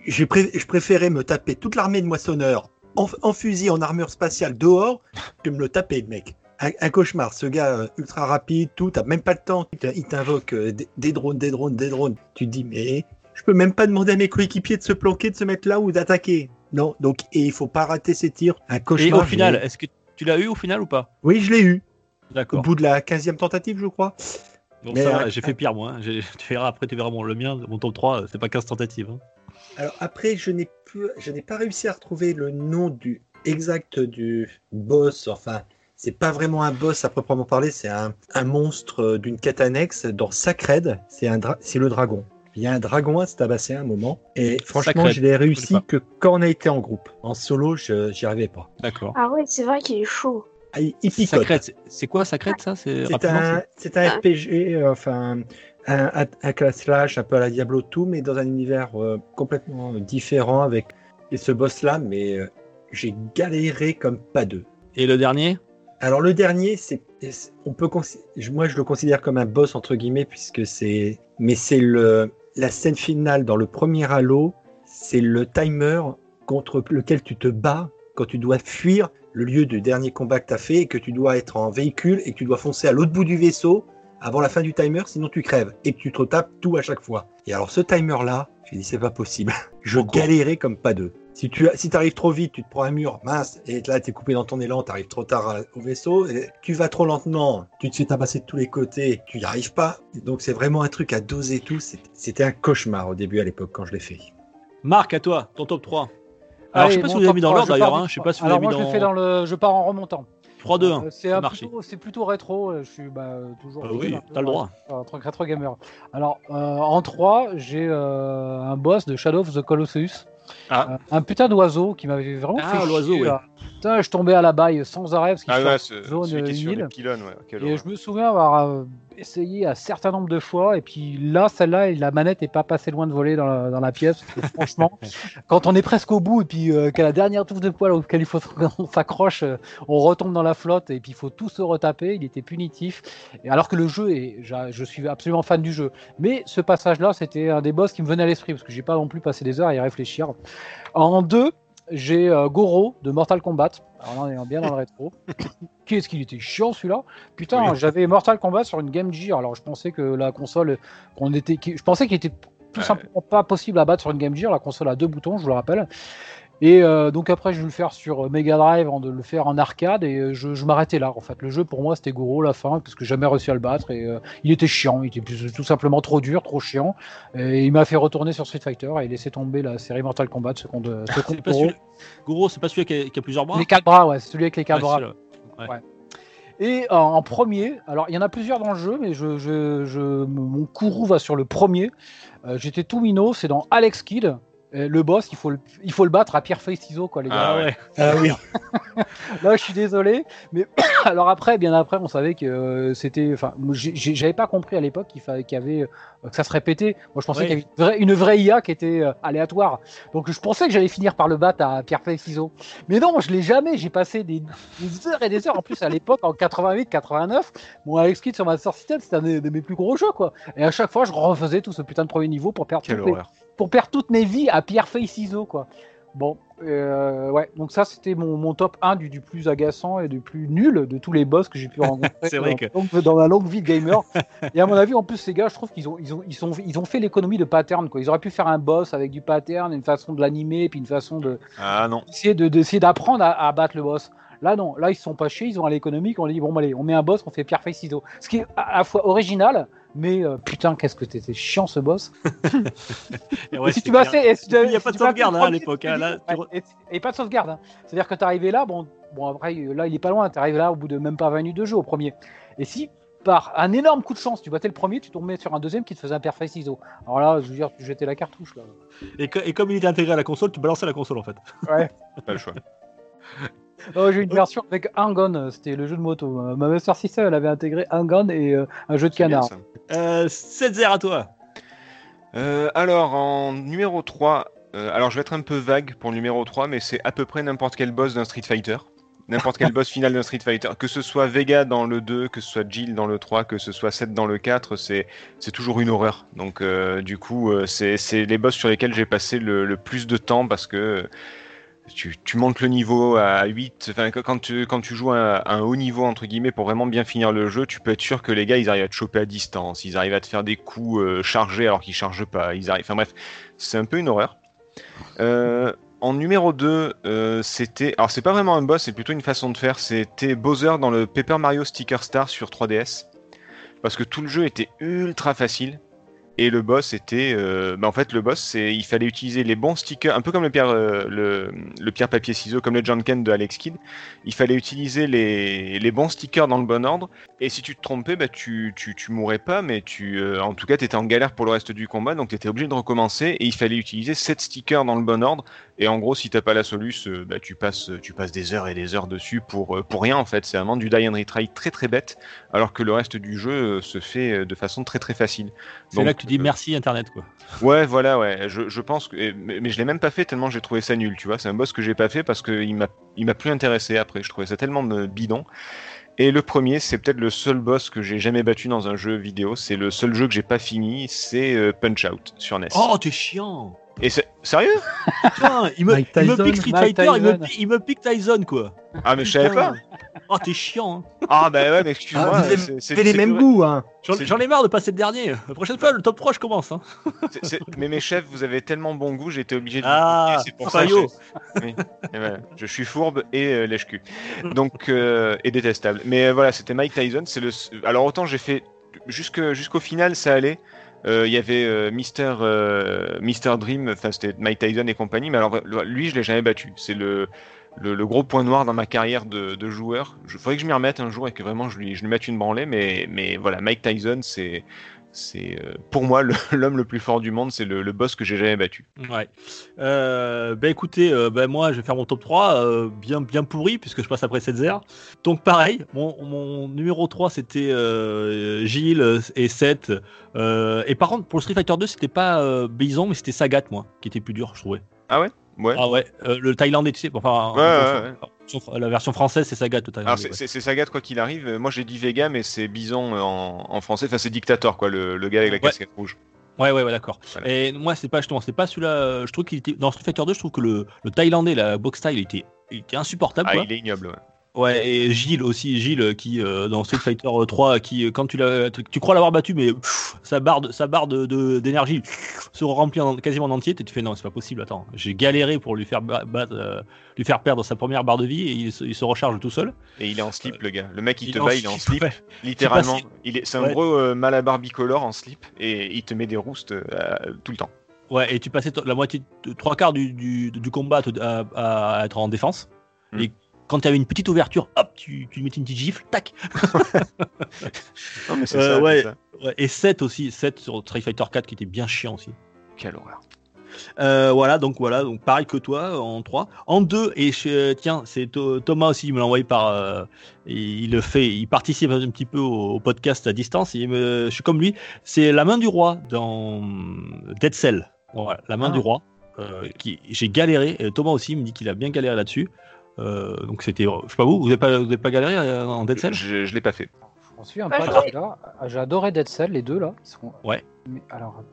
j'ai pré- je préférais me taper toute l'armée de moissonneurs en, en fusil, en armure spatiale dehors, que me le taper, mec. Un, un cauchemar, ce gars euh, ultra rapide, tout, t'as même pas le temps. Il t'in- Il t'invoque euh, des, des drones, des drones, des drones. Tu te dis, mais je peux même pas demander à mes coéquipiers de se planquer, de se mettre là ou d'attaquer. Non, donc, et il faut pas rater ses tirs. Un Et cauchemar. au final, est-ce que tu l'as eu au final ou pas? Oui, je l'ai eu. Au D'accord. bout de la 15e tentative, je crois. Mais, ça euh, j'ai fait pire moi. hein. <laughs> Tu verras après, tu verras mon, le mien, mon top 3, c'est pas 15 tentatives. hein. Alors après, je n'ai pu- je n'ai pas réussi à retrouver le nom du exact du boss. Enfin, c'est pas vraiment un boss à proprement parler, c'est un, un monstre euh, d'une quête annexe dans Sacred. C'est un dra- c'est le dragon. Il y a un dragon à se tabasser à un moment. Et franchement, Sacred, je l'ai réussi que quand on a été en groupe. En solo, je j'y arrivais pas. D'accord. Ah ouais, c'est vrai qu'il est chaud. Ah, il, il picote. Sacred, c'est- quoi Sacred ça? C'est un, c'est un. RPG, euh, enfin, un, un, un class slash un peu à la Diablo tout, mais dans un univers euh, complètement différent avec et ce boss-là, mais euh, j'ai galéré comme pas deux. Et le dernier? Alors le dernier, c'est, on peut, moi je le considère comme un boss entre guillemets puisque c'est, mais c'est le, la scène finale dans le premier Halo, c'est le timer contre lequel tu te bats quand tu dois fuir le lieu du dernier combat que tu as fait et que tu dois être en véhicule et que tu dois foncer à l'autre bout du vaisseau avant la fin du timer, sinon tu crèves et que tu te retapes tout à chaque fois. Et alors ce timer-là, j'ai dit c'est pas possible. <laughs> Je Pourquoi galérais comme pas deux. Si tu si arrives trop vite, tu te prends un mur, mince, et là tu es coupé dans ton élan, tu arrives trop tard au vaisseau, et tu vas trop lentement, tu te fais tabasser de tous les côtés, tu n'y arrives pas. Donc c'est vraiment un truc à doser tout. C'était- un cauchemar au début à l'époque quand je l'ai fait. Marc, à toi, ton top 3. Alors, je sais pas si vous l'avez mis dans l'ordre d'ailleurs, hein, je sais pas si vous Alors l'avez mis moi, je le dans fais dans le, je pars en remontant. 3-2-1. Euh, c'est plutôt, c'est plutôt rétro. euh, Je suis bah, euh, toujours. Ah oui, t'as le droit. Un truc rétro gamer. Alors euh, en 3 j'ai euh, un boss de Shadow of the Colossus. Ah. Euh, un putain d'oiseau qui m'avait vraiment Ah, fait l'oiseau, chier, oui. là. Putain, je tombais à la baille sans arrêt parce qu'il Ah ouais, ce- zone celui qui est sur île. les pylônes, ouais. quelle Et je me souviens avoir euh, essayé un certain nombre de fois, et puis là, celle-là, la manette n'est pas passée loin de voler dans la, dans la pièce. parce que franchement, <laughs> quand on est presque au bout, et puis euh, qu'à la dernière touffe de poil auquel il faut qu'on <laughs> s'accroche, euh, on retombe dans la flotte, et puis il faut tout se retaper. Il était punitif. Et alors que le jeu, est, je suis absolument fan du jeu. Mais ce passage-là, c'était un des boss qui me venait à l'esprit, parce que j'ai pas non plus passé des heures à y réfléchir. En deux, j'ai euh, Goro de Mortal Kombat. Alors là, on est bien dans le rétro. <coughs> Qu'est-ce qu'il était chiant celui-là Putain, Oui. j'avais Mortal Kombat sur une Game Gear. Alors je pensais que la console, qu'on était, qui- je pensais qu'il était tout simplement pas possible à battre sur une Game Gear. La console a deux boutons, je vous le rappelle. Et euh, donc après, je vais le faire sur euh, Mega Drive, avant de le faire en arcade, et euh, je, je m'arrêtais là. En fait, le jeu pour moi c'était Goro la fin, parce que jamais réussi à le battre, et euh, il était chiant, il était tout simplement trop dur, trop chiant. Et il m'a fait retourner sur Street Fighter et laisser tomber la série Mortal Kombat, ce compte, Goro. Gros, c'est pas celui qui a, qui a plusieurs bras? Les quatre bras, ouais, c'est celui avec les quatre Ouais, bras. Et euh, en premier, alors il y en a plusieurs dans le jeu, mais je, je, je- mon courroux va sur le premier. J'étais tout minot, c'est dans Alex Kidd. Euh, le boss, il faut le, il faut le battre à pierre feuille ciseaux quoi les gars. Ah ouais. Ah oui. <laughs> Là, je suis désolé, mais <clears throat> alors après, bien après, on savait que euh, c'était, enfin, j'avais pas compris à l'époque qu'il fallait qu'il y avait euh, que ça se répétait. Moi, je pensais Oui. qu'il y avait une vraie, une vraie IA qui était euh, aléatoire. Donc, je pensais que j'allais finir par le battre à pierre feuille ciseaux. Mais non, je l'ai jamais. J'ai passé des, des heures et des heures. En plus, à l'époque, en 88, 89, mon Alex Kidd sur Master System, c'était un de, mes plus gros jeux, quoi. Et à chaque fois, je refaisais tout ce putain de premier niveau pour perdre Quelle horreur. Pour perdre toutes mes vies à pierre feuille ciseaux quoi. Bon, euh, ouais, donc ça c'était mon, mon top 1 du, du plus agaçant et du plus nul de tous les boss que j'ai pu <laughs> rencontrer C'est vrai dans, que- donc, dans ma longue vie de gamer. et à mon avis, en plus, ces gars, je trouve qu'ils ont, ils ont, ils sont, ils ont fait l'économie de pattern. Quoi. Ils auraient pu faire un boss avec du pattern, une façon de l'animer, puis une façon de Ah non. essayer de, d'apprendre à, à battre le boss. Là, non, là, ils se sont pas chiés, ils ont à l'économie, on dit, bon, allez, on met un boss, on fait pierre feuille ciseaux. Ce qui est à la fois original, mais euh, putain, qu'est-ce que t'étais chiant ce boss. <laughs> Et ouais, Et si c'est tu m'as clair. fait, et si tu- Il y a si pas de sauvegarde, hein, à l'époque, hein, là, tu ouais, et, et pas de sauvegarde. hein. C'est-à-dire que t'es arrivé là, bon, bon après là il est pas loin, t'es arrivé là au bout de même pas 20 minutes de jeu au premier. Et si par un énorme coup de chance, tu battais le premier, tu tombais sur un deuxième qui te faisait un perfect ciseau. Alors là, je veux dire, tu jetais la cartouche là. Et, que- et comme il était intégré à la console, tu balançais la console en fait. Pas le choix. <laughs> Oh, j'ai une version avec un gun, euh, c'était le jeu de moto. Euh, Ma Master System, elle avait intégré un gun et euh, un jeu de canard. ça. Euh, 7-0 à toi. Euh, alors, en numéro 3, euh, alors je vais être un peu vague pour le numéro 3, mais c'est à peu près n'importe quel boss d'un Street Fighter. N'importe quel <laughs> boss final d'un Street Fighter. Que ce soit Vega dans le 2, que ce soit Jill dans le 3, que ce soit Seth dans le 4, c'est c'est toujours une horreur. Donc, euh, du coup, c'est c'est les boss sur lesquels j'ai passé le, le plus de temps parce que tu, montes le niveau à 8. Enfin, quand tu, quand tu joues à, à un haut niveau, entre guillemets, pour vraiment bien finir le jeu, tu peux être sûr que les gars, ils arrivent à te choper à distance. Ils arrivent à te faire des coups euh, chargés alors qu'ils chargent pas. Ils arrivent... Enfin bref, c'est un peu une horreur. Euh, en numéro 2, euh, c'était. Alors, c'est pas vraiment un boss, c'est plutôt une façon de faire. C'était Bowser dans le Paper Mario Sticker Star sur 3DS. Parce que tout le jeu était ultra facile. Et le boss était. euh, bah, en fait, le boss, c'est il fallait utiliser les bons stickers, un peu comme le pierre, euh, le, le pierre papier ciseau, comme le John Ken de Alex Kidd. Il fallait utiliser les, les bons stickers dans le bon ordre. Et si tu te trompais, bah, tu, tu, tu mourrais pas, mais tu, euh, en tout cas, tu étais en galère pour le reste du combat, donc tu étais obligé de recommencer. Et il fallait utiliser 7 stickers dans le bon ordre. Et en gros, si t'as pas la soluce, bah, tu, passes, tu passes des heures et des heures dessus pour, pour rien en fait. C'est vraiment du die and retry très très bête, alors que le reste du jeu se fait de façon très très facile. C'est Donc, là que tu dis euh, merci Internet quoi. Ouais, voilà, ouais. Je, je pense que, mais, mais je l'ai même pas fait tellement j'ai trouvé ça nul, tu vois. C'est un boss que j'ai pas fait parce qu'il m'a, plus intéressé après. Je trouvais ça tellement bidon. Et le premier, c'est peut-être le seul boss que j'ai jamais battu dans un jeu vidéo. C'est le seul jeu que j'ai pas fini. C'est euh, Punch Out sur NES. Oh, t'es chiant Et c'est sérieux Putain, il me, il me pique Street Fighter, il me, Tyson. pi- il me pique Tyson, quoi. Ah mais je savais pas. Oh, t'es chiant. hein. Ah bah ouais, mais excuse-moi. Ah, c'est- les mêmes goûts, hein. J'en ai marre de passer le dernier. La prochaine fois, le top 3, je commence. Hein. Mais mes chefs, vous avez tellement bon goût, j'ai été obligé de. Ah, piquer, c'est pour ça. je- Oui. Voilà. Je suis fourbe et euh, lèche-cul. Donc euh, et détestable. Mais euh, voilà, c'était Mike Tyson. C'est le. Alors autant j'ai fait jusque jusqu'au final, ça allait. Euh, Il y avait euh, Mister euh, Mister Dream, enfin c'était Mike Tyson et compagnie. Mais alors lui, je l'ai jamais battu. C'est le, le gros point noir dans ma carrière de, de joueur. Il faudrait que je m'y remette un jour et que vraiment je lui je lui mette une branlée. Mais mais voilà, Mike Tyson, c'est c'est euh, pour moi <laughs> l'homme le plus fort du monde. C'est le, le boss que j'ai jamais battu. Ouais. Euh, bah écoutez, euh, bah, moi je vais faire mon top 3, euh, bien, bien pourri, puisque je passe après 7 0 Donc pareil, mon, mon numéro 3 c'était Gilles et 7. Euh, et par contre, pour le Street Fighter 2, c'était pas Bison, mais c'était Sagat, moi, qui était plus dur, je trouvais. Ouais? Ah ouais, euh, le Thaïlandais, tu sais, enfin, Ouais, en- ouais, la version française, c'est Sagat, Thaïlandais. c'est ouais. Sagat quoi qu'il arrive. Euh, Moi j'ai dit Vega mais c'est Bison euh, en, en français. Enfin c'est Dictator quoi, le, le gars avec la Ouais. casquette rouge. Ouais, ouais, ouais, d'accord. Voilà. Et moi, c'est pas justement, c'est pas celui-là. euh, Je trouve qu'il était dans Street Fighter 2, je trouve que le, le Thaïlandais, la box style, il était, il était insupportable. Ah quoi. il est ignoble. Ouais. Ouais, et Gilles aussi, Gilles euh, qui euh, dans Street Fighter 3, qui euh, quand tu l'as, tu, tu crois l'avoir battu, mais pff, sa barre, de- sa barre de d'énergie se remplit en- quasiment en entier, et tu fais non, c'est pas possible. Attends, j'ai galéré pour lui faire ba- euh, lui faire perdre sa première barre de vie, et il, se- il se recharge tout seul. Et il est en slip le gars. Le mec il, Il te bat, il est en slip, ouais. <laughs> Littéralement. Il est, c'est un Ouais. gros euh, malabar bicolore en slip et il te met des roustes euh, tout le temps. Ouais, et tu passais la moitié, trois quarts du, du, du combat à, te- à- à être en défense. Hmm. Et quand tu avais une petite ouverture, hop, tu, tu lui mettais une petite gifle, tac. <laughs> Non mais c'est Euh, ça, ouais. c'est ça. Ouais, et 7 aussi, 7 sur Street Fighter 4 qui était bien chiant aussi. Quelle horreur. Euh, voilà, donc voilà, donc pareil que toi en 3. En 2, et je- tiens, c'est Tho- Thomas aussi, il me l'a envoyé par. euh, il, il le fait, il participe un petit peu au, au podcast à distance. Me, je suis comme lui, c'est La main du roi dans Dead Cell. Voilà, La main Ah. du roi. euh, qui J'ai galéré, et Thomas aussi me dit qu'il a bien galéré là-dessus. Euh, donc c'était. Je sais pas vous, vous n'avez pas, vous avez pas galéré euh, en Dead Cell Je, je l'ai pas fait. Je m'en souviens Bah, pas. Ah, J'ai adoré Dead Cell, les deux là. Ils sont... Ouais. Mais alors,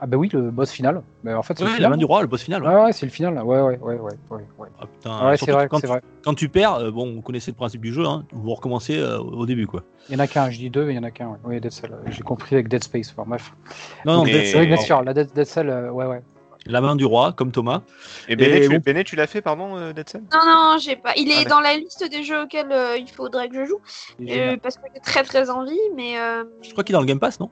ah bah oui, le boss final. Mais en fait, c'est Ouais, La main du roi, le boss final. ouais. Ouais, ouais, c'est le final. là. Ouais, ouais, ouais, ouais, ouais. Ah, putain, Ah ouais, c'est vrai, quand, c'est tu- vrai. quand tu perds, euh, bon, vous connaissez le principe du jeu, hein, vous recommencez euh, au début quoi. Il y en a qu'un, je dis deux, mais il y en a qu'un. Ouais. Oui, Dead Cell. J'ai compris avec Dead Space. Enfin, bref. Non, non, Mais- Dead C'est Cell, vrai, bien sûr. La Dead, Dead Cell, euh, ouais, ouais. La main du roi, comme Thomas. Et Béné, Et tu, l'as fait pardon euh, Dead Cell Non, non, j'ai pas. Il est Ah, dans la liste des jeux auxquels euh, il faudrait que je joue. Euh, parce que j'ai très très envie, mais. Euh, Je crois qu'il est dans le Game Pass, non?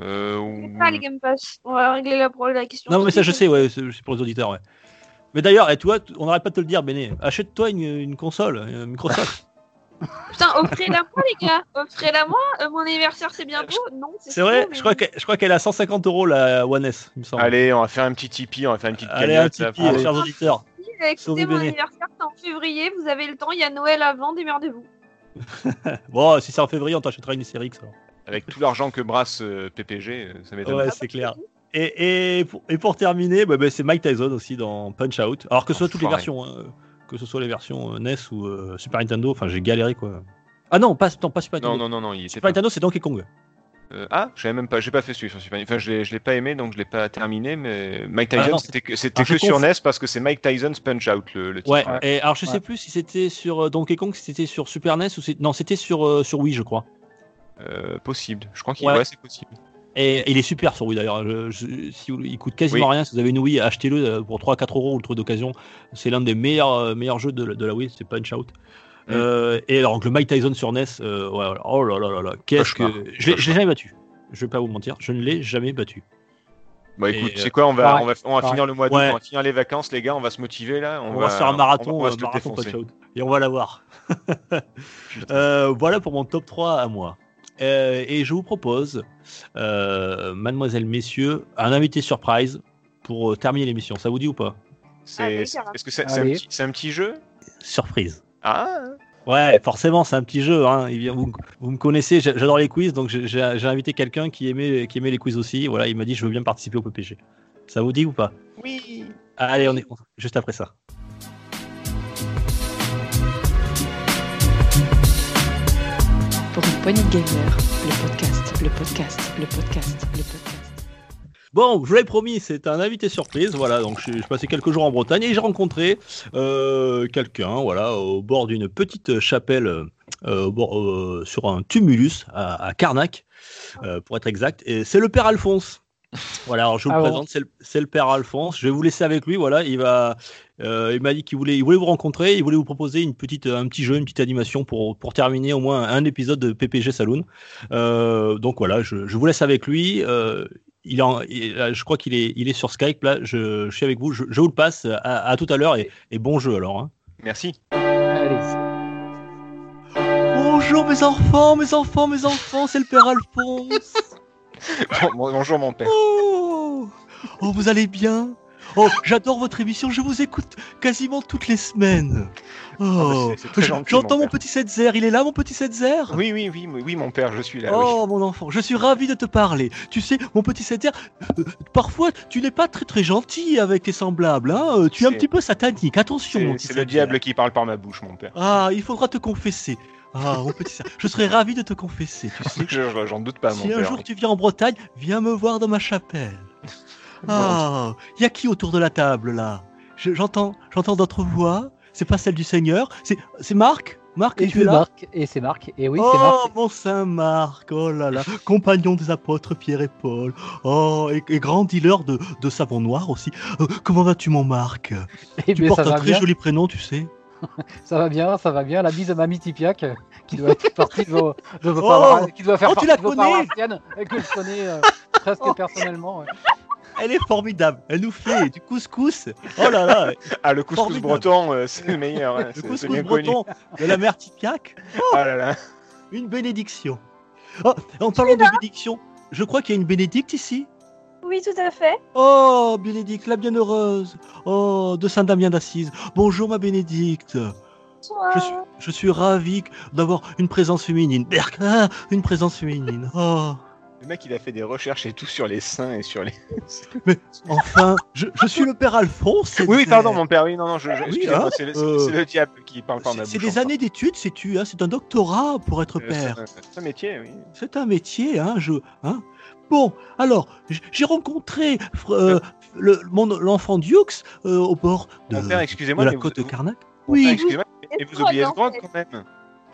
Euh, pas les Game Pass. On va régler la, question. Non, mais ça, je sais, ouais, c'est pour les auditeurs, ouais. Mais d'ailleurs, et toi, t- on n'arrête pas de te le dire, Béné. Achète-toi une, une console, euh, Microsoft. <laughs> Putain, offrez-la moi, les gars. Offrez-la moi. Euh, mon anniversaire, c'est bientôt. Non, c'est C'est vrai mais- Je crois que- je crois qu'elle est à 150 euros la One S, il me semble. Allez, on va faire un petit Tipeee, on va faire une petite Allez, un Tipeee, chers auditeurs. Écoutez, mon anniversaire, c'est en février. Vous avez le temps. Il y a Noël avant. Démerdez-vous. <laughs> Bon, si c'est en février, on t'achètera une série X. alors. Avec tout l'argent que brasse euh, PPG, euh, ça m'étonne. Ouais, c'est clair. Et, et, pour, et pour terminer, bah, bah, c'est Mike Tyson aussi dans Punch Out. Alors que ce soit toutes les versions, hein, que ce soit les versions euh, NES ou euh, Super Nintendo, enfin j'ai galéré quoi. Ah non, pas, non, pas Super Non, Nintendo. non, non, non, il Super pas. Nintendo, c'est Donkey Kong. Euh, ah, je savais même pas, j'ai pas fait celui sur Super Enfin, je l'ai, je l'ai pas aimé, donc je l'ai pas terminé, mais Mike Ah Tyson, non, c'était que, c'était Ah, je que sur conf- NES parce que c'est Mike Tyson's Punch Out, le, le titre. Ouais. Ouais. Et alors je Ouais. sais plus si c'était sur euh, Donkey Kong, si c'était sur Super NES ou c'est- non, c'était sur euh, sur Wii, je crois. Euh, possible. Je crois qu'il Ouais. ouais, c'est possible. Et, et il est super sur Wii d'ailleurs. Si il coûte quasiment Oui. rien. Si vous avez une Wii, achetez-le euh, pour 3-4 euros ou le truc d'occasion. C'est l'un des meilleurs euh, meilleurs jeux de, la- de la Wii, c'est Punch Out. Mm. Euh, et alors donc, le Mike Tyson sur NES, euh, ouais, oh là là là là, qu'est-ce que je l'ai jamais battu. Je vais pas vous mentir, je ne l'ai jamais battu. Bah écoute, c'est quoi, on va, pareil, on va, on va finir le mois d'août, Ouais. on va finir les vacances, les gars, on va se motiver là. On, va, se faire un on marathon, on va se marathon. Et on va l'avoir. <laughs> Euh, voilà pour mon top 3 à moi. Euh, et je vous propose, euh, mademoiselle, messieurs, un invité surprise pour euh, terminer l'émission. Ça vous dit ou pas? C'est, Allez, c'est- carrément. est-ce que c'est, c'est un petit, c'est un petit jeu? Surprise. Ah Ouais, forcément, c'est un petit jeu. Hein. Il vient- vous, vous me connaissez, j'a- j'adore les quiz, donc j'ai j'ai- j'ai invité quelqu'un qui aimait, qui aimait les quiz aussi. Voilà, il m'a dit je veux bien participer au PPG. Ça vous dit ou pas? Oui Allez, on est juste après ça. Pour une poignée de gamer, le podcast, le podcast, le podcast, le podcast. Bon, je vous l'avais promis, c'est un invité surprise. Voilà, donc je, je passais quelques jours en Bretagne et j'ai rencontré euh, quelqu'un, voilà, au bord d'une petite chapelle, euh, au bord, euh, sur un tumulus à, à Carnac, euh, pour être exact. Et c'est le père Alphonse. Voilà, alors je vous Ah le bon présente, c'est le, c'est le père Alphonse. Je vais vous laisser avec lui. Voilà, il va, euh, il m'a dit qu'il voulait, il voulait vous rencontrer, il voulait vous proposer une petite, un petit jeu, une petite animation pour pour terminer au moins un épisode de PPG Saloon. Euh, donc voilà, je, je vous laisse avec lui. Euh, il en- il- je crois qu'il est, il est sur Skype. Là, je, je suis avec vous. Je, je vous le passe. À, à tout à l'heure et, et bon jeu alors. hein. Merci. Allez. Bonjour mes enfants, mes enfants, mes enfants, c'est le père Alphonse. <laughs> Bon- bonjour mon père. Oh, oh vous allez bien? Oh, j'adore votre émission, je vous écoute quasiment toutes les semaines. Oh, bah, je- gentil, j'entends mon mon père. petit Setzer, il est là mon petit Setzer? Oui, oui, oui, oui, oui, mon père, je suis là. oui. Oh mon enfant, je suis ravi de te parler. Tu sais, mon petit Setzer, euh, parfois tu n'es pas très très gentil avec tes semblables. Hein euh, tu es un petit peu satanique. Attention, mon C'est le diable qui parle par ma bouche, mon père. Ah, il faudra te confesser. Ah, mon petit Setzer, je serais ravi de te confesser. Tu <laughs> sais, Je- je- J'en doute pas, mon si un père. jour tu viens en Bretagne, viens me voir dans ma chapelle. Ah, il y a qui autour de la table là? Je- J'entends, j'entends d'autres voix. C'est pas celle du Seigneur. C'est, c'est Marc? Marc, Et c'est là? Marc. Et c'est Marc. Et oui, c'est oh, Marc. mon Saint Marc, oh là là, compagnon des apôtres Pierre et Paul, oh, et, et grand dealer de, de savon noir aussi. Euh, comment vas-tu, mon Marc? Et Tu portes Eh ben, ça un très bien. joli prénom, tu sais. <laughs> Ça va bien, ça va bien. La bise à Mamie Tipiak, qui doit être partie de vos, de vos Oh qui doit faire Oh, tu partie la de vos connais et que je connais euh, presque personnellement. ouais. Elle est formidable. Elle nous fait du couscous. Oh là là, Ah, le couscous Formidable. breton, euh, c'est le meilleur. hein, le couscous bien connu. breton de la mère Tipiac. Ah là là. Une bénédiction. Oh, en parlant de bénédiction, je crois qu'il y a une bénédicte ici. Oui, tout à fait. Oh, Bénédicte, la bienheureuse. Oh, de Saint-Damien d'Assise. Bonjour, ma Bénédicte. Bonsoir. Je suis, je suis ravi d'avoir une présence féminine. Berk, ah, une présence féminine. Oh, Le mec, il a fait des recherches et tout sur les seins et sur les. <laughs> enfin, je, je suis le père Alphonse. c'est- Oui, oui, pardon, mon père. Oui, non, non, je, je- Oui, excusez-moi, hein, c'est le, euh, c'est le diable qui parle par ma C'est bouche. c'est des années d'études, sais-tu. Hein, c'est un doctorat pour être Euh, père. c'est- C'est un métier, oui. C'est un métier, hein, je, hein. Bon, alors, j'ai rencontré euh, le, mon, l'enfant Dukes euh, au bord de, Mon père, de excusez-moi, la mais vous- côte de Carnac. Père, Oui, excusez-moi, mais Et vous oubliez ce fait. quand même.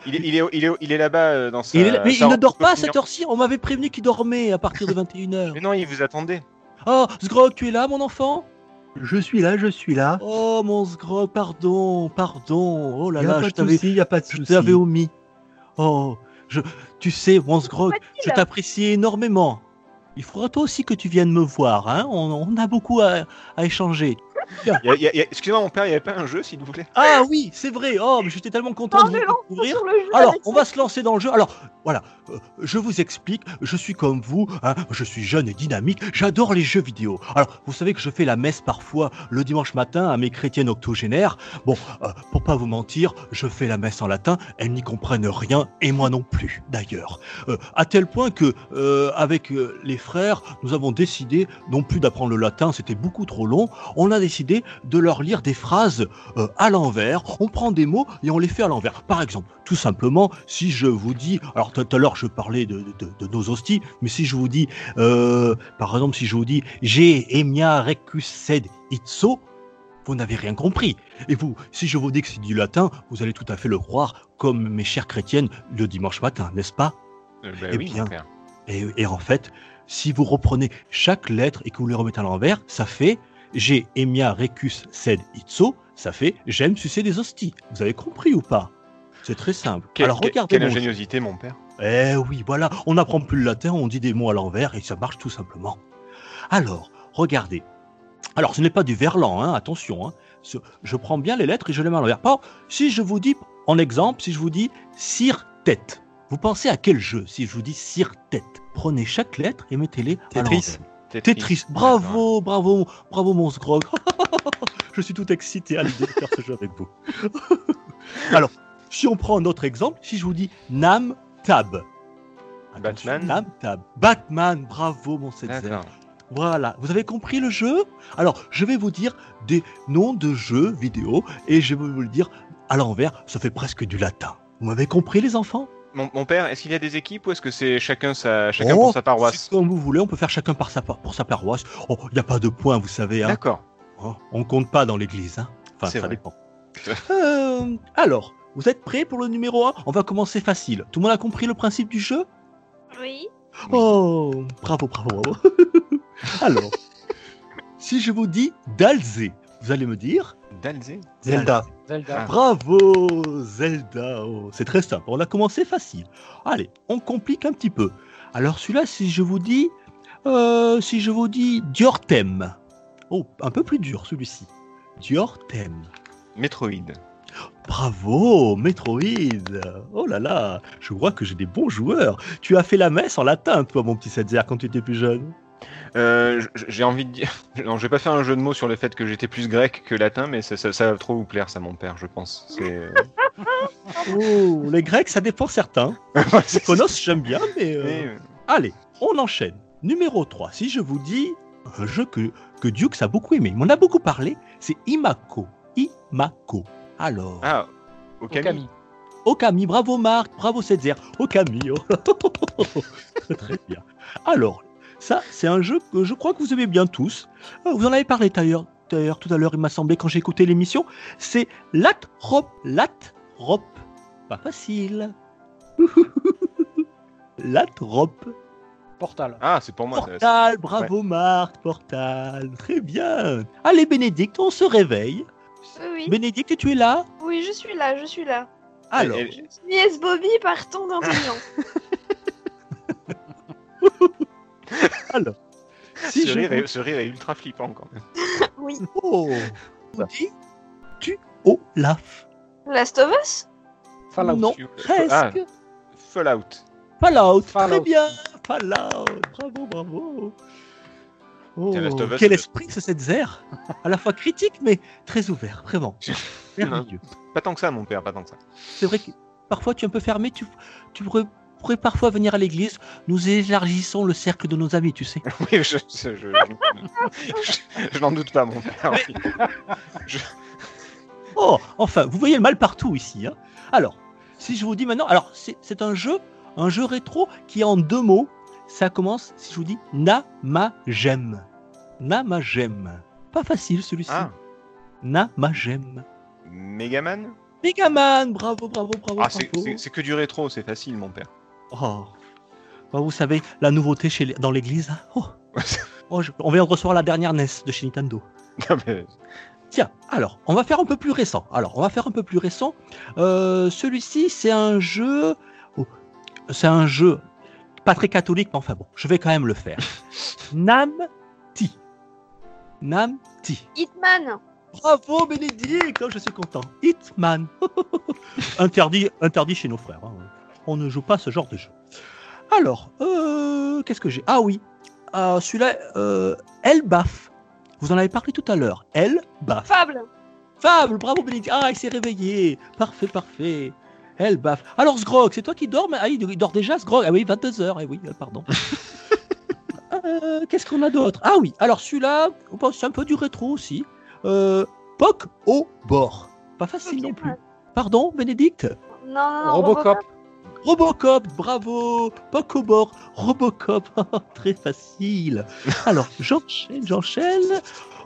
Il est, il est, il est, il est là-bas euh, dans sa. Il est- mais sa il ne dort pas à cette heure-ci. On m'avait prévenu qu'il dormait à partir de 21h. Mais non, il vous attendait. Oh, Sgrog, tu es là, mon enfant? Je suis là, je suis là. Oh, mon Sgrog, pardon, pardon. Oh là Il n'y a là, pas je de t'avais, souci, il n'y a pas de je t'avais omis. Oh, je, tu sais, mon Sgrog, je t'apprécie énormément. Il faudra toi aussi que tu viennes me voir, hein. On, on a beaucoup à, à échanger. Excusez-moi, mon père, il n'y avait pas un jeu, s'il vous plaît? Ah oui, c'est vrai. Oh, mais j'étais tellement content Non, de mais vous non, découvrir. sur le jeu Alors, on ça. va se lancer dans le jeu. Alors, voilà, euh, je vous explique, je suis comme vous, hein, je suis jeune et dynamique, j'adore les jeux vidéo. Alors, vous savez que je fais la messe parfois le dimanche matin à mes chrétiennes octogénaires. Bon, euh, pour pas vous mentir, je fais la messe en latin, elles n'y comprennent rien, et moi non plus, d'ailleurs. Euh, à tel point que, euh, avec euh, les frères, nous avons décidé, non plus d'apprendre le latin, c'était beaucoup trop long, on a décidé de leur lire des phrases euh, à l'envers. On prend des mots et on les fait à l'envers. Par exemple, tout simplement, si je vous dis, alors tout à l'heure je parlais de, de- de nos hosties, mais si je vous dis, euh, par exemple, si je vous dis, j'ai emia recus sed itso, vous n'avez rien compris. Et vous, si je vous dis que c'est du latin, vous allez tout à fait le croire, comme mes chères chrétiennes le dimanche matin, n'est-ce pas? Euh, bah Eh oui, bien. et, et en fait, si vous reprenez chaque lettre et que vous les remettez à l'envers, ça fait j'ai emia recus sed itso, ça fait j'aime sucer des hosties. Vous avez compris ou pas? C'est très simple. Quelle, Alors regardez quelle mon jeu. ingéniosité, mon père. Eh oui, voilà, on n'apprend plus le latin, on dit des mots à l'envers et ça marche tout simplement. Alors, regardez. Alors, ce n'est pas du verlan, hein, attention. Hein. Je prends bien les lettres et je les mets à l'envers. Par si je vous dis, en exemple, si je vous dis cire-tête, vous pensez à quel jeu si je vous dis cire-tête Prenez chaque lettre et mettez-les à Tetris. l'envers. Tetris, bravo, bravo, bravo mon Sgrog. <laughs> je suis tout excité à l'idée de faire ce jeu avec vous. <laughs> Alors, si on prend un autre exemple, si je vous dis Nam Tab. Attention, Batman. Nam Tab. Batman, bravo mon Setzer. Voilà, vous avez compris le jeu? Alors, je vais vous dire des noms de jeux vidéo et je vais vous le dire à l'envers, ça fait presque du latin. Vous m'avez compris les enfants? Mon, mon père, est-ce qu'il y a des équipes ou est-ce que c'est chacun sa chacun Oh, pour sa paroisse Comme vous voulez, on peut faire chacun par sa, par- pour sa paroisse. Oh, il n'y a pas de points, vous savez. Hein. D'accord. Oh, on compte pas dans l'église. Hein. Enfin, ça vrai. dépend. Euh, alors, vous êtes prêts pour le numéro 1 On va commencer facile. Tout le monde a compris le principe du jeu? Oui. Oh, bravo, bravo, bravo. <laughs> alors, si je vous dis Dalzé, vous allez me dire Dalzé Zelda. Zelda. Ah. Bravo, Zelda. Oh, c'est très simple. On a commencé facile. Allez, on complique un petit peu. Alors celui-là, si je vous dis, euh, si je vous dis Diortem. Oh, un peu plus dur celui-ci. Diortem. Metroid. Bravo, Metroid. Oh là là, je vois que j'ai des bons joueurs. Tu as fait la messe en latin, toi, mon petit Setzer, quand tu étais plus jeune. Euh, j'ai envie de dire. <laughs> Non, je vais pas faire un jeu de mots sur le fait que j'étais plus grec que latin, mais ça, ça- ça va trop vous plaire, ça, mon père, je pense. C'est. <laughs> Oh, les Grecs, ça dépend certains. <laughs> C'est- Konos, j'aime bien, mais... euh, mais, euh, Allez, on enchaîne. Numéro 3, si je vous dis un jeu que, que Dukes a beaucoup aimé, il m'en a beaucoup parlé, c'est Imako. Imako. Alors, Ah, Okami. Okami. Okami, bravo Marc, bravo Setzer. Okami, oh. très bien. Alors, ça, c'est un jeu que je crois que vous aimez bien tous. Euh, Vous en avez parlé d'ailleurs, d'ailleurs tout à l'heure, il m'a semblé, quand j'ai écouté l'émission. C'est Latrop. Latrop. Pas facile. <laughs> Latrop. Portal. Ah, c'est pour moi. Portal, bravo Marc, Portal. Très bien. Allez Bénédicte, on se réveille. Oui, oui. Bénédicte, tu es là? Oui, je suis là, je suis là. Alors, Nièce Bobby, partons d'intelligence. <laughs> <laughs> alors. Si ce, je rire vous est, ce rire est ultra flippant quand même. <laughs> oui. Oh Dis, tu Olaf? Last of Us? Fallout. Non, Ah, presque. Fallout. Fallout, très Fallout. bien. Fallout, bravo, bravo. Oh, Us, quel esprit ce Setzer À la fois critique, mais très ouvert, vraiment. <laughs> Merveilleux. Pas tant que ça, mon père, pas tant que ça. C'est vrai que parfois tu es un peu fermé, tu, tu pourrais parfois venir à l'église. Nous élargissons le cercle de nos amis, tu sais. <laughs> Oui, je, je, je, je- je n'en doute pas, mon père. oui. Oh, enfin, vous voyez le mal partout ici. hein. Alors, si je vous dis maintenant, alors c'est un jeu, un jeu rétro qui est en deux mots. Ça commence, si je vous dis Namagem. Namagem. Pas facile celui-ci. Ah, Namagem. Megaman? Megaman, bravo, bravo, bravo. Ah, c'est bravo. c'est- c'est que du rétro, c'est facile, mon père. Oh. Bah, vous savez, la nouveauté chez les- dans l'église. Oh. <laughs> Oh, je- on vient de recevoir la dernière NES de chez Nintendo. Mais- Tiens, alors, on va faire un peu plus récent. Alors, on va faire un peu plus récent. Euh, Celui-ci, c'est un jeu. oh, c'est un jeu pas très catholique, mais enfin bon, je vais quand même le faire. <laughs> Nam-Ti. Nam-Ti. Hitman Bravo Bénédicte, Oh, je suis content. Hitman. <laughs> interdit, interdit chez nos frères. hein. On ne joue pas ce genre de jeu. Alors, euh, qu'est-ce que j'ai? Ah oui, euh, celui-là, euh, Elbaf. Vous en avez parlé tout à l'heure. Elbaf. Fable Fable, bravo Bénédicte. Ah, il s'est réveillé. Parfait, parfait. Elbaf. Alors, Sgrog, c'est toi qui dors mais... Ah, il dort déjà, Sgrog. Ah oui, 22h. Eh oui, euh, pardon. <laughs> Euh, Qu'est-ce qu'on a d'autre? Ah oui, alors celui-là, bon, c'est un peu du rétro aussi. Euh, Poc au bord. Pas facile non plus. Pardon, Bénédicte? Non, non, non. Robocop. Robocop, bravo Poc au bord, Robocop, <laughs> très facile. Alors, <laughs> j'enchaîne, j'enchaîne.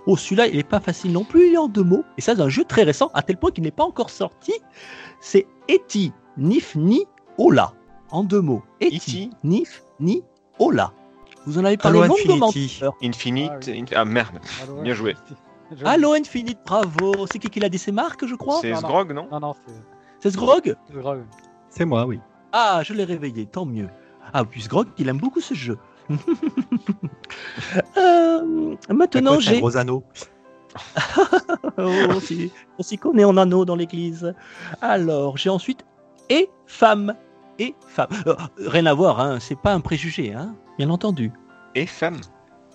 Oh, celui-là, il n'est pas facile non plus, il est en deux mots. Et ça, c'est un jeu très récent, à tel point qu'il n'est pas encore sorti. C'est Eti, Nif, Ni, Ola. En deux mots. Eti, Nif, Ni, Ola. Vous en avez parlé Halo longuement. Infinity. Infinite. Ah oui. Ah, merde. Halo Bien joué. Halo Infinite, bravo. C'est qui qui l'a dit? C'est Marc, je crois? C'est. Sgrog, non? Non, non, c'est C'est Sgrog. C'est moi, oui. Ah, je l'ai réveillé, tant mieux. Ah, puis Sgrog, il aime beaucoup ce jeu. <laughs> Euh, maintenant, j'ai. gros anneau. <laughs> Oh, on s'y- on s'y connaît en anneau dans l'église. Alors, j'ai ensuite et femme. Et femme. Euh, rien à voir, hein, c'est pas un préjugé, hein, bien entendu. Et femme.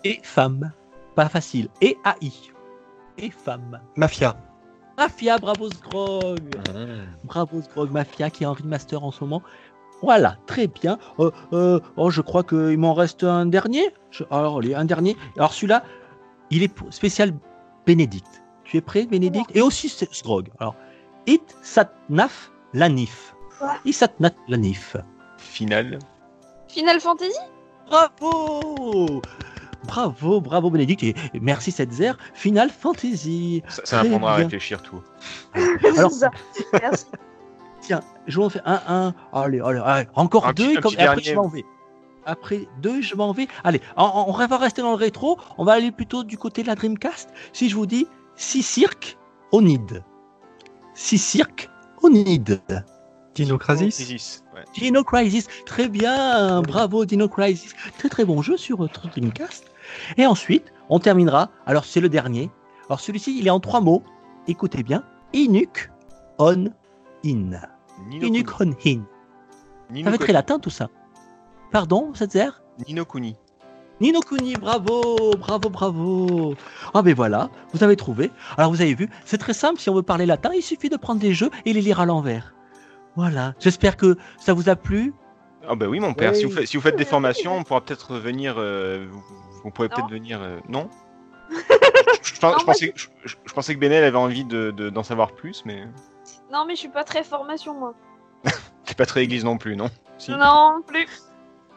Et femme. Pas facile. Et AI. Et femme. Mafia. Mafia, bravo Sgrog. Bravo Sgrog Mafia qui est en remaster en ce moment. Voilà, très bien. Euh, euh, oh, je crois qu'il m'en reste un dernier. Je- alors, allez, un dernier. Alors celui-là, il est pour- spécial Bénédicte. Tu es prêt, Bénédicte? Et aussi c'est Sgrog. Alors, It Sat Naf Lanif. Quoi Isatnat Lanif. Finale. Final Fantasy? Bravo Bravo, bravo Bénédicte et merci Setzer. Final Fantasy. Ça, ça Très m'apprendra à réfléchir tout. <laughs> Alors-. Merci. Tiens, je vais en faire un, un. Allez, allez, allez, encore Un deux petit- comme- et après dernier. je m'en vais. Après deux, je m'en vais. Allez, on, on va rester dans le rétro. On va aller plutôt du côté de la Dreamcast. Si je vous dis Six Cirque Onid. Six Cirque Onid. Dino Crisis Crisis, ouais. Dino Crisis, très bien, bravo Dino Crisis, très très bon jeu sur votre Dreamcast. Et ensuite, on terminera, alors c'est le dernier, alors celui-ci il est en trois mots, écoutez bien, Inuk on in. Ça va être latin tout ça. Pardon, Setzer Nino Kuni. Nino Kuni, bravo, bravo, bravo. Ah ben voilà, vous avez trouvé. Alors vous avez vu, c'est très simple, si on veut parler latin, il suffit de prendre des jeux et les lire à l'envers. Voilà, j'espère que ça vous a plu. Ah bah oui mon père, Oui. si, vous faites, si vous faites des formations, on pourra peut-être venir... euh, vous, vous pourrez peut-être venir... euh, non? <laughs> Je, je- je- Non, je pensais, je, je- je pensais que Benel avait envie de- de- d'en savoir plus, mais Non, mais je suis pas très formation, moi. <laughs> t'es pas très église non plus, non Si. Non, plus.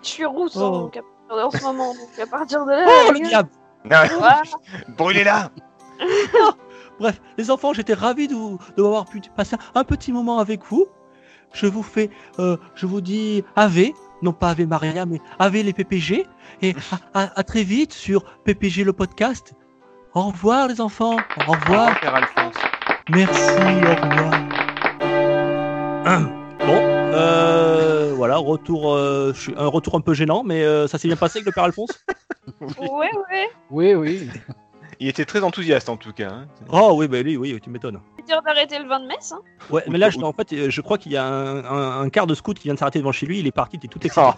Je suis rousse Oh. donc, à- en ce moment, donc à partir de là. Oh la le diable Ah, Voilà. <laughs> Brûlez-la <laughs> Bref, les enfants, j'étais ravi de, vous, de avoir pu passer un petit moment avec vous. Je vous fais, euh, je vous dis Ave, non pas Ave Maria, mais Ave les PPG. Et à, à- à très vite sur PPG le podcast. Au revoir les enfants, au Au revoir, revoir, Père Alphonse. Merci, au revoir. Bon, euh, voilà, retour, euh, je suis- un retour un peu gênant, mais euh, ça s'est bien passé avec le père Alphonse? <laughs> Ouais, ouais. Oui, oui. Il était très enthousiaste en tout cas. hein. Oh oui, bah lui, oui, tu m'étonnes. C'est dire d'arrêter le vin de messe. Hein. Ouais, mais là, je, en fait, je crois qu'il y a un, un- un quart de scout qui vient de s'arrêter devant chez lui. Il est parti, il est tout excité. Ah,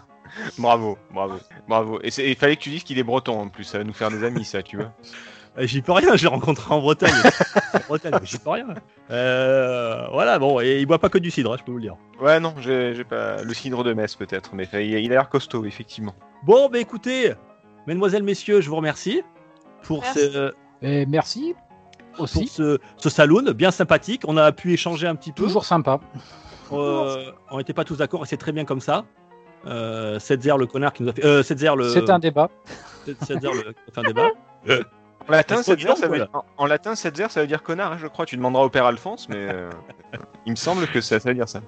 bravo, bravo, bravo. Et c'est- il fallait que tu dises qu'il est breton en plus, ça va nous faire des amis ça, tu vois. Euh, J'y peux rien, je l'ai rencontré en Bretagne. <laughs> en Bretagne, j'y peux rien. Euh, voilà, bon, et il boit pas que du cidre, hein, je peux vous le dire. Ouais, non, j'ai pas le cidre de Metz peut-être, mais il, a l'air costaud effectivement. Bon, bah écoutez, mesdemoiselles, messieurs, je vous remercie pour Merci. ce, Et merci pour aussi. ce, ce saloon bien sympathique. On a pu échanger un petit peu. Toujours sympa. Euh, on n'était pas tous d'accord et c'est très bien comme ça. Euh, Setzer, le connard qui nous a fait. Euh, Setzer, le. C'est un débat. Setzer, le. Enfin, débat. <laughs> En latin, trop ça veut dire, en, en latin, Setzer, ça veut dire connard, hein, je crois. Tu demanderas au père Alphonse, mais euh, <laughs> il me semble que ça, ça veut dire ça.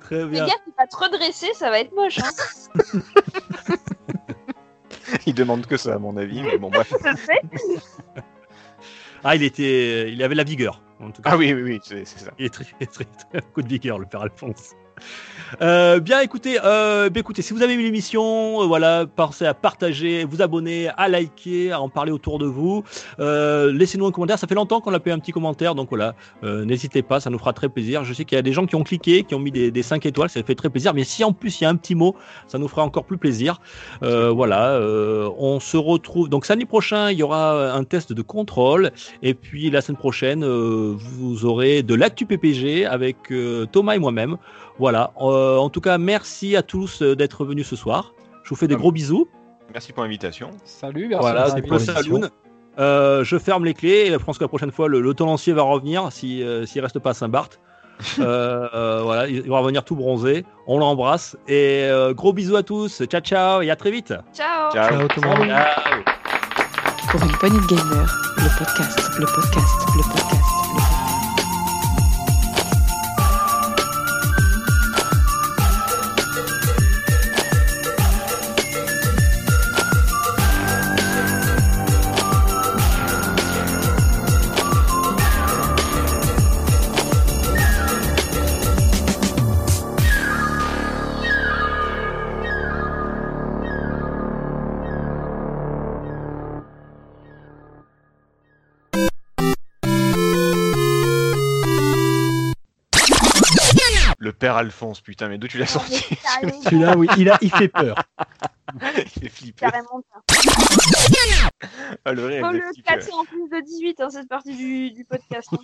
Très Fais bien. gaffe, il va te redresser, ça va être moche. Hein. <laughs> Il demande que ça, à mon avis, mais bon, bref. <laughs> Ah, il était. Il avait la vigueur, en tout cas. Ah oui, oui, oui, c'est c'est ça. Il est très, très, très, coup de vigueur, le père Alphonse. Euh, bien, écoutez, euh, bien, écoutez, si vous avez aimé l'émission, euh, voilà, pensez à partager, vous abonner, à liker, à en parler autour de vous. Laissez-nous un commentaire. Ça fait longtemps qu'on a fait un petit commentaire, donc voilà, n'hésitez pas, ça nous fera très plaisir. Je sais qu'il y a des gens qui ont cliqué, qui ont mis des, des 5 étoiles, ça fait très plaisir. Mais si en plus il y a un petit mot, ça nous fera encore plus plaisir. Voilà, on se retrouve. Donc samedi prochain, il y aura un test de contrôle. Et puis la semaine prochaine, vous aurez de l'actu PPG avec Thomas et moi-même. Voilà. Euh, en tout cas, merci à tous euh, d'être venus ce soir. Je vous fais des Ah, gros bisous. Merci pour l'invitation. Salut, merci. Voilà, c'est saloon. Euh, je ferme les clés et je pense que la prochaine fois, le, le tenancier va revenir si, euh, s'il reste pas à Saint-Barth. <laughs> Euh, euh, voilà, il va revenir tout bronzé. On l'embrasse et euh, gros bisous à tous. Ciao, ciao et à très vite. Ciao. Ciao. Ciao tout le monde. Ciao. Pour une poignée de gamer, le podcast, le podcast, le podcast. Père Alphonse, putain, mais d'où tu l'as sorti <laughs> Celui-là, oui, il, a, il fait peur. <laughs> Il fait flipper. carrément. Ah, le rire, il le en plus de 18, hein, cette partie du, du podcast. hein.